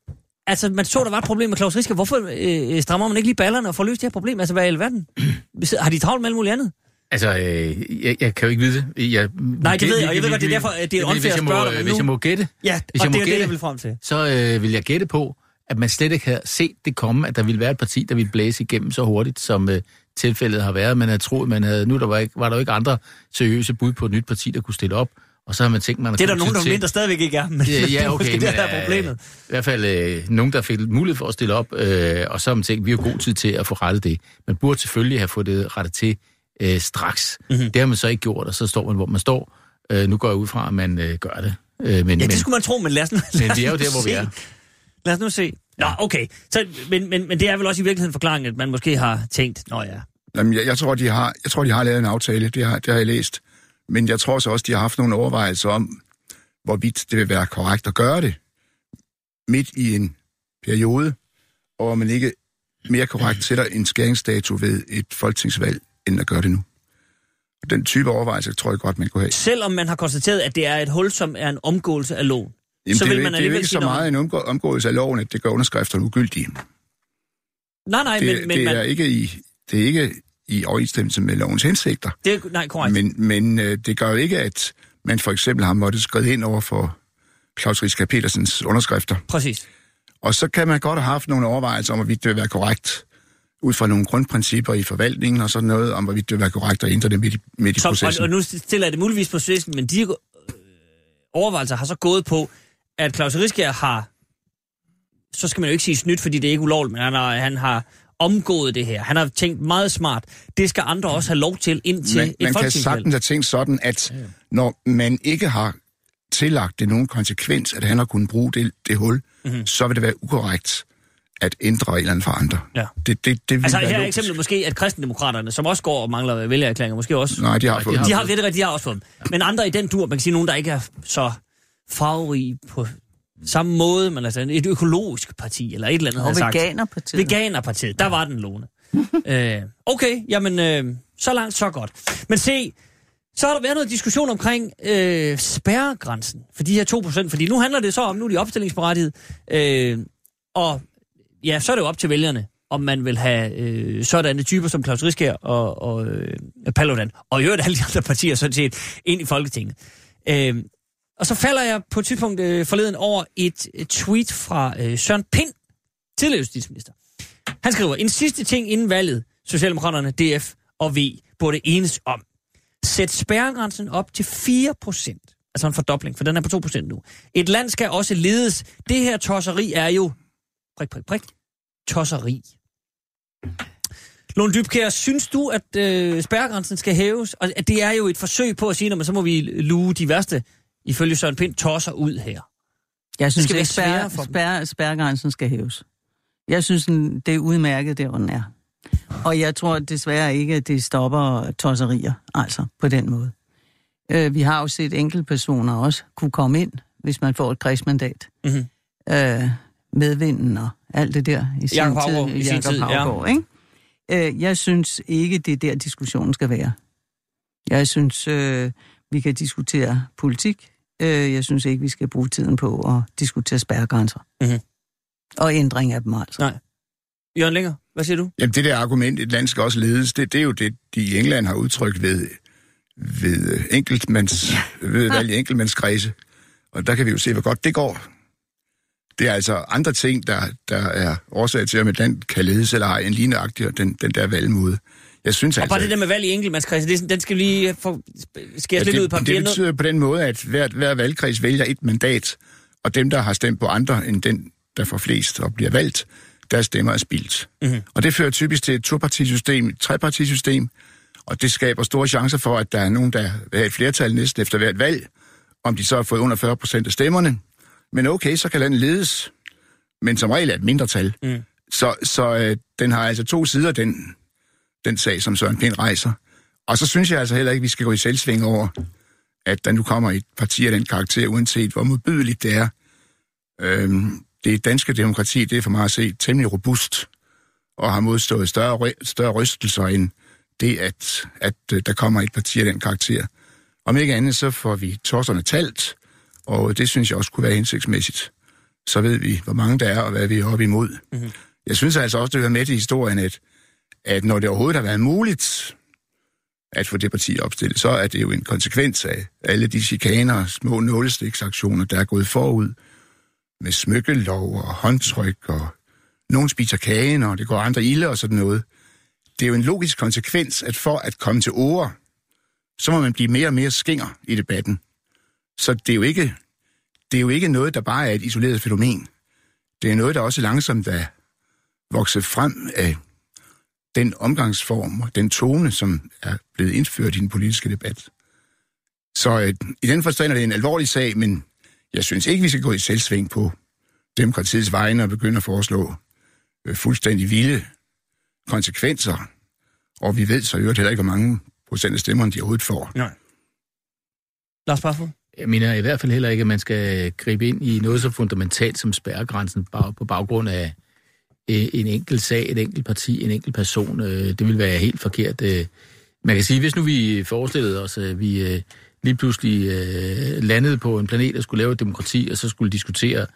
altså man så, der var et problem med Claus Riske, hvorfor øh, strammer man ikke lige ballerne og får løst det her problem? Altså hvad i alverden? Har de travlt med alt muligt andet? Altså, øh, jeg, jeg kan jo ikke vide det. Jeg, Nej, det ved jeg, og jeg ved godt, det er derfor, det er unfair at spørge dig, men Hvis jeg må gætte, Ja, Hvis og jeg må det er det, gætte- jeg vil frem til. så øh, vil jeg gætte på, at man slet ikke havde set det komme, at der ville være et parti, der ville blæse igennem så hurtigt, som øh, tilfældet har været. Man havde troet, man havde... Nu der var, ikke, var der jo ikke andre seriøse bud på et nyt parti, der kunne stille op. Og så har man tænkt, man har Det er der nogen, der mener, stadigvæk ikke er, men Ja, det ja, er okay, det, men, der er problemet. Øh, I hvert fald øh, nogen, der fik mulighed for at stille op, øh, og så har man tænkt, vi har god tid til at få rettet det. Man burde selvfølgelig have fået det rettet til øh, straks. Mhm. Mm-hmm. Det har man så ikke gjort, og så står man, hvor man står. Øh, nu går jeg ud fra, at man øh, gør det. Øh, men, Ja, men, det skulle man tro, men lad os nu, men lad os vi er jo der, hvor vi er. Lad os nu se. Nå, okay. Så, men, men, men det er vel også i virkeligheden forklaringen, at man måske har tænkt, nå ja, Jamen, jeg, jeg, tror, de har, jeg tror, de har lavet en aftale, det har, det har jeg læst. Men jeg tror så også, de har haft nogle overvejelser om, hvorvidt det vil være korrekt at gøre det midt i en periode, og om man ikke mere korrekt sætter en skæringsdato ved et folketingsvalg, end at gøre det nu. Den type overvejelse tror jeg godt, man kunne have. selvom man har konstateret, at det er et hul, som er en omgåelse af loven, Jamen, så det, vil man ikke- det er alligevel ikke så "Nå, meget en omgå- omgåelse af loven, at det gør underskrifterne ugyldige. Nej, nej, Det, men, men det, man, er ikke i, det er ikke i overensstemmelse med lovens hensigter. det er, nej, korrekt. Men, men øh, det gør jo ikke, at man for eksempel har måttet skrive ind over for Claus Riska Petersens underskrifter. Præcis. Og så kan man godt have haft nogle overvejelser om, hvorvidt det vil være korrekt, ud fra nogle grundprincipper i forvaltningen og sådan noget, om hvorvidt det vil være korrekt at ændre det midt i, midt i Så, og, processen. og nu stiller jeg det muligvis på spidsen, men de øh, overvejelser har så gået på, at Claus Riskær har, så skal man jo ikke sige snydt, fordi det er ikke ulovligt, men han har, han har omgået det her. Han har tænkt meget smart. Det skal andre også have lov til indtil man, et man kan sagtens have tænkt sådan, at når man ikke har tillagt det nogen konsekvens, at han har kunnet bruge det, det hul, Mhm. mm-hmm. så vil det være ukorrekt at ændre andet for andre. Ja. Det, det, det vil Altså her er eksemplet måske, at kristendemokraterne, som også går og mangler vælgererklæringer, måske også... Nej, de har fået De har, det de har også fået dem. Men andre i den dur, man kan sige, nogen, der ikke er så farverige på samme måde, men altså et økologisk parti, eller et eller andet, Og. Veganerpartiet. Veganerpartiet, der var den låne. øh, okay, jamen, øh, så langt, så godt. Men se, så har der været noget diskussion omkring øh, spærregrænsen for de her 2%, fordi nu handler det så om, nu er de opstillingsberettiget, øh, og ja, så er det jo op til vælgerne, om man vil have øh, sådanne typer som Claus Riskær og, og øh, Paludan, og i øvrigt alle de andre partier sådan set, ind i Folketinget. Øh, og så falder jeg på et tidspunkt øh, forleden over et, øh, tweet fra øh, Søren Pind, tidligere justitsminister. Han skriver, en sidste ting inden valget, Socialdemokraterne, DF og V burde enes om. Sæt spærregrænsen op til 4%. Altså en fordobling, for den er på 2% nu. Et land skal også ledes. Det her tosseri er jo... Prik, prik, prik. Tosseri. Lone Dybkjær, synes du, at øh, spærregrænsen skal hæves? Og at det er jo et forsøg på at sige, at så må vi luge de værste, ifølge Søren Pind, tosser ud her. Jeg synes skal ikke, spærre, spærre, spærregrænsen skal hæves. Jeg synes, det er udmærket, der hvor den er. Og jeg tror desværre ikke, at det stopper tosserier, altså på den måde. Øh, vi har jo set enkeltpersoner også kunne komme ind, hvis man får et kredsmandat. Mhm. Øh, medvinden og alt det der i sin Haugaard tid. i sin tid, ja. Haugaard, ikke? Øh, jeg synes ikke, det er der, diskussionen skal være. Jeg synes, øh, vi kan diskutere politik. Øh, jeg synes ikke, vi skal bruge tiden på at diskutere spærregrænser. Mhm. Og ændring af dem altså. Nej. Jørgen Linger, hvad siger du? Jamen, det der argument, et land skal også ledes, det, det er jo det, de i England har udtrykt ved, ved enkeltmands, ved valg i enkeltmandskredse. Og der kan vi jo se, hvor godt det går. Det er altså andre ting, der, der er årsag til, om et land kan ledes eller ej, en ligneagtig den, den der valgmåde. Jeg synes Og altså... bare det der med valg i enkeltmandskredse, det er sådan- den skal lige få skæres Ja, lidt ud på det, det papiret. betyder på den måde, at hver, hver valgkreds vælger et mandat, og dem, der har stemt på andre end den, der får flest og bliver valgt, deres stemmer er spildt. Mhm. Mm-hmm. Og det fører typisk til et topartisystem, et trepartisystem, og det skaber store chancer for, at der er nogen, der vil have et flertal næsten efter hvert valg, om de så har fået under 40 procent af stemmerne. Men okay, så kan landet ledes, men som regel er et mindretal. Mm. Så, så øh, den har altså to sider, den, den sag, som Søren Pind rejser. Og så synes jeg altså heller ikke, at vi skal gå i selvsving over, at der nu kommer et parti af den karakter, uanset hvor modbydeligt det er. Øhm, det danske demokrati, det er for mig at se temmelig robust, og har modstået større, større rystelser end det, at, at øh, der kommer et parti af den karakter. Om ikke andet, så får vi torserne talt, og det synes jeg også kunne være hensigtsmæssigt. Så ved vi, hvor mange der er, og hvad vi er oppe imod. Mm-hmm. Jeg synes altså også, det hører med til historien, at, at når det overhovedet har været muligt at få det parti opstillet, så er det jo en konsekvens af alle de chikaner, små nålestiksaktioner, der er gået forud med smykkelov og håndtryk, og nogen spiser kagen, og det går andre ilde og sådan noget. Det er jo en logisk konsekvens, at for at komme til ord, så må man blive mere og mere skinger i debatten. Så det er jo ikke, det er jo ikke noget, der bare er et isoleret fænomen. Det er noget, der også langsomt er vokset frem af den omgangsform og den tone, som er blevet indført i den politiske debat. Så øh, i den forstand er det en alvorlig sag, men jeg synes ikke, vi skal gå i selvsving på demokratiets vegne og begynde at foreslå øh, fuldstændig vilde konsekvenser. Og vi ved så i øvrigt heller ikke, hvor mange procent af stemmerne de overhovedet får. Nej. Lars Barfod? Jeg mener i hvert fald heller ikke, at man skal gribe ind i noget så fundamentalt som spærregrænsen på baggrund af Øh, en enkelt sag, et enkelt parti, en enkelt person. Øh, det vil være helt forkert. Øh. Man kan sige, hvis nu vi forestillede os, at vi lige pludselig landede på en planet og skulle lave et demokrati, og så skulle diskutere,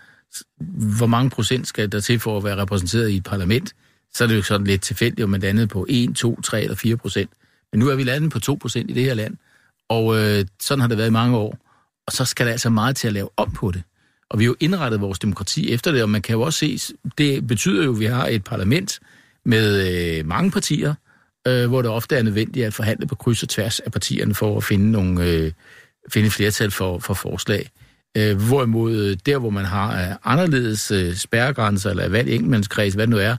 hvor mange procent skal der til for at være repræsenteret i et parlament, så er det jo sådan lidt tilfældigt, om man landede på 1, 2, 3 eller 4 procent. Men nu er vi landet på 2 procent i det her land, og øh, sådan har det været i mange år. Og så skal der altså meget til at lave op på det. Og vi har jo indrettet vores demokrati efter det, og man kan jo også se, det betyder jo, at vi har et parlament med øh, mange partier, øh, hvor det ofte er nødvendigt at forhandle på kryds og tværs af partierne for at finde, nogle, øh, finde flertal for, for forslag. Øh, hvorimod øh, der, hvor man har øh, anderledes øh, spærregrænser eller valg i enkeltmandskreds, hvad det nu er,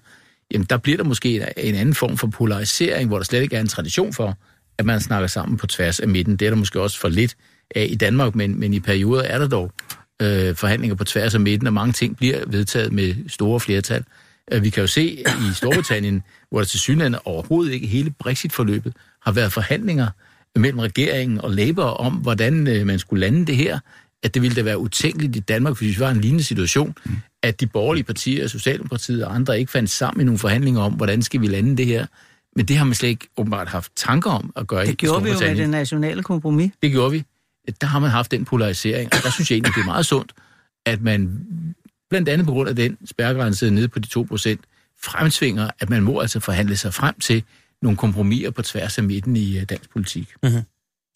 jamen der bliver der måske en, en anden form for polarisering, hvor der slet ikke er en tradition for, at man snakker sammen på tværs af midten. Det er der måske også for lidt af i Danmark, men, men i perioder er der dog øh, forhandlinger på tværs af midten, og mange ting bliver vedtaget med store flertal. Øh, Vi kan jo se i Storbritannien, hvor der til synligheden overhovedet ikke hele Brexit-forløbet har været forhandlinger mellem regeringen og Labour om, hvordan øh, man skulle lande det her, at det ville da være utænkeligt i Danmark, hvis vi var en lignende situation, at de borgerlige partier, Socialdemokratiet og andre ikke fandt sammen i nogle forhandlinger om, hvordan skal vi lande det her. Men det har man slet ikke åbenbart haft tanker om at gøre i Det gjorde vi jo med det nationale kompromis. Det gjorde vi. Der har man haft den polarisering, og der synes jeg egentlig, det er meget sundt, at man blandt andet på grund af den spærregrænse nede på de 2%, fremtvinger, at man må altså forhandle sig frem til nogle kompromiser på tværs af midten i øh, dansk politik. Mhm.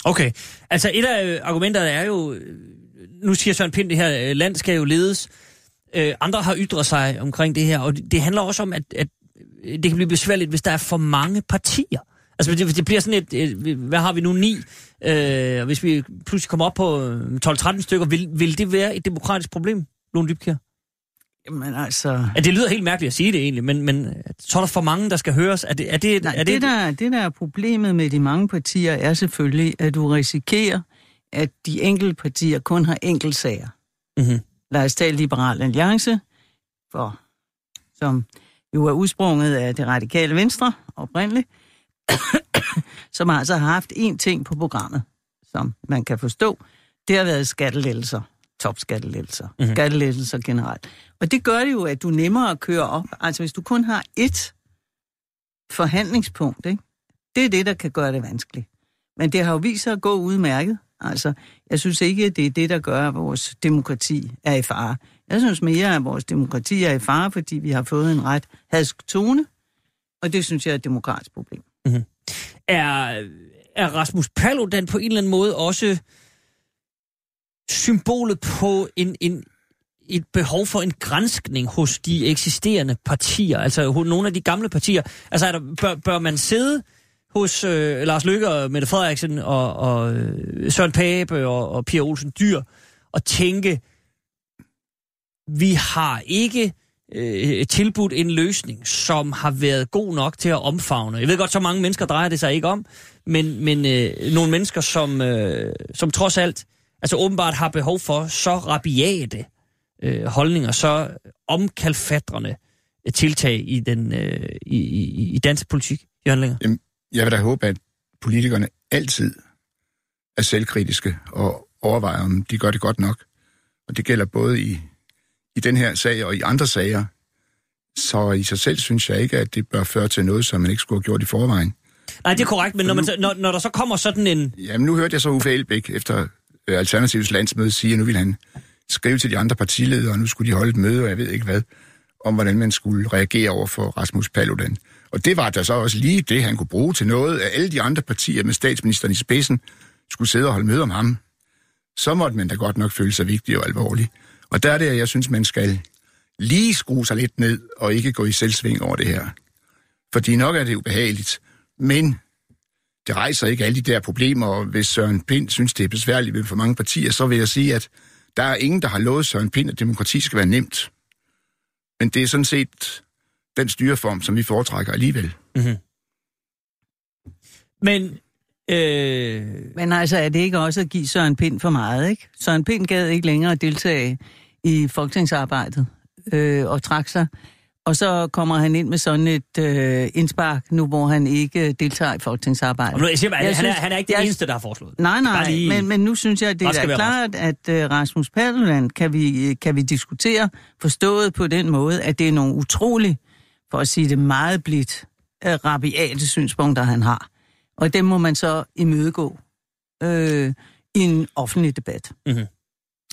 Okay, altså et af øh, argumenterne er jo, øh, nu siger Søren Pind, det her land skal jo ledes. Andre har ytret sig omkring det her, og det handler også om, at, at det kan blive besværligt, hvis der er for mange partier. Altså det, det bliver sådan et, øh, hvad har vi nu, ni, øh, og hvis vi pludselig kommer op på øh, 12-13 stykker, vil, vil det være et demokratisk problem, Lone Dybkjær? Jamen altså... Ja, det lyder helt mærkeligt at sige det egentlig, men, men så er der for mange, der skal høres. Er det, er det, Nej, er det, der, det der er problemet med de mange partier er selvfølgelig, at du risikerer, at de enkelte partier kun har enkeltsager. Mhm. Lad os tage Liberal Alliance, for, som jo er udsprunget af det radikale venstre oprindeligt, som altså har haft én ting på programmet, som man kan forstå. Det har været skattelettelser, topskattelettelser, mm-hmm. skattelettelser generelt. Og det gør det jo, at du nemmere at køre op. Altså hvis du kun har ét forhandlingspunkt, ikke? det er det, der kan gøre det vanskeligt. Men det har jo vist sig at gå udmærket. Altså, jeg synes ikke, at det er det, der gør, at vores demokrati er i fare. Jeg synes mere, at vores demokrati er i fare, fordi vi har fået en ret hadsk tone, og det synes jeg er et demokratisk problem. Mm-hmm. er, er Rasmus Paludan på en eller anden måde også symbolet på en, en, et behov for en grænskning hos de eksisterende partier, altså hos nogle af de gamle partier. Altså er der, bør, bør man sidde hos øh, Lars Løkke og Mette Frederiksen og, og øh, Søren Pape og, og Pia Olsen Dyr og tænke, vi har ikke øh, tilbudt en løsning, som har været god nok til at omfavne. Jeg ved godt, så mange mennesker drejer det sig ikke om, men, men øh, nogle mennesker, som, øh, som trods alt altså åbenbart har behov for så rabiate øh, holdninger, så omkalfatrende øh, tiltag i, den, øh, i, i, i dansk politik. Jørgen Linger. Jeg vil da håbe, at politikerne altid er selvkritiske og overvejer, om de gør det godt nok. Og det gælder både i, i den her sag og i andre sager. Så i sig selv synes jeg ikke, at det bør føre til noget, som man ikke skulle have gjort i forvejen. Nej, det er korrekt, men når, man, når, når der så kommer sådan en... Jamen, nu hørte jeg så Uffe Elbæk efter øh, Alternativets landsmøde sige, at nu ville han skrive til de andre partiledere, og nu skulle de holde et møde, og jeg ved ikke hvad, om hvordan man skulle reagere over for Rasmus Paludan. Og det var da så også lige det, han kunne bruge til noget, at alle de andre partier med statsministeren i spidsen skulle sidde og holde møde om ham. Så måtte man da godt nok føle sig vigtig og alvorlig. Og der er det, at jeg synes, man skal lige skrue sig lidt ned, og ikke gå i selvsving over det her. Fordi nok er det ubehageligt, men det rejser ikke alle de der problemer, og hvis Søren Pind synes, det er besværligt ved for mange partier, så vil jeg sige, at der er ingen, der har lovet Søren Pind, at demokrati skal være nemt. Men det er sådan set den styreform, som vi foretrækker alligevel. Mm-hmm. Men... Øh, Men altså, er det ikke også at give Søren Pind for meget, ikke? Søren Pind gad ikke længere deltage i folketingsarbejdet øh, og trak sig. Og så kommer han ind med sådan et øh, indspark, nu hvor han ikke deltager i folketingsarbejdet. Nu, jeg siger Jeg han, er, synes- han er ikke den jeg- eneste, der har foreslået. Nej, nej, lige- men, men nu synes jeg, at det er være klart, at uh, Rasmus Paludan kan vi, kan vi diskutere forstået på den måde, at det er nogle utrolig, for at sige det meget blidt, uh, rabiate synspunkter, han har. Og dem må man så imødegå øh, i en offentlig debat. Mhm.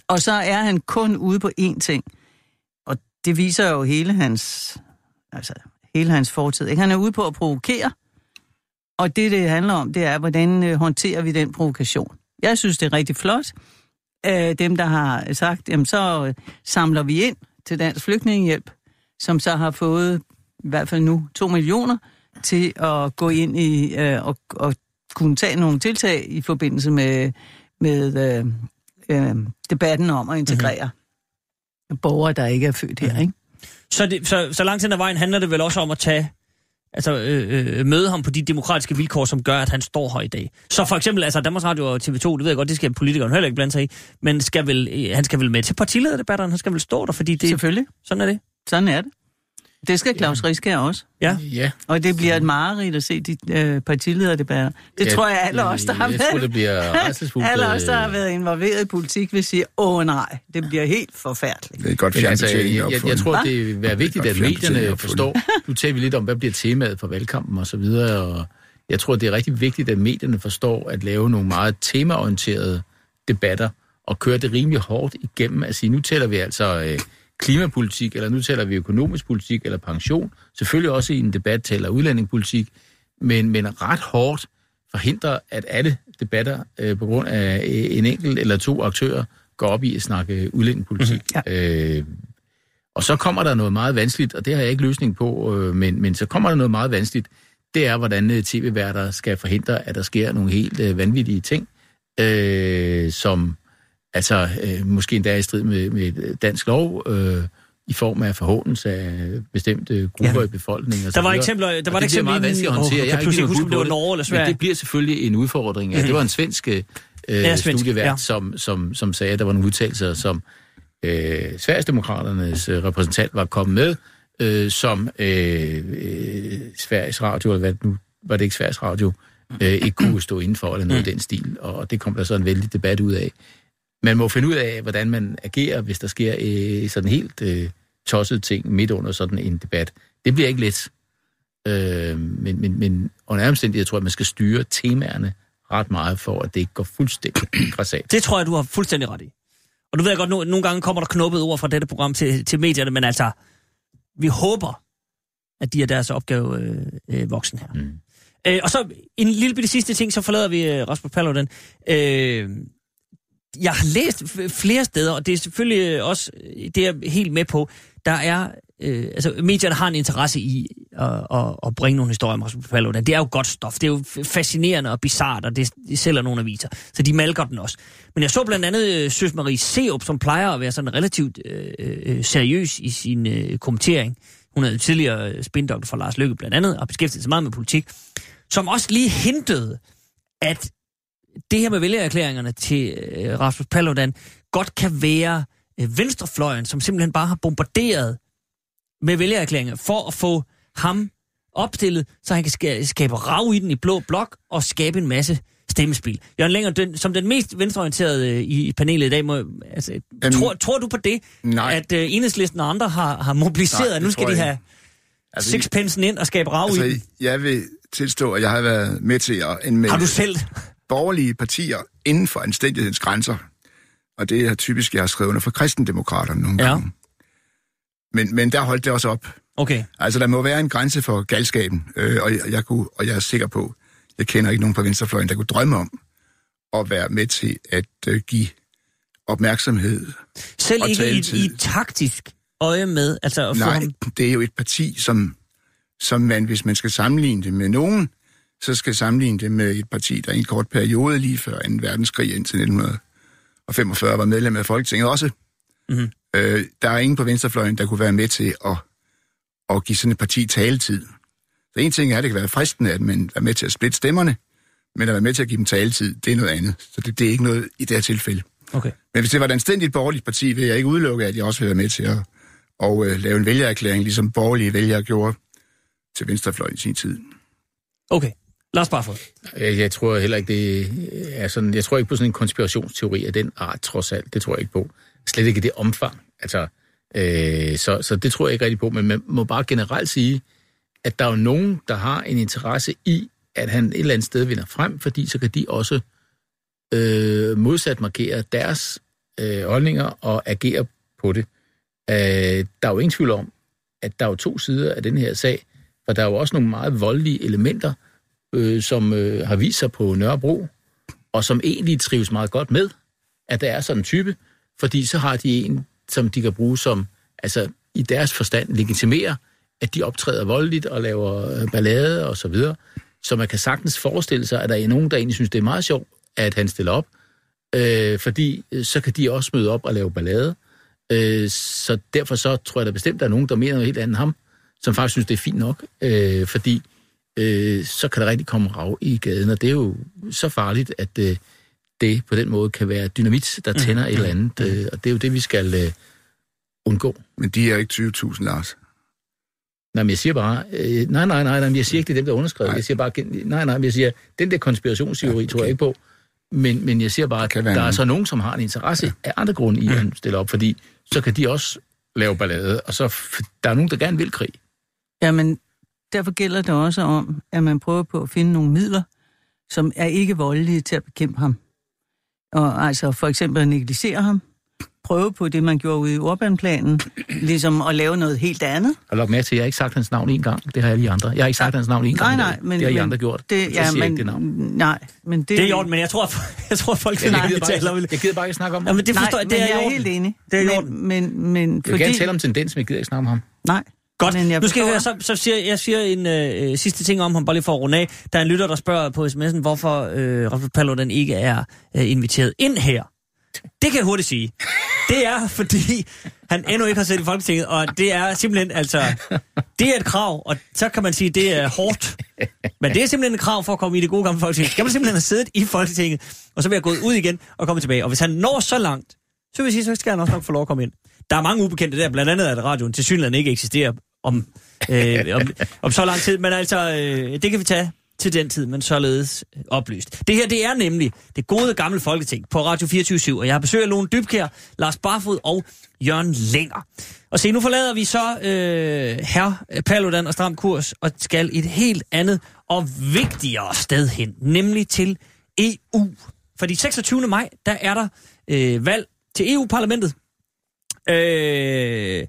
Og så er han kun ude på én ting, og det viser jo hele hans, altså, hele hans fortid. Ikke? Han er ude på at provokere, og det, det handler om, det er, hvordan øh, håndterer vi den provokation. Jeg synes, det er rigtig flot. Øh, dem, der har sagt, jamen så øh, samler vi ind til Dansk Flygtningehjælp, som så har fået i hvert fald nu 2 millioner til at gå ind i øh, og, og kunne tage nogle tiltag i forbindelse med, med øh, øh, debatten om at integrere mm-hmm. borgere, der ikke er født her. Ikke? Så, det, så, så langt hen ad vejen handler det vel også om at tage, altså øh, øh, møde ham på de demokratiske vilkår, som gør, at han står her i dag. Så for eksempel, altså Danmarks Radio og TV2, det ved jeg godt, det skal politikeren heller ikke blande sig i, men skal vel, øh, han skal vel med til partilederdebatterne, han skal vel stå der, fordi det, Selvfølgelig. sådan er det. Sådan er det. Det skal Claus Riskær også. Ja. Ja. Og det bliver et mareridt at se de øh, partilederdebatter. Det Ja, tror jeg, alle os, der har jeg tror, været, det bliver alle os, der har øh, været involveret i politik, vil sige, åh nej, det bliver helt forfærdeligt. Det er godt altså, jeg, jeg, jeg tror, det vil være vigtigt, at medierne forstår. Nu taler vi lidt om, hvad bliver temaet for valgkampen og så videre, og jeg tror, det er rigtig vigtigt, at medierne forstår at lave nogle meget temaorienterede debatter og køre det rimelig hårdt igennem at sige, nu taler vi altså øh, klimapolitik, eller nu taler vi økonomisk politik eller pension. Selvfølgelig også i en debat taler udlændingepolitik, men, men ret hårdt forhindre, at alle debatter øh, på grund af øh, en enkelt eller to aktører går op i at snakke udlændingepolitik. Mm-hmm. Øh, og så kommer der noget meget vanskeligt, og det har jeg ikke løsning på, øh, men, men så kommer der noget meget vanskeligt. Det er, hvordan øh, tv-værter skal forhindre, at der sker nogle helt øh, vanvittige ting, øh, som altså øh, måske endda er i strid med, med dansk lov, øh, i form af forhåndelse af bestemte grupper Ja. i befolkningen. og så Der var videre. eksempler, der Og var et det eksempel meget vanskeligt at håndtere. Åh, jeg jeg pludselig huske, det var Norge eller Men Sverige. det bliver selvfølgelig en udfordring. Ja. Det var en svensk øh, Ja, svensk, studievært, ja. som, som, som sagde, at der var nogle udtalelser, som øh, Sverigesdemokraternes øh, repræsentant var kommet med, øh, som øh, øh, Sveriges Radio, eller hvad nu var det ikke Sveriges Radio, øh, ikke kunne stå indenfor, eller noget i den stil. Og det kom der så en vældig debat ud af. Man må finde ud af, hvordan man agerer, hvis der sker øh, sådan helt øh, tosset ting midt under sådan en debat. Det bliver ikke let. Øh, men, men, men under omstændigheder tror jeg, at man skal styre temaerne ret meget, for at det ikke går fuldstændig græsat. Det tror jeg, du har fuldstændig ret i. Og du ved jeg godt, no, nogle gange kommer der knuppet ord fra dette program til, til medierne, men altså, vi håber, at de er deres opgave øh, øh, voksen her. Mm. Øh, og så en lille bitte sidste ting, så forlader vi øh, Rasmus Paludan. Øh, jeg har læst flere steder, og det er selvfølgelig øh, også, øh, det er jeg helt med på, der er, øh, altså medierne har en interesse i at, at, at bringe nogle historier om Rasmus Paludan. Det er jo godt stof, det er jo fascinerende og bizart, og det, det sælger nogle aviser, så de malker den også. Men jeg så blandt andet øh, Søs Marie Seup, som plejer at være sådan relativt øh, seriøs i sin øh, kommentering. Hun er tidligere spindoktor for Lars Løkke blandt andet, og beskæftiget sig meget med politik, som også lige hintede, at det her med vælgererklæringerne til øh, Rasmus Paludan godt kan være øh, venstrefløjen, som simpelthen bare har bombarderet med vælgererklæringer for at få ham opstillet, så han kan ska- skabe rav i den i blå blok og skabe en masse stemmespil. Jørgen Længer, den, som den mest venstreorienterede øh, i, i panelet i dag, må, altså, Jamen, tror, tror du på det, nej. at øh, enhedslisten og andre har, har mobiliseret, Nej, at nu skal de have. Altså, sixpensen ind og skabe rav i den? Altså, jeg vil tilstå, at jeg har været med til at anmelde Har du selv? Borgerlige partier inden for anstændighedens grænser. Og det er typisk, jeg har skrevet under for kristendemokraterne nogle Ja. gange. Men, men der holdt det også op. Okay. Altså, der må være en grænse for galskaben, øh, og, jeg, jeg kunne, og jeg er sikker på, jeg kender ikke nogen på venstrefløjen, der kunne drømme om at være med til at øh, give opmærksomhed. Selv Og ikke i, taletid. i taktisk øje med, altså at få Nej, ham... det er jo et parti, som, som man, hvis man skal sammenligne det med nogen, så skal sammenligne det med et parti, der i en kort periode lige før 2. verdenskrig indtil 1945 var medlem af Folketinget også. Mhm. Øh, der er ingen på venstrefløjen, der kunne være med til at, at give sådan et parti taletid. Så en ting er, at det kan være fristende, at man er med til at splitte stemmerne, men at være med til at give dem taletid, det er noget andet. Så det, det er ikke noget i det her tilfælde. Okay. Men hvis det var et anstændigt borgerligt parti, vil jeg ikke udelukke, at jeg også vil være med til at, og øh, lave en vælgererklæring, ligesom borgerlige vælgere gjorde til Venstrefløjen i sin tid. Okay, Lars Barfod. Jeg, øh, jeg tror heller ikke, det er sådan... Jeg tror ikke på sådan en konspirationsteori af den art, trods alt. Det tror jeg ikke på. Slet ikke i det omfang. Altså, øh, så, så det tror jeg ikke rigtig på. Men man må bare generelt sige, at der er jo nogen, der har en interesse i, at han et eller andet sted vinder frem, fordi så kan de også øh, modsat markere deres øh, holdninger og agere på det. Øh, der er jo ingen tvivl om, at der er jo to sider af den her sag, for der er jo også nogle meget voldelige elementer, øh, som øh, har vist sig på Nørrebro, og som egentlig trives meget godt med, at der er sådan en type, fordi så har de en, som de kan bruge som, altså i deres forstand legitimerer, at de optræder voldeligt og laver øh, ballade og så videre. Så man kan sagtens forestille sig, at der er nogen, der egentlig synes, det er meget sjovt, at han stiller op, øh, fordi øh, så kan de også møde op og lave ballade. Øh, så derfor så tror jeg da bestemt, at der er nogen, der mener noget helt andet end ham, som faktisk synes, det er fint nok, øh, fordi øh, så kan der rigtig komme rav i gaden, og det er jo så farligt, at øh, det på den måde kan være dynamit, der tænder et eller andet, øh, og det er jo det, vi skal øh, undgå. Men de er ikke 20.000, Lars. Nej, men jeg siger bare, øh, nej, nej, nej, nej, men jeg siger ikke, det er dem, der er underskrevet. Nej. Jeg siger bare, nej, nej, men jeg siger, den der konspirationsteori ja, okay. tror jeg ikke på. Men, men jeg siger bare, at der er så nogen, som har en interesse ja. af andre grunde i, at han stiller op, fordi så kan de også lave ballade, og så der er nogen, der gerne vil krig. Jamen, derfor gælder det også om, at man prøver på at finde nogle midler, som er ikke voldelige til at bekæmpe ham. Og altså for eksempel at negligere ham, prøve på det, man gjorde ude i Urbanplanen, ligesom at lave noget helt andet. Og luk med til, jeg har ikke sagt hans navn en gang. Det har alle de andre. Jeg har ikke sagt hans navn en Nej, gang. nej, men... det har I andre gjort. Det, ja, jeg men, ikke det navn. Nej, men det... Det er i orden, men jeg tror, jeg tror folk Jeg, vil jeg, gider taler om jeg gider bare ikke snakke om Ja, ham. men det nej, forstår jeg, men det er jeg er helt enig. Det er i orden. men, men, men Jeg vil fordi... gerne tale om tendens, men jeg gider ikke snakke om ham. Nej. Godt, Men jeg nu skal jeg høre, så, så siger jeg siger en øh, sidste ting om ham, bare lige for at runde af. Der er en lytter, der spørger på sms'en, hvorfor øh, Rafael Paludan ikke er øh, inviteret ind her. Det kan jeg hurtigt sige. Det er, fordi han endnu ikke har siddet i Folketinget, og det er simpelthen, altså, det er et krav, og så kan man sige, det er hårdt. Men det er simpelthen et krav for at komme i det gode gamle Folketing. Skal man simpelthen have siddet i Folketinget, og så være gået ud igen og komme tilbage. Og hvis han når så langt, så vil jeg sige, så skal han også nok få lov at komme ind. Der er mange ubekendte der, blandt andet at radioen til synligheden ikke eksisterer om, øh, om, om så lang tid. Men altså, øh, det kan vi tage til den tid, men således øh, oplyst. Det her, det er nemlig det gode gamle Folketing på Radio 24 og jeg har besøg af Lone Dybkær, Lars Barfod og Jørgen Længer. Og se, nu forlader vi så øh, her Paludan og Stram Kurs og skal et helt andet og vigtigere sted hen, nemlig til EU. Fordi 26. maj, der er der øh, valg til EU-parlamentet. Øh,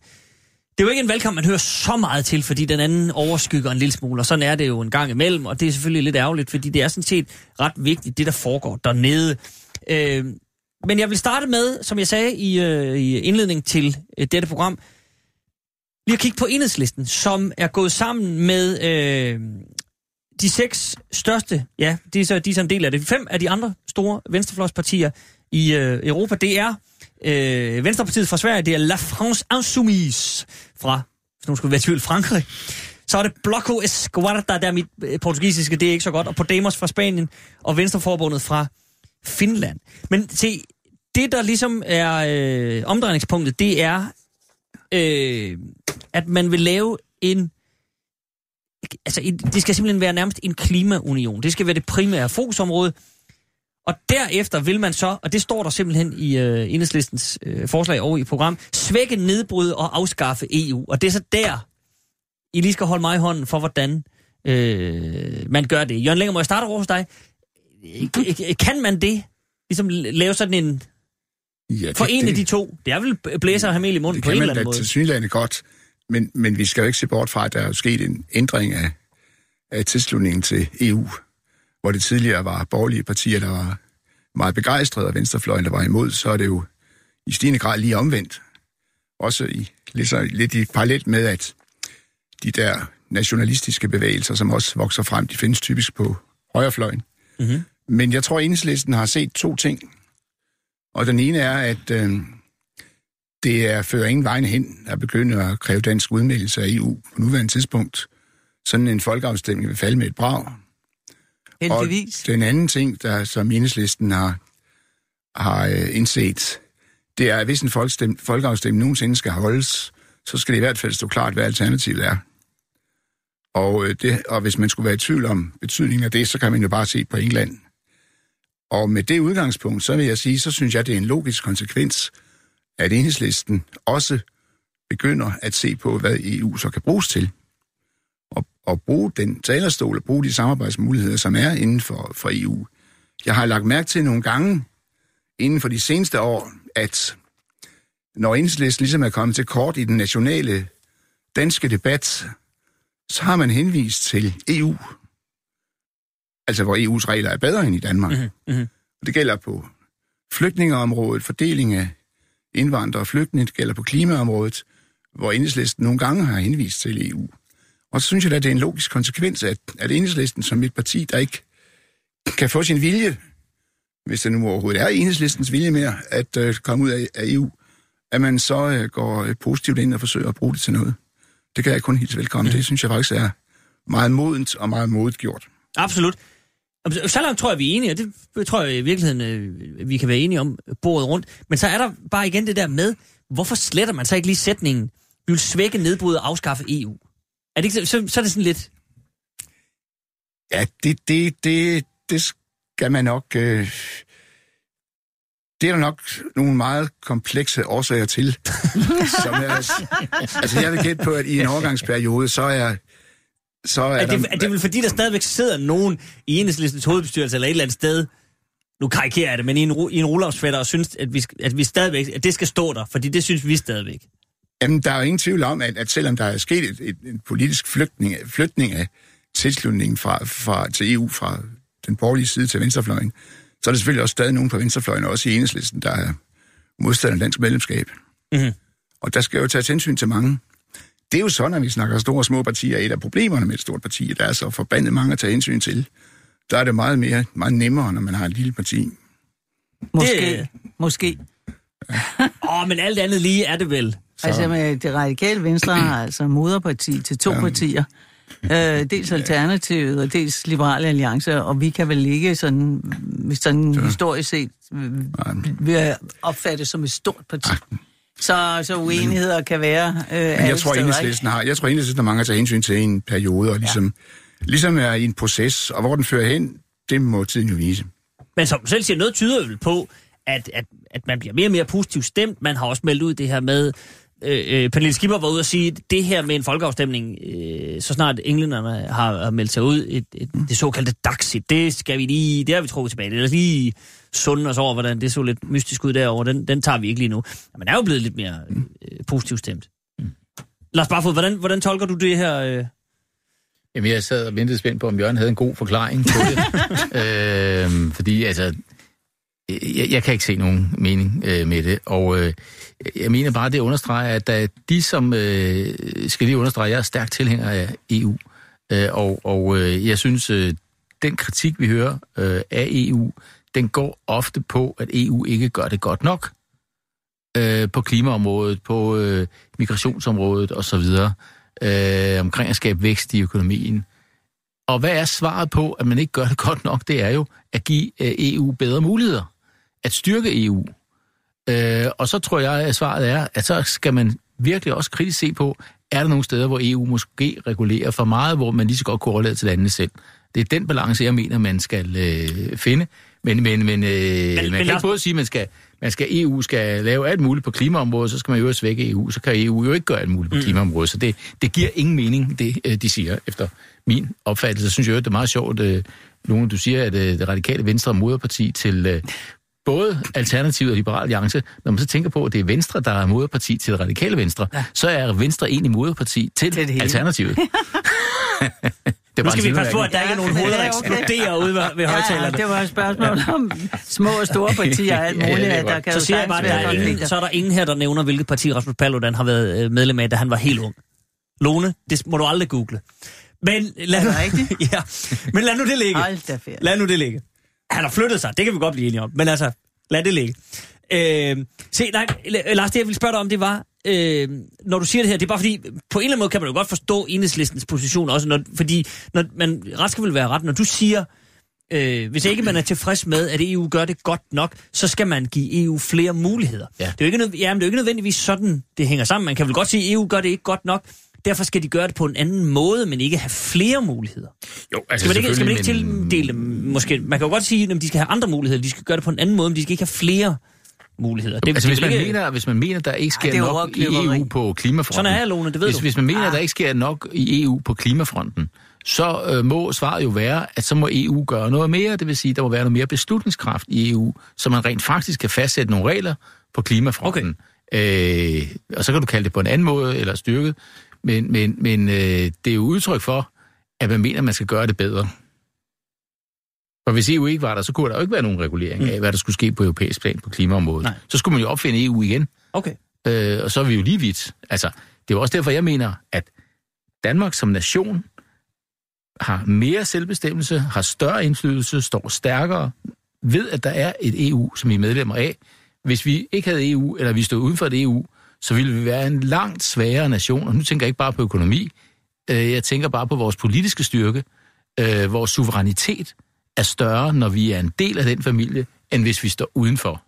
det er jo ikke en valgkamp, man hører så meget til, fordi den anden overskygger en lille smule, og sådan er det jo en gang imellem, og det er selvfølgelig lidt ærgerligt, fordi det er sådan set ret vigtigt, det der foregår dernede. Øh, men jeg vil starte med, som jeg sagde i, øh, i indledning til øh, dette program, lige at kigge på enhedslisten, som er gået sammen med øh, de seks største, ja, de er, så, de er så en del af det, fem af de andre store venstrefløjspartier i øh, Europa. Det er øh, Venstrepartiet fra Sverige, det er La France Insoumise fra, hvis nogen skulle være i tvivl, Frankrig. Så er det Bloco Esquerda, der er mit øh, portugisiske, det er ikke så godt, og Podemos fra Spanien, og Venstreforbundet fra Finland. Men se, det der ligesom er øh, omdrejningspunktet, det er, øh, at man vil lave en altså, en- det skal simpelthen være nærmest en klimaunion. Det skal være det primære fokusområde. Og derefter vil man så, og det står der simpelthen i øh, enhedslistens øh, forslag over i program, svække, nedbryde og afskaffe EU. Og det er så der, I lige skal holde mig i hånden for, hvordan øh, man gør det. Jørgen Længer, må jeg starte over hos dig? Kan man det? Ligesom lave sådan en... Ja, For det- en af det- de to. Det er vel blæser og have mel i munden Det på en kan eller man anden da måde. til synligheden godt, men, men vi skal jo ikke se bort fra, at der er sket en ændring af, af tilslutningen til EU, hvor det tidligere var borgerlige partier, der var meget begejstrede, og venstrefløjen, der var imod, så er det jo i stigende grad lige omvendt. Også i, lidt, så, lidt i parallelt med, at de der nationalistiske bevægelser, som også vokser frem, de findes typisk på højrefløjen. Mhm. Men jeg tror, at enhedslisten har set to ting. Og den ene er, at øh, det er fører ingen vejen hen at begynde at kræve dansk udmeldelse af EU på nuværende tidspunkt. Sådan en folkeafstemning vil falde med et brag. Heldigvis. Og den anden ting, der som enhedslisten har, har øh, indset, det er, at hvis en folkestem, folkeafstemning nogensinde skal holdes, så skal det i hvert fald stå klart, hvad alternativet er. Og, øh, det, og hvis man skulle være i tvivl om betydningen af det, så kan man jo bare se på England. Og med det udgangspunkt, så vil jeg sige, så synes jeg, det er en logisk konsekvens, at enhedslisten også begynder at se på, hvad EU så kan bruges til. Og, og bruge den talerstol og bruge de samarbejdsmuligheder, som er inden for, for EU. Jeg har lagt mærke til nogle gange inden for de seneste år, at når enhedslisten ligesom er kommet til kort i den nationale danske debat, så har man henvist til EU. Altså hvor EU's regler er bedre end i Danmark. Mhm, mhm. Og det gælder på flygtningeområdet, fordeling af indvandrere og flygtninge, det gælder på klimaområdet, hvor enhedslisten nogle gange har henvist til EU. Og så synes jeg, at det er en logisk konsekvens, at, at enhedslisten som et parti, der ikke kan få sin vilje, hvis det nu overhovedet er enhedslistens vilje mere, at øh, komme ud af, af EU, at man så øh, går øh, positivt ind og forsøger at bruge det til noget. Det kan jeg kun hilse velkommen. Mhm. Det synes jeg faktisk er meget modent og meget modigt gjort. Absolut. Så langt tror jeg, vi er enige, og det tror jeg i virkeligheden, øh, vi kan være enige om bordet rundt. Men så er der bare igen det der med, hvorfor sletter man så ikke lige sætningen, vi vil svække, nedbryde og afskaffe EU? Er det ikke, så, så er det sådan lidt, Ja, det, det, det, det skal man nok... Øh, det er der nok nogle meget komplekse årsager til. som er, altså, jeg vil gætte på, at i en overgangsperiode, så er... Så er, er, det, der, er det vel fordi, der stadigvæk sidder nogen i enhedslistens hovedbestyrelse eller et eller andet sted, nu karikerer jeg det, men i en, i en rullafsfætter og synes, at vi, at vi stadigvæk, at det skal stå der, fordi det synes vi stadigvæk. Jamen, der er jo ingen tvivl om, at, at selvom der er sket et, et, en politisk flytning, flytning af tilslutningen fra, fra, til EU fra den borgerlige side til venstrefløjen, så er der selvfølgelig også stadig nogen på venstrefløjen, også i enhedslisten, der er modstander af dansk medlemskab. Mhm. Og der skal jo tages hensyn til mange. Det er jo sådan, når vi snakker store og små partier. Et af problemerne med et stort parti, at der er så forbandet mange at tage hensyn til. Der er det meget mere, meget nemmere, når man har et lille parti. Måske. Det- Måske. Åh, oh, men alt andet lige er det vel. Så. Altså med det radikale venstre har altså moderparti til to ja. partier. Øh, dels Alternativet og dels Liberale Alliance, og vi kan vel ikke sådan, hvis sådan historisk set, øh, vil opfattes som et stort parti. Så, så uenigheder kan være øh, Men jeg tror, enhedslisten har, jeg tror, enhedslisten har mange at tage hensyn til en periode, og ligesom, ja. ligesom er i en proces, og hvor den fører hen, det må tiden jo vise. Men som selv siger, noget tyder vel på, at, at, at man bliver mere og mere positivt stemt. Man har også meldt ud det her med, øh, øh, Pernille Skipper var ude og sige, det her med en folkeafstemning, øh, så snart englænderne har, har meldt sig ud, et, et, det såkaldte Daxit, det skal vi lige, det har vi trukket tilbage. Det er lige sunde os over, hvordan det så lidt mystisk ud derovre. Den, den tager vi ikke lige nu. Men man er jo blevet lidt mere øh, positivt stemt. Lars Barfod, hvordan, hvordan tolker du det her? Øh? Jamen, jeg sad og ventede spændt på, om Jørgen havde en god forklaring på det. øhm, fordi, altså, Øh, jeg, jeg kan ikke se nogen mening øh, med det. Og øh, jeg mener bare, det understreger, at der, de, som øh, skal lige understrege, jeg er stærk tilhænger af EU. Øh, og og øh, jeg synes, øh, den kritik, vi hører øh, af EU, den går ofte på, at EU ikke gør det godt nok øh, på klimaområdet, på øh, migrationsområdet osv., øh, omkring at skabe vækst i økonomien. Og hvad er svaret på, at man ikke gør det godt nok? Det er jo at give øh, EU bedre muligheder. At styrke EU. Øh, og så tror jeg, at svaret er, at så skal man virkelig også kritisk se på, er der nogle steder, hvor EU måske regulerer for meget, hvor man lige så godt kunne overlade til landene selv. Det er den balance, jeg mener, man skal øh, finde. Men, men, men, øh, men man men kan Lars- både sige, at man skal, man skal, EU skal lave alt muligt på klimaområdet, så skal man jo også svække EU, så kan EU jo ikke gøre alt muligt på Mm. klimaområdet. Så det, det giver ingen mening, det øh, de siger, efter min opfattelse. Jeg synes jo, det er meget sjovt, øh, Lone, du siger, at øh, det radikale venstre er moderparti til øh, både Alternativet og Liberal Alliance. Når man så tænker på, at det er Venstre, der er moderparti til det radikale venstre, ja. så er Venstre egentlig moderparti til, Til det. Alternativet. det Nu skal vi passe på, at der ikke er nogen hoveder, der Ja, eksploderer ude ved, ved Ja, ja, højtalerne. det var et spørgsmål om små og store partier og alt Ja, ja, muligt. at der kan Så siger jeg bare, at der er ingen, så er der ingen her, der nævner, hvilket parti Rasmus Paludan har været øh, medlem af, da han var helt ung. Lone, det må du aldrig google. Men lad, nu, ja. Men lad nu det ligge. Lad nu det ligge. Han har flyttet sig, det kan vi godt blive enige om. Men altså, lad det ligge. Øh, se, nej, Lars, det jeg ville spørge dig om, det var, øh, når du siger det her, det er bare fordi, på en eller anden måde kan man jo godt forstå enhedslistens position også, når, fordi når man, ret skal vel være ret, når du siger, Øh, hvis ikke man er tilfreds med, at EU gør det godt nok, så skal man give EU flere muligheder. Ja. Det, er jo ikke, nød- jamen, det er jo ikke nødvendigvis sådan, det hænger sammen. Man kan vel godt sige, at EU gør det ikke godt nok. Derfor skal de gøre det på en anden måde, men ikke have flere muligheder. Jo, altså Skal man ikke, skal man ikke men- tildele dem? Måske, man kan jo godt sige, at de skal have andre muligheder. De skal gøre det på en anden måde, men de skal ikke have flere muligheder. Det, Altså, det hvis man, ikke, mener, hvis man mener, der ikke sker er nok i. EU på klimafronten... Sådan er jeg, Lone, det ved hvis, du. Hvis man mener, der ikke sker nok i EU på klimafronten, så øh, må svaret jo være, at så må EU gøre noget mere. Det vil sige, der må være noget mere beslutningskraft i EU, så man rent faktisk kan fastsætte nogle regler på klimafronten. Okay. Øh, og så kan du kalde det på en anden måde, eller styrket. Men, men, men øh, det er jo udtryk for, at man mener, at man skal gøre det bedre. For hvis EU ikke var der, så kunne der jo ikke være nogen regulering af, hvad der skulle ske på europæisk plan på klimaområdet. Nej. Så skulle man jo opfinde EU igen. Okay. Øh, og så er vi jo lige vidt. Altså, det er jo også derfor, jeg mener, at Danmark som nation har mere selvbestemmelse, har større indflydelse, står stærkere, ved at der er et EU, som vi er medlemmer af. Hvis vi ikke havde EU, eller vi stod uden for et EU, så ville vi være en langt svagere nation. Og nu tænker jeg ikke bare på økonomi, øh, jeg tænker bare på vores politiske styrke. Øh, vores suverænitet er større, når vi er en del af den familie, end hvis vi står udenfor.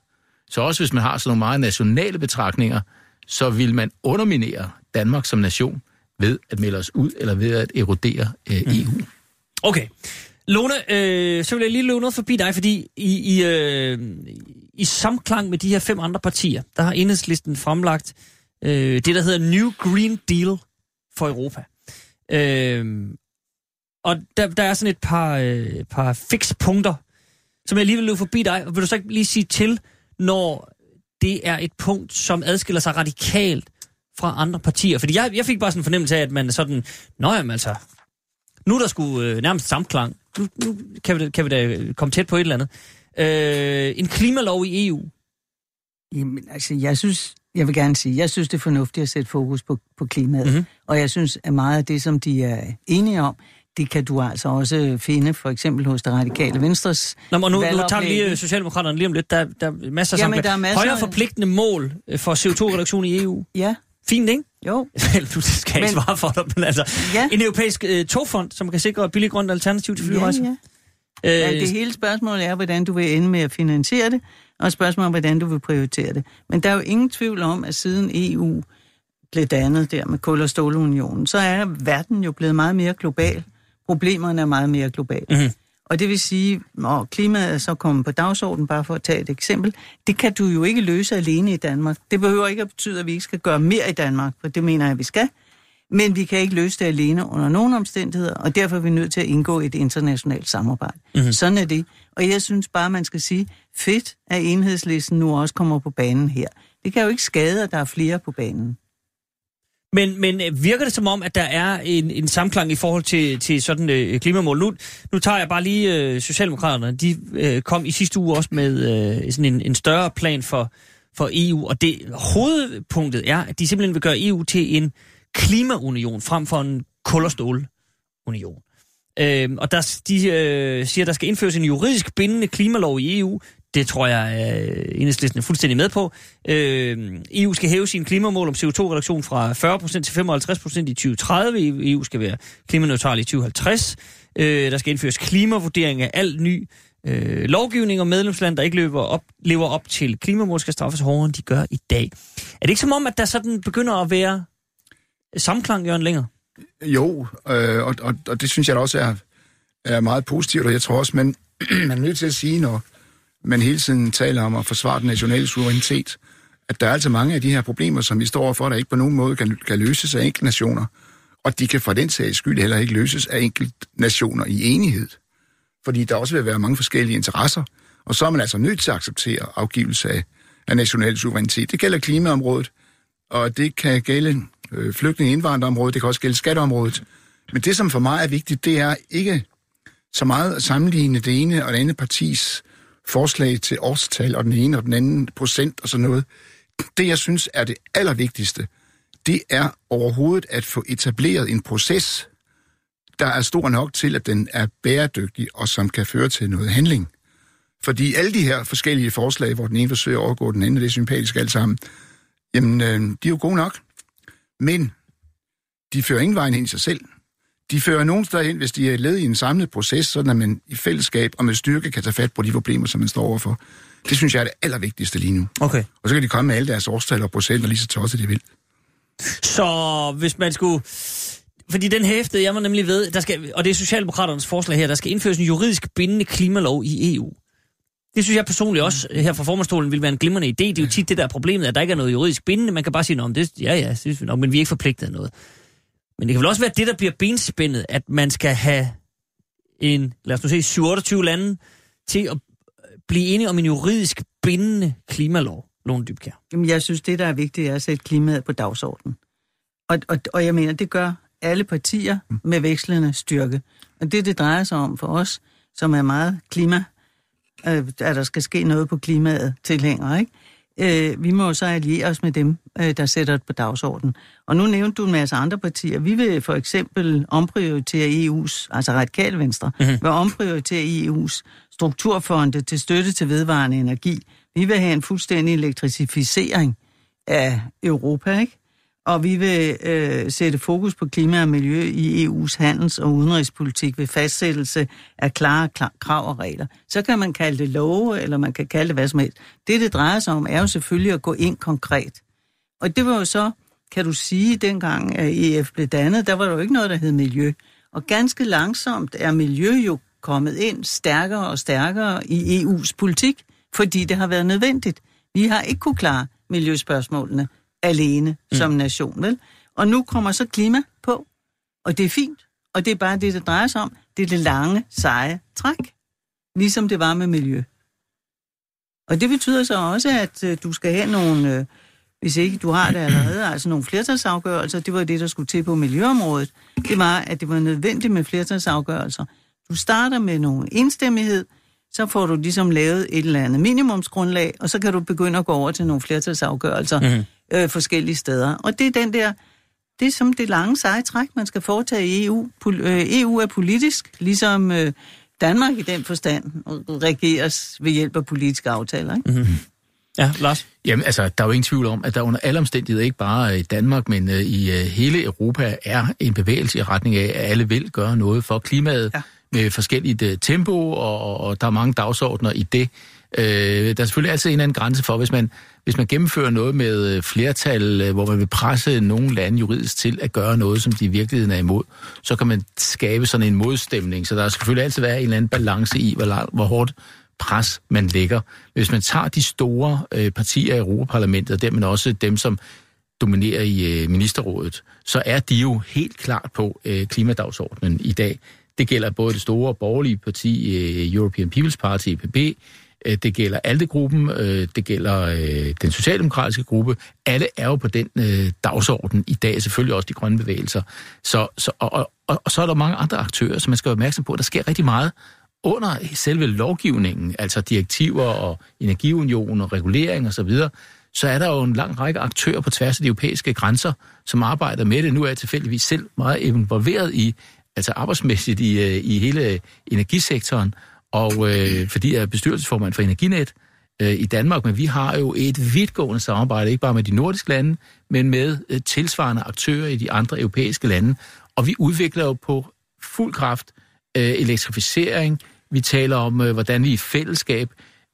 Så også hvis man har sådan nogle meget nationale betragtninger, så vil man underminere Danmark som nation ved at melde os ud, eller ved at erodere øh, EU. Okay. Lone, øh, så vil jeg lige løbe noget forbi dig, fordi i, i, øh, i samklang med de her fem andre partier, der har enhedslisten fremlagt øh, det, der hedder New Green Deal for Europa. Øh, og der, der er sådan et par, øh, par fikspunkter, som jeg lige vil løbe forbi dig. Vil du så ikke lige sige til, når det er et punkt, som adskiller sig radikalt fra andre partier? Fordi jeg, jeg fik bare sådan en fornemmelse af, at man er sådan, nå jamen altså, nu er der skulle øh, nærmest samklang. Nu, nu kan, vi, da- kan vi da komme tæt på et eller andet. Øh, en klimalov i EU. Jamen, altså, jeg synes, jeg vil gerne sige, jeg synes, det er fornuftigt at sætte fokus på, på klimaet. Mhm. Mm-hmm. Og jeg synes, at meget af det, som de er enige om, det kan du altså også finde, for eksempel hos det radikale venstres Nå, men nu, nu tager vi lige Socialdemokraterne lige om lidt. Der, der er masser af Jamen, der er masser Højere forpligtende mål øh, for CO2-reduktion i EU. Ja, Fint, ikke? jo. Du skal ikke svare for dig, men altså... Ja. En europæisk øh, togfond, som kan sikre billig grønt alternativ til Ja, flyrejser. Ja. Øh, Men det hele spørgsmål er, hvordan du vil ende med at finansiere det, og spørgsmålet om, hvordan du vil prioritere det. Men der er jo ingen tvivl om, at siden EU blev dannet der med kul- og stålunionen, så er verden jo blevet meget mere global. Problemerne er meget mere globale. Mhm. Og det vil sige, når klimaet er så kommet på dagsordenen, bare for at tage et eksempel, det kan du jo ikke løse alene i Danmark. Det behøver ikke at betyde, at vi ikke skal gøre mere i Danmark, for det mener jeg, at vi skal. Men vi kan ikke løse det alene under nogen omstændigheder, og derfor er vi nødt til at indgå et internationalt samarbejde. Mm-hmm. Sådan er det. Og jeg synes bare, man skal sige, fedt, at enhedslisten nu også kommer på banen her. Det kan jo ikke skade, at der er flere på banen. Men, men øh, virker det som om, at der er en, en samklang i forhold til, til sådan øh, klimamål? Nu, nu tager jeg bare lige øh, Socialdemokraterne. De øh, kom i sidste uge også med øh, sådan en, en større plan for, for EU, og det hovedpunktet er, at de simpelthen vil gøre EU til en klimaunion frem for en kul- og stålunion. Øh, og der, de øh, siger, at der skal indføres en juridisk bindende klimalov i EU. Det tror jeg, øh, enhedslisten er fuldstændig med på. Øh, EU skal hæve sine klimamål om CO2-reduktion fra 40% til 55% i 2030. EU skal være klimaneutral i 2050. Øh, der skal indføres klimavurdering af al ny øh, lovgivning, og medlemsland, der ikke løber op, lever op til klimamål, skal straffes hårdere, end de gør i dag. Er det ikke som om, at der sådan begynder at være samklang, Jørgen Længer? Jo, øh, og, og, og det synes jeg da også er, er meget positivt, og jeg tror også, man, man er nødt til at sige, når man hele tiden taler om at forsvare den nationale suverænitet, at der er altså mange af de her problemer, som vi står overfor, der ikke på nogen måde kan, kan løses af enkelte nationer, og de kan for den sags skyld heller ikke løses af enkelte nationer i enighed. Fordi der også vil være mange forskellige interesser, og så er man altså nødt til at acceptere afgivelse af, af national suverænitet. Det gælder klimaområdet, og det kan gælde øh, flygtninge- indvandrerområdet, det kan også gælde skatteområdet. Men det, som for mig er vigtigt, det er ikke så meget at sammenligne det ene og det andet partis forslag til årstal, og den ene og den anden procent og sådan noget. Det, jeg synes er det allervigtigste, det er overhovedet at få etableret en proces, der er stor nok til, at den er bæredygtig og som kan føre til noget handling. Fordi alle de her forskellige forslag, hvor den ene forsøger at overgå den anden, det er sympatisk alt sammen, jamen, øh, de er jo gode nok. Men de fører ingen vejen ind i sig selv. de fører nogen steder hen, hvis de er led i en samlet proces, så at man i fællesskab og med styrke kan tage fat på de problemer, som man står overfor. Det synes jeg er det allervigtigste lige nu. Okay. Og så kan de komme med alle deres årstal og procenter lige så tosset de vil. Så hvis man skulle... Fordi den hæftede jeg mig nemlig ved, der skal, og det er Socialdemokraternes forslag her, der skal indføres en juridisk bindende klimalov i EU. Det synes jeg personligt også her fra formandstolen vil være en glimrende idé. Det er jo tit det der er problemet, at der ikke er noget juridisk bindende. Man kan bare sige, om det, ja ja, synes vi nok, men vi er ikke forpligtet af noget. Men det kan vel også være det, der bliver benspændet, at man skal have en, lad os nu sige, 27 lande til at blive enige om en juridisk bindende klimalov. Lone Dybkjær. Jamen, jeg synes, det, der er vigtigt, er at sætte klimaet på dagsordenen. Og, og, og jeg mener, det gør alle partier med vekslende styrke. Og det, det drejer sig om for os, som er meget klima, øh, at der skal ske noget på klimaet tilhænger, ikke? Øh, vi må så alliere os med dem, øh, der sætter det på dagsordenen. Og nu nævnte du en masse andre partier. Vi vil for eksempel omprioritere EU's, altså radikale venstre, mm-hmm. vil omprioritere EU's strukturfonde til støtte til vedvarende energi. Vi vil have en fuldstændig elektrificering af Europa, ikke? Og vi vil øh, sætte fokus på klima og miljø i EU's handels- og udenrigspolitik ved fastsættelse af klare klar, krav og regler. Så kan man kalde det love, eller man kan kalde det hvad som helst. Det, det drejer sig om, er jo selvfølgelig at gå ind konkret. Og det var jo så, kan du sige, dengang at EF blev dannet, der var der jo ikke noget, der hed miljø. Og ganske langsomt er miljø jo kommet ind stærkere og stærkere i EU's politik, fordi det har været nødvendigt. Vi har ikke kunne klare miljøspørgsmålene alene mm. som nation, vel? Og nu kommer så klima på, og det er fint. Og det er bare det, det drejer sig om. Det er det lange, seje træk, ligesom det var med miljø. Og det betyder så også, at øh, du skal have nogle, øh, hvis ikke du har det allerede, altså nogle flertalsafgørelser. Det var det, der skulle til på miljøområdet. Det var, at det var nødvendigt med flertalsafgørelser. Du starter med nogle enstemmighed, så får du ligesom lavet et eller andet minimumsgrundlag, og så kan du begynde at gå over til nogle flertalsafgørelser mm-hmm. Øh, forskellige steder. Og det er den der, det er som det lange seje træk, man skal foretage i EU. Pol, øh, EU er politisk, ligesom øh, Danmark i den forstand regeres ved hjælp af politiske aftaler. Ikke? Mm-hmm. Ja, Lars? Jamen, altså, der er jo ingen tvivl om, at der under alle omstændigheder, ikke bare i Danmark, men uh, i uh, hele Europa, er en bevægelse i retning af, at alle vil gøre noget for klimaet. Ja med forskelligt uh, tempo, og, og der er mange dagsordner i det. Øh, der er selvfølgelig altid en eller anden grænse for, hvis man, hvis man gennemfører noget med øh, flertal, øh, hvor man vil presse nogle lande juridisk til at gøre noget, som de i virkeligheden er imod, så kan man skabe sådan en modstemning. Så der skal selvfølgelig altid være en eller anden balance i, hvor, hvor hårdt pres man lægger. Hvis man tager de store øh, partier i Europaparlamentet, og dermed også dem, som dominerer i øh, ministerrådet, så er de jo helt klart på øh, klimadagsordenen i dag. Det gælder både det store borgerlige parti, øh, European People's Party, EPP, Øh, det gælder ALDE-gruppen, øh, det gælder øh, den socialdemokratiske gruppe. Alle er jo på den dagsorden i dag, selvfølgelig også de grønne bevægelser. Så, så, og, og, og så er der mange andre aktører, som man skal være opmærksom på. Der sker rigtig meget under selve lovgivningen, altså direktiver og energiunion og regulering osv., så er der jo en lang række aktører på tværs af de europæiske grænser, som arbejder med det. Nu er jeg tilfældigvis selv meget involveret i altså arbejdsmæssigt i, i hele energisektoren, og øh, fordi jeg er bestyrelsesformand for Energinet øh, i Danmark, men vi har jo et vidtgående samarbejde, ikke bare med de nordiske lande, men med øh, tilsvarende aktører i de andre europæiske lande, og vi udvikler jo på fuld kraft øh, elektrificering, vi taler om, øh, hvordan vi i fællesskab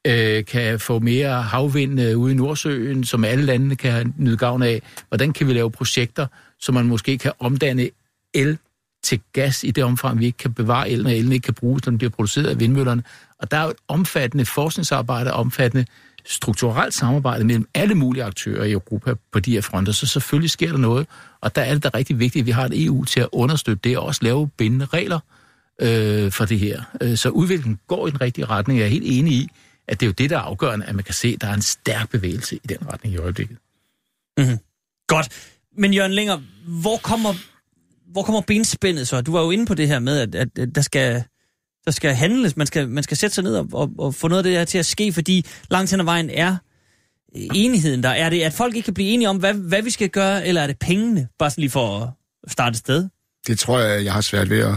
øh, kan få mere havvind øh, ude i Nordsøen, som alle landene kan nyde gavn af. Hvordan kan vi lave projekter, så man måske kan omdanne el til gas i det omfang, vi ikke kan bevare elen, og elen ikke kan bruges, når den bliver produceret af vindmøllerne. Og der er jo et omfattende forskningsarbejde, omfattende strukturelt samarbejde mellem alle mulige aktører i Europa på de her fronter, så selvfølgelig sker der noget. Og der er det da rigtig vigtigt, at vi har et EU til at understøtte det, og også lave bindende regler øh, for det her. Øh, så udviklingen går i den rigtige retning. Jeg er helt enig i, at det er jo det, der er afgørende, at man kan se, at der er en stærk bevægelse i den retning i øjeblikket. Mm-hmm. Godt. Men Jørgen Linger, hvor kommer hvor kommer benspændet så? Du var jo inde på det her med, at, at, at der skal der skal handles, man skal, man skal sætte sig ned og, og, og få noget af det her til at ske, fordi langt hen ad vejen er enigheden der. Er det, at folk ikke kan blive enige om, hvad, hvad vi skal gøre, eller er det pengene, bare sådan lige for at starte et sted? Det tror jeg, jeg har svært ved at,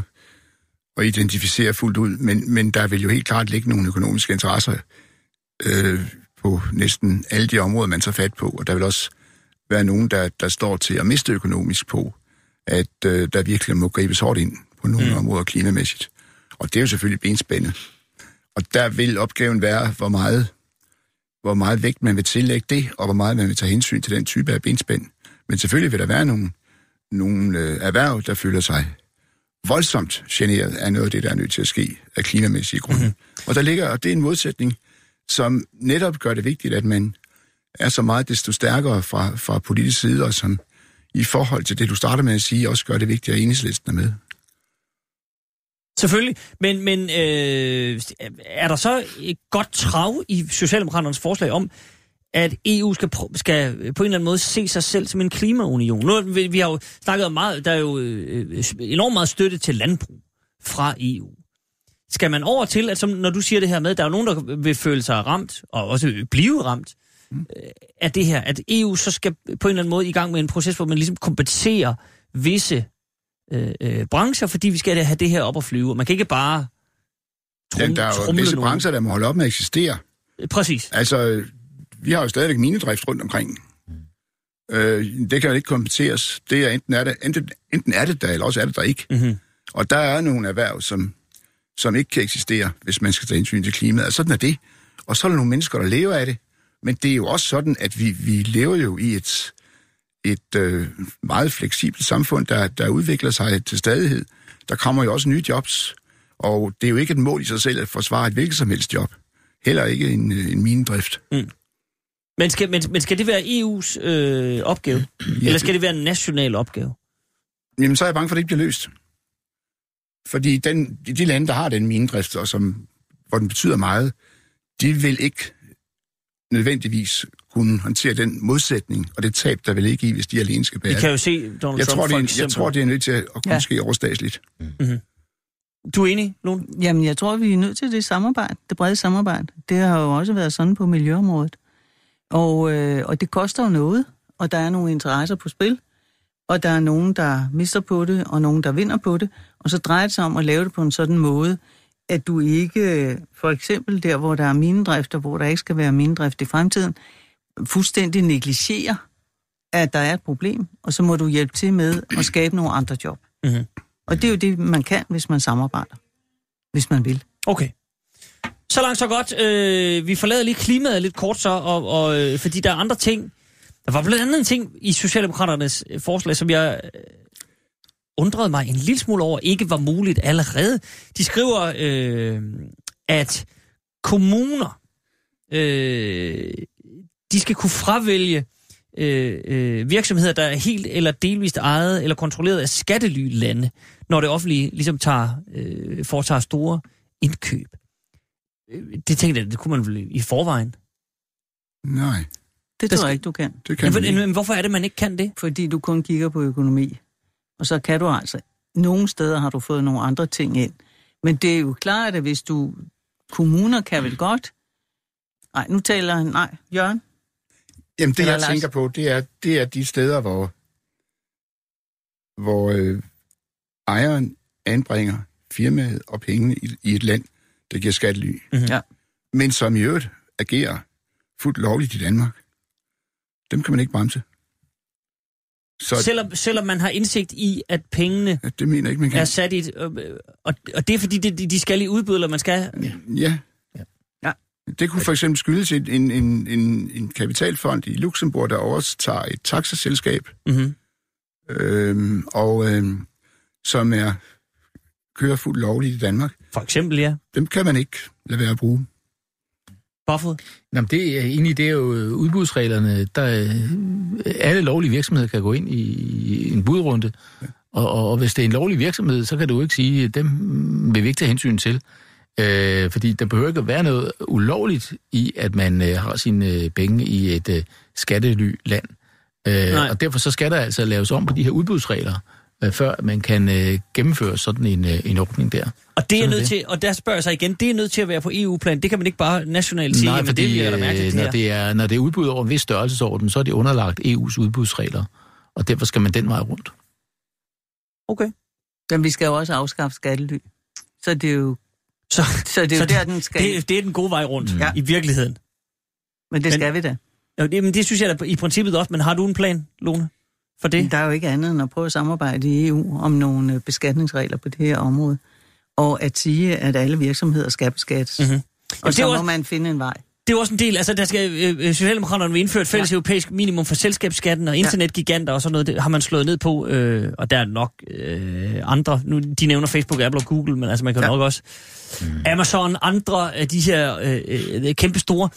at identificere fuldt ud, men, men der vil jo helt klart ligge nogle økonomiske interesser øh, på næsten alle de områder, man tager fat på, og der vil også være nogen, der, der står til at miste økonomisk på at øh, der virkelig må gribes hårdt ind på nogle mm. områder klimamæssigt. Og det er jo selvfølgelig benspændet. Og der vil opgaven være, hvor meget, hvor meget vægt man vil tillægge det, og hvor meget man vil tage hensyn til den type af benspænd. Men selvfølgelig vil der være nogle, nogle øh, erhverv, der føler sig voldsomt generet af noget af det, der er nødt til at ske af klimamæssige grunde. Mm-hmm. Og der ligger, og det er en modsætning, som netop gør det vigtigt, at man er så meget desto stærkere fra, fra politisk side, og som i forhold til det, du starter med at sige, også gør det vigtigt, at enhedslisten er med. Selvfølgelig, men, men øh, er der så et godt trav i Socialdemokraternes forslag om, at EU skal, skal på en eller anden måde se sig selv som en klimaunion? Nu, vi, vi har jo snakket meget, der er jo øh, enormt meget støtte til landbrug fra EU. Skal man over til, at som, når du siger det her med, der er jo nogen, der vil føle sig ramt, og også blive ramt, mm. af det her, at EU så skal på en eller anden måde i gang med en proces, hvor man ligesom kompenserer visse øh, øh, brancher, fordi vi skal have det her op at flyve. Man kan ikke bare trum, ja, der er jo visse nogen. brancher, der må holde op med at eksistere. Præcis. Altså, vi har jo stadigvæk minedrift rundt omkring. Øh, det kan jo ikke kompenseres. Det er enten er det, enten, enten er det der, eller også er det der ikke. Mm-hmm. Og der er nogle erhverv, som, som ikke kan eksistere, hvis man skal tage hensyn til klimaet. Og sådan er det. Og så er der nogle mennesker, der lever af det. Men det er jo også sådan, at vi, vi lever jo i et, et øh, meget fleksibelt samfund, der, der udvikler sig til stadighed. Der kommer jo også nye jobs, og det er jo ikke et mål i sig selv at forsvare et hvilket som helst job. Heller ikke en, øh, en minedrift. Mm. Men skal, men, men skal det være EU's øh, opgave? Ja, Eller skal det være en national opgave? Jamen, så er jeg bange for, at det ikke bliver løst. Fordi den, de lande, der har den minedrift, og som, hvor den betyder meget, de vil ikke nødvendigvis kunne håndtere den modsætning og det tab, der vil ligge i, hvis de alene skal bære Vi kan jo se Donald jeg Trump tror, det er, eksempel. Jeg tror, det er nødt til at kunne ja. ske overstatsligt. Mm-hmm. Du er enig, Lone? Jamen, jeg tror, vi er nødt til det samarbejde, det brede samarbejde. Det har jo også været sådan på miljøområdet. Og, øh, og det koster jo noget, og der er nogle interesser på spil, og der er nogen, der mister på det, og nogen, der vinder på det. Og så drejer det sig om at lave det på en sådan måde, at du ikke, for eksempel der, hvor der er minedrift, og hvor der ikke skal være minedrift i fremtiden, fuldstændig negligerer, at der er et problem, og så må du hjælpe til med at skabe nogle andre job. Mm-hmm. Og det er jo det, man kan, hvis man samarbejder. Hvis man vil. Okay. Så langt, så godt. Øh, vi forlader lige klimaet lidt kort så, og, og, øh, fordi der er andre ting. Der var blandt andet en ting i Socialdemokraternes forslag, som jeg undrede mig en lille smule over, ikke var muligt allerede. De skriver, øh, at kommuner, øh, de skal kunne fravælge øh, øh, virksomheder, der er helt eller delvist ejet eller kontrolleret af skattelylande, når det offentlige ligesom tager, øh, foretager store indkøb. Øh, det tænkte jeg, det kunne man vel i forvejen? Nej. Det tror jeg ikke, du kan. Det kan men, men hvorfor er det, man ikke kan det? Fordi du kun kigger på økonomi. Og så kan du altså... Nogle steder har du fået nogle andre ting ind. Men det er jo klart, at hvis du... Kommuner kan vel godt... Nej, nu taler han... Nej, Jørgen? Jamen, det Eller jeg Lars? tænker på, det er, det er de steder, hvor, hvor øh, ejeren anbringer firmaet og pengene i, i et land, der giver skattely. Mm-hmm. Ja. Men som i øvrigt agerer fuldt lovligt i Danmark. Dem kan man ikke bremse. Så, selvom, selvom man har indsigt i, at pengene ja, det mener jeg ikke, man kan. er sat i et, og, og det er fordi, de, de skal i udbud, eller man skal... Ja. ja. ja. Det kunne for eksempel skyldes en, en, en, en, en kapitalfond i Luxembourg, der overtager et taxaselskab, mm-hmm. øhm, og øhm, som er kører fuldt lovligt i Danmark. For eksempel, ja. Dem kan man ikke lade være at bruge. Hvorfor? Jamen, det er egentlig det er jo udbudsreglerne. Der, øh, alle lovlige virksomheder kan gå ind i en budrunde, og, og, og hvis det er en lovlig virksomhed, så kan du ikke sige, at dem vil vi ikke tage hensyn til. Øh, fordi der behøver ikke at være noget ulovligt i, at man øh, har sine øh, penge i et øh, skattely-land. Øh, og derfor så skal der altså laves om på de her udbudsregler øh, før man kan øh, gennemføre sådan en, øh, en ordning der. Og det er nødt det. til, og der spørger jeg sig igen, det er nødt til at være på EU-plan. Det kan man ikke bare nationalt sige, Nej, fordi, det bliver der mærkeligt når det er når det er udbud over en vis størrelsesorden, så er det underlagt EU's udbudsregler, og derfor skal man den vej rundt. Okay. Men vi skal jo også afskaffe skattely. Så det er jo så, så det er jo så der, den skal... Det, det er den gode vej rundt, mm. i virkeligheden. Men det skal men, vi da. Jo, det, men det synes jeg da i princippet også, men har du en plan, Lone? For det? Der er jo ikke andet end at prøve at samarbejde i EU om nogle øh, beskatningsregler på det her område. Og at sige, at alle virksomheder skal beskattes. Mhm. Mm-hmm. Og er så må også- man finde en vej. Det er også en del, altså der skal øh, øh, Socialdemokraterne vil indføre et fælles ja. europæisk minimum for selskabsskatten og internetgiganter og sådan noget, det har man slået ned på, øh, og der er nok øh, andre, nu de nævner Facebook, Apple og Google, men altså man kan. Ja. nok også mm. Amazon, andre af de her øh, øh, kæmpe store,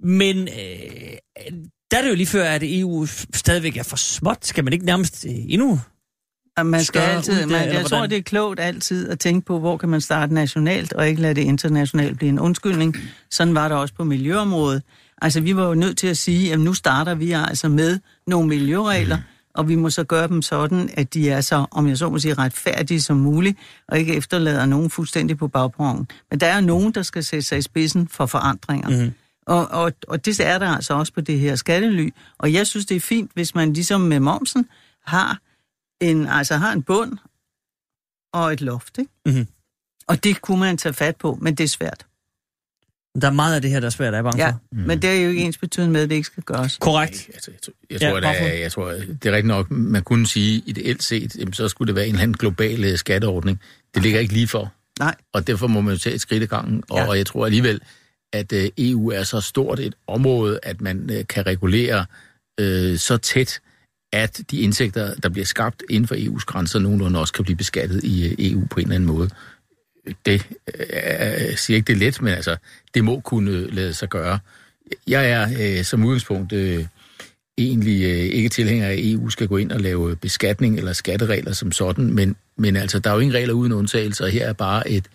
men øh, der er det jo lige før, at EU stadigvæk er for småt, skal man ikke nærmest øh, endnu? Man skal altid, man, jeg tror, det er klogt altid at tænke på, hvor kan man starte nationalt, og ikke lade det internationalt blive en undskyldning. Sådan var det også på miljøområdet. Altså, vi var jo nødt til at sige, at nu starter vi altså med nogle miljøregler, og vi må så gøre dem sådan, at de er så, om jeg så må sige, retfærdige som muligt, og ikke efterlader nogen fuldstændig på bagperronen. Men der er nogen, der skal sætte sig i spidsen for forandringer. Mm. Og, og, og det er der altså også på det her skattely. Og jeg synes, det er fint, hvis man ligesom med momsen har en, altså har en bund og et loft, ikke? Mhm. Og det kunne man tage fat på, men det er svært. Der er meget af det her, der er svært, er jeg bange Ja, for. mm. men det er jo ikke ens betydende med, at det ikke skal gøres. Korrekt. Altså, jeg, tror- jeg, Ja, tror, ja, jeg, jeg tror, det er rigtigt nok, man kunne sige, ideelt set, jamen, så skulle det være en eller anden global øh, skatteordning. Det ligger ikke lige for, Nej, og derfor må man jo tage et skridt i gangen. Og, Ja. og jeg tror alligevel, at øh, EU er så stort et område, at man øh, kan regulere øh, så tæt, at de indtægter, der bliver skabt inden for EU's grænser, nogenlunde også kan blive beskattet i øh, EU på en eller anden måde. Det øh, jeg siger ikke, det er let, men altså, det må kunne øh, lade sig gøre. Jeg er øh, som udgangspunkt øh, egentlig øh, ikke tilhænger af, at EU skal gå ind og lave beskatning eller skatteregler som sådan, men, men altså, der er jo ingen regler uden undtagelser, og her er bare et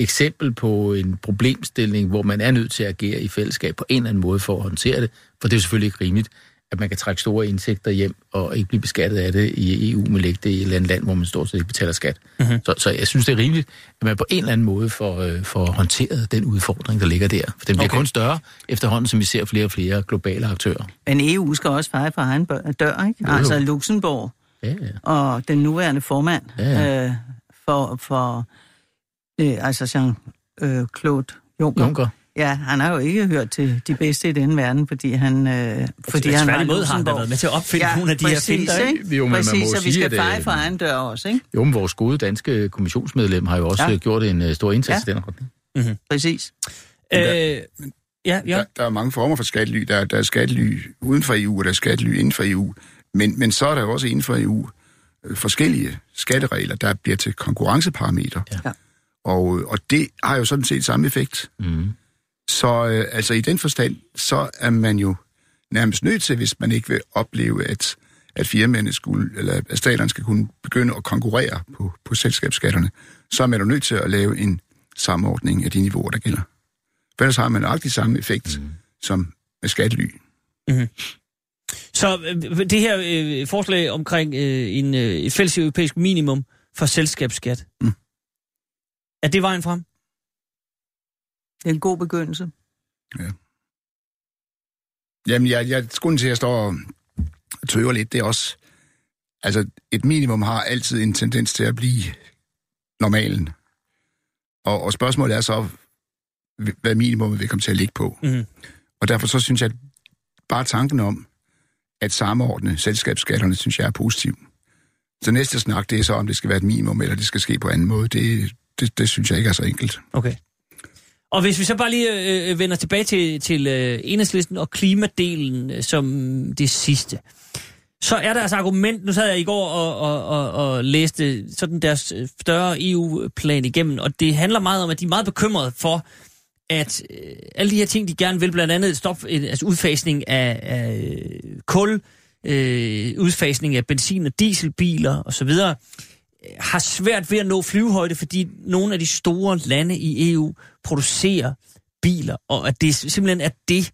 eksempel på en problemstilling, hvor man er nødt til at agere i fællesskab på en eller anden måde for at håndtere det, for det er jo selvfølgelig ikke rimeligt, at man kan trække store indtægter hjem og ikke blive beskattet af det i EU, men lægge det i et eller andet land, hvor man stort set ikke betaler skat. Mm-hmm. Så, så jeg synes, det er rimeligt, at man på en eller anden måde får, øh, får håndteret den udfordring, der ligger der. For den bliver Okay. kun større efterhånden, som vi ser flere og flere globale aktører. men EU skal også feje for egen dør, ikke? Jo, jo. Altså Luxembourg Ja, ja. og den nuværende formand Ja, ja. øh, for, for øh, altså Jean-Claude Juncker. Juncker. Ja, han har jo ikke hørt til de bedste i denne verden, fordi han, øh, fordi han har han da været med til at opfinde nogle af de her finter, ikke? Jo, men man præcis, må jo så vi sige, skal at, feje øh, for egen dør også, ikke? Jo, men vores gode danske kommissionsmedlem har jo også Ja. ja. gjort en uh, stor indsats Ja. i den retning. Præcis. Øh, ja, ja. Der, der er mange former for skattely. Der, er- der er skattely uden for EU, og der er skattely inden for EU. Men, men så er der jo også inden for EU øh, forskellige skatteregler, der bliver til konkurrenceparametre. Ja. Og, og det har jo sådan set samme effekt. Mm. Så øh, altså i den forstand, så er man jo nærmest nødt til, hvis man ikke vil opleve, at, at firmaerne skulle, eller at staterne skal kunne begynde at konkurrere på, på selskabsskatterne, så er man jo nødt til at lave en samordning af de niveauer, der gælder. For ellers har man nøjagtig samme effekt mm. som med skattely. Så øh, det her øh, forslag omkring øh, en, øh, fælles europæisk minimum for selskabsskat, Mm. Er det vejen frem? Det er en god begyndelse. Jamen, jeg, jeg, grunden til, at jeg står og tøver lidt, det er også... Altså, et minimum har altid en tendens til at blive normalen. Og, og spørgsmålet er så, hvad minimum vil komme til at ligge på. Mhm. Og derfor så synes jeg, at bare tanken om at samordne selskabsskatterne, synes jeg er positiv. Så næste snak, det er så, om det skal være et minimum, eller det skal ske på anden måde. Det, det, det synes jeg ikke er så enkelt. Okay. Og hvis vi så bare lige øh, øh, vender tilbage til, til øh, enhedslisten og klimadelen øh, som det sidste, så er der altså argument, nu sad jeg i går og, og, og, og læste sådan deres øh, større EU-plan igennem, og det handler meget om, at de er meget bekymrede for, at øh, alle de her ting, de gerne vil, blandt andet et stop, et, altså udfasning af, af kul, øh, udfasning af benzin- og dieselbiler osv., øh, har svært ved at nå flyvehøjde, fordi nogle af de store lande i EU producerer biler, og at det simpelthen er det,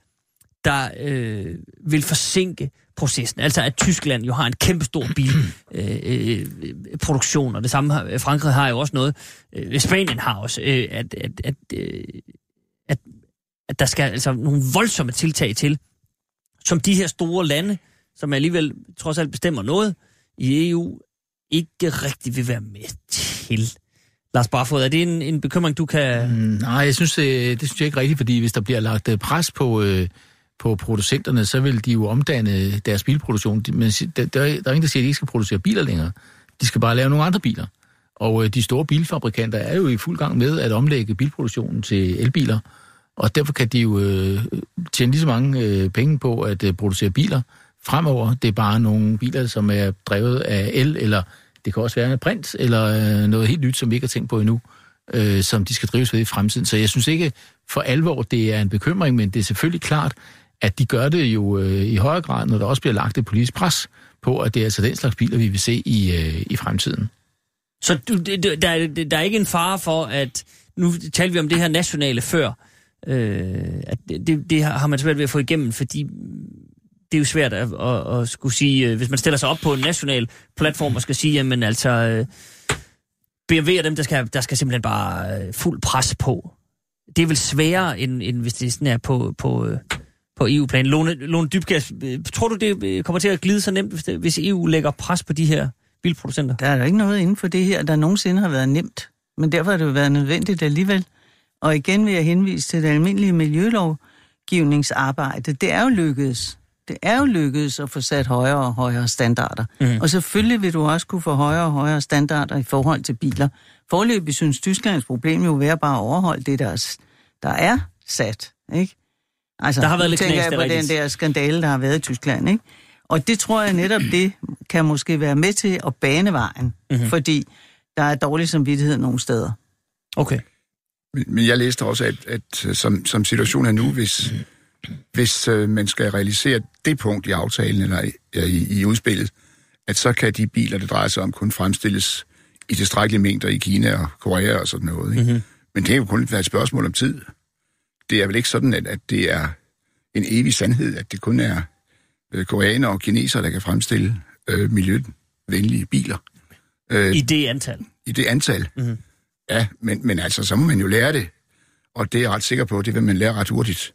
der øh, vil forsinke processen. Altså at Tyskland jo har en kæmpe stor bilproduktion, øh, øh, og det samme har Frankrig har jo også noget. Øh, Spanien har også, øh, at, at, at, øh, at, at der skal altså nogle voldsomme tiltag til, som de her store lande, som alligevel trods alt bestemmer noget i EU, ikke rigtig vil være med til. Lars Barfod, er det en, en bekymring, du kan... Mm, Nej, jeg synes, det, det synes jeg ikke rigtigt, fordi hvis der bliver lagt øh, pres på, øh, på producenterne, så vil de jo omdanne deres bilproduktion. De- Men der, der, er- der er ingen, der siger, at de ikke skal producere biler længere. De skal bare lave nogle andre biler. Og øh, de store bilfabrikanter er jo i fuld gang med at omlægge bilproduktionen til elbiler. Og derfor kan de jo øh, tjene lige så mange øh, penge på at øh, producere biler fremover. Det er bare nogle biler, som er drevet af el, eller det kan også være en brint, eller øh, noget helt nyt, som vi ikke har tænkt på endnu, øh, som de skal drives ved i fremtiden. Så jeg synes ikke for alvor, det er en bekymring, men det er selvfølgelig klart, at de gør det jo øh, i højere grad, når der også bliver lagt et politisk pres på, at det er altså den slags biler, vi vil se i, øh, i fremtiden. Så du, der, der er ikke en fare for, at... Nu talte vi om det her nationale før. Øh, at det, det, det har man svært ved at få igennem, fordi det er jo svært at, at, at skulle sige, øh, hvis man stiller sig op på en national platform og skal sige, jamen altså, øh, BMW er dem, der skal, der skal simpelthen bare øh, fuld pres på. Det er vel sværere, end, end hvis det sådan er på, på, på EU-plan. Lone, Lone Dybkjær, tror du, det kommer til at glide så nemt, hvis, det, hvis EU lægger pres på de her bilproducenter? Der er jo ikke noget inden for det her, der nogensinde har været nemt. Men derfor har det jo været nødvendigt alligevel. Og igen vil jeg henvise til det almindelige miljølovgivningsarbejde. Det er jo lykkedes. Det er jo lykkedes at få sat højere og højere standarder. Mhm. Mm. Og selvfølgelig vil du også kunne få højere og højere standarder i forhold til biler. Forløbig synes Tysklands problem jo være bare at overholde det, der er, der er sat. Ikke? Altså, Der har været lidt tænker knas, jeg på den der skandale, der har været i Tyskland. Ikke? Og det tror jeg netop, det kan måske være med til at bane vejen. Mhm. Mm-hmm. Fordi der er dårlig samvittighed nogle steder. Okay. Men, jeg læste også, at, at som, som situationen er nu, hvis, hvis øh, man skal realisere det punkt i aftalen eller i, i, i udspillet, at så kan de biler, det drejer sig om, kun fremstilles i tilstrækkelige mængder i Kina og Korea og sådan noget. Ikke? Mm-hmm. Men det er jo kun et spørgsmål om tid. Det er vel ikke sådan, at, at det er en evig sandhed, at det kun er øh, koreanere og kinesere, der kan fremstille øh, miljøvenlige biler øh, I det antal. i det antal. Mm-hmm. Ja, men, men altså, så må man jo lære det. Og det er jeg ret sikker på, det vil man lære ret hurtigt,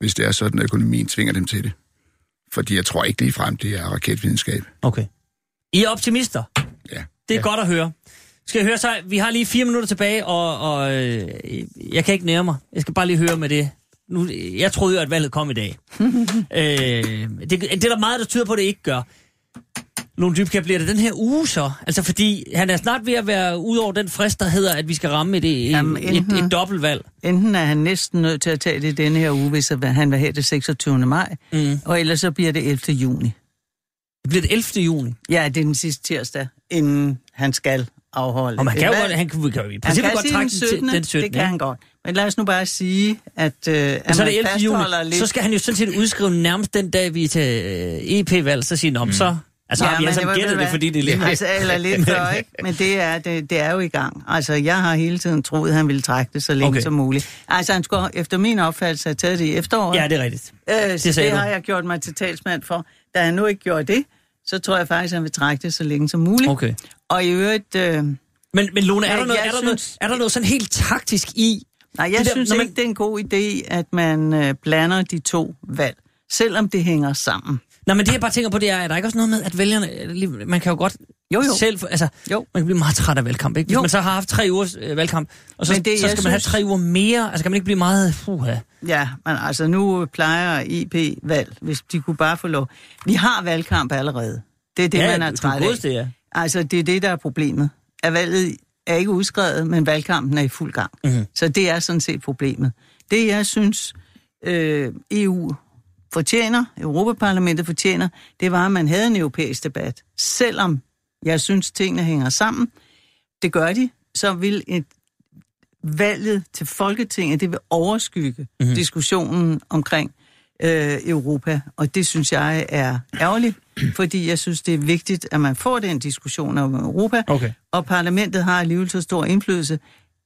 hvis det er sådan, at økonomien tvinger dem til det. Fordi jeg tror ikke lige frem, det er raketvidenskab. Okay. I er optimister. Ja. Det er ja. godt at høre. Skal jeg høre så, vi har lige fire minutter tilbage, og, og øh, jeg kan ikke nære mig. Jeg skal bare lige høre med det. Nu, jeg troede jo, at valget kom i dag. øh, det, det er der meget, der tyder på, at det ikke gør. Lone Dybkjær, bliver det den her uge så? Altså fordi han er snart ved at være ud over den frist, der hedder, at vi skal ramme et, et, Jamen, et, enten- et dobbeltvalg. Enten er han næsten nødt til at tage det denne her uge, hvis han vil have det 26. maj, Mm. og ellers så bliver det 11. juni. Det bliver det 11. juni. Ja, det er den sidste tirsdag, inden han skal afholde Og man et kan jo godt, han kan, kan jo i Han princippet kan godt trække den den 17. til den 17. Det kan han godt. Men lad os nu bare sige, at, øh, at så er det 11. juni, lidt... så skal han jo sådan set udskrive nærmest den dag, vi er til øh, EP-valg, så siger han, om så... Altså ja, har vi ved gættet det, hvad? fordi det er lige Altså, eller lidt før, ikke? Men det er, det, det er jo i gang. Altså, jeg har hele tiden troet, at han ville trække det så længe Okay. som muligt. Altså, han skulle efter min opfattelse have taget det i efteråret. Ja, det er rigtigt. øh, så det det, sagde det du. har jeg gjort mig til talsmand for. Da han nu ikke gjorde det, så tror jeg faktisk, at han vil trække det så længe som muligt. Okay. Og i øvrigt... Øh, Men, men Lone, er, Ja, der noget, er, der noget, synes- er der noget sådan helt taktisk i... nej, jeg Det der- det synes man- ikke, det er en god idé, at man øh, blander de to valg. Selvom det hænger sammen. Nej, men det jeg bare tænker på, det er, er der ikke også noget med, at vælgerne... øh, Man kan jo godt Jo, jo. selv... Altså, Jo. man kan blive meget træt af valgkamp, ikke? Hvis Jo. man så har haft tre ugers øh, valgkamp, og så, Men det, så skal man have tre uger mere. Altså, kan man ikke blive meget... Puha. Ja, men altså nu plejer IP-valg, hvis de kunne bare få lov. Vi har valgkamp allerede. Det er det, ja, man er træt af. godeste, ja. Altså, det er det, der er problemet. At valget er ikke udskrevet, men valgkampen er i fuld gang. Mhm. Mm-hmm. Så det er sådan set problemet. Det, jeg synes, øh, EU fortjener, Europaparlamentet fortjener, det var, at man havde en europæisk debat. Selvom jeg synes, tingene hænger sammen, det gør de, så vil et valget til Folketinget, det vil overskygge mm-hmm. diskussionen omkring øh, Europa. Og det synes jeg er ærgerligt, fordi jeg synes, det er vigtigt, at man får den diskussion om Europa. Okay. Og parlamentet har alligevel så stor indflydelse,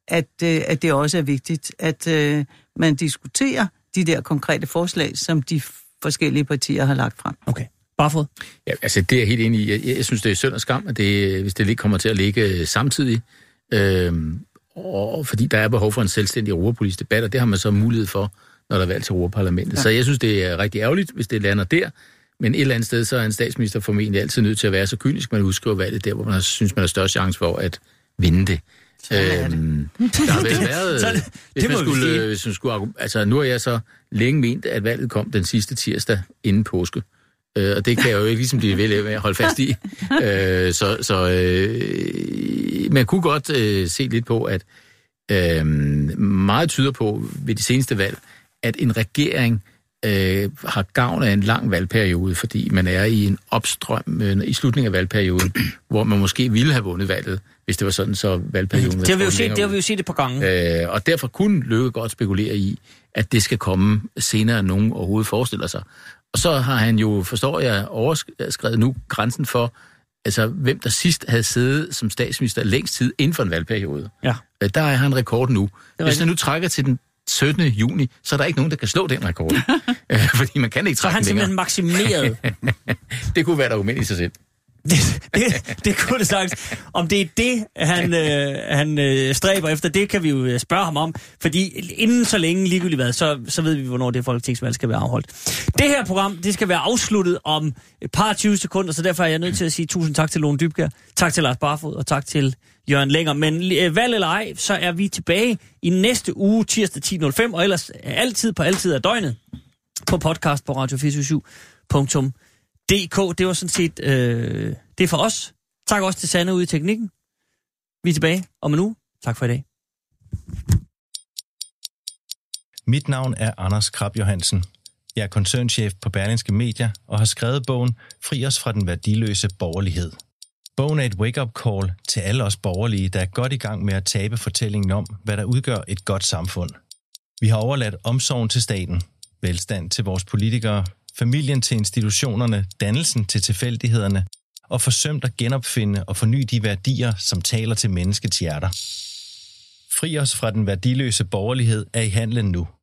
at, øh, at det også er vigtigt, at øh, man diskuterer de der konkrete forslag, som de forskellige partier har lagt frem. Okay. Barfod. Ja, altså det er jeg helt enig i. Jeg, jeg synes, det er synd og skam, at det, hvis det lige kommer til at ligge øh, samtidig. Øhm, og fordi der er behov for en selvstændig europapolitisk debat, og det har man så mulighed for, når der er valg til Europaparlamentet. Ja. Så jeg synes, det er rigtig ærgerligt, hvis det lander der. Men et eller andet sted, så er en statsminister formentlig altid nødt til at være så kynisk, man udskriver valget der, hvor man har- synes, man har størst chance for at vinde det. Øhm, der har vel været... Så det- hvis, det man skulle, øh, hvis man skulle, altså, nu har jeg så længe ment, at valget kom den sidste tirsdag inden påske. Øh, og det kan jeg jo ikke ligesom blive ved med at holde fast i. øh, så så øh, man kunne godt øh, se lidt på, at øh, meget tyder på ved de seneste valg, at en regering øh, har gavn af en lang valgperiode, fordi man er i en opstrøm øh, i slutningen af valgperioden, hvor man måske ville have vundet valget, hvis det var sådan, så valgperioden Det har vi jo set, det har vi jo set et par gange. Øh, og derfor kunne Løkke godt spekulere i, at det skal komme senere, end nogen overhovedet forestiller sig. Og så har han jo, forstår jeg, overskrevet nu grænsen for, altså hvem der sidst havde siddet som statsminister længst tid inden for en valgperiode. Ja. Øh, Der er han rekord nu. Hvis han nu trækker til den 17. juni, så er der ikke nogen, der kan slå den rekord. Øh, Fordi man kan ikke Så trække han den længere. simpelthen maksimeret. Det kunne være et argument i sig selv det, det, det kunne det sagtens. Om det er det, han, øh, han øh, stræber efter, det kan vi jo øh, spørge ham om. Fordi inden så længe ligegyldigt hvad, så, så ved vi, hvornår det folketingsvalg skal være afholdt. Det her program, det skal være afsluttet om et par 20 sekunder, så derfor er jeg nødt til at sige tusind tak til Lone Dybkær, tak til Lars Barfod og tak til Jørgen Længer. Men øh, valg eller ej, så er vi tilbage i næste uge, tirsdag 10.05, og ellers øh, altid på altid af døgnet på podcast på DK, Det var sådan set øh, det er for os. Tak også til Sanne ude i teknikken. Vi er tilbage om en uge. Tak for i dag. Mit navn er Anders Krab Johansen. Jeg er koncernchef på Berlingske Media og har skrevet bogen Fri os fra den værdiløse borgerlighed. Bogen er et wake-up call til alle os borgerlige, der er godt i gang med at tabe fortællingen om, hvad der udgør et godt samfund. Vi har overladt omsorgen til staten, velstand til vores politikere, familien til institutionerne, dannelsen til tilfældighederne og forsømt at genopfinde og forny de værdier, som taler til menneskets hjerter. Fri os fra den værdiløse borgerlighed er i handlen nu –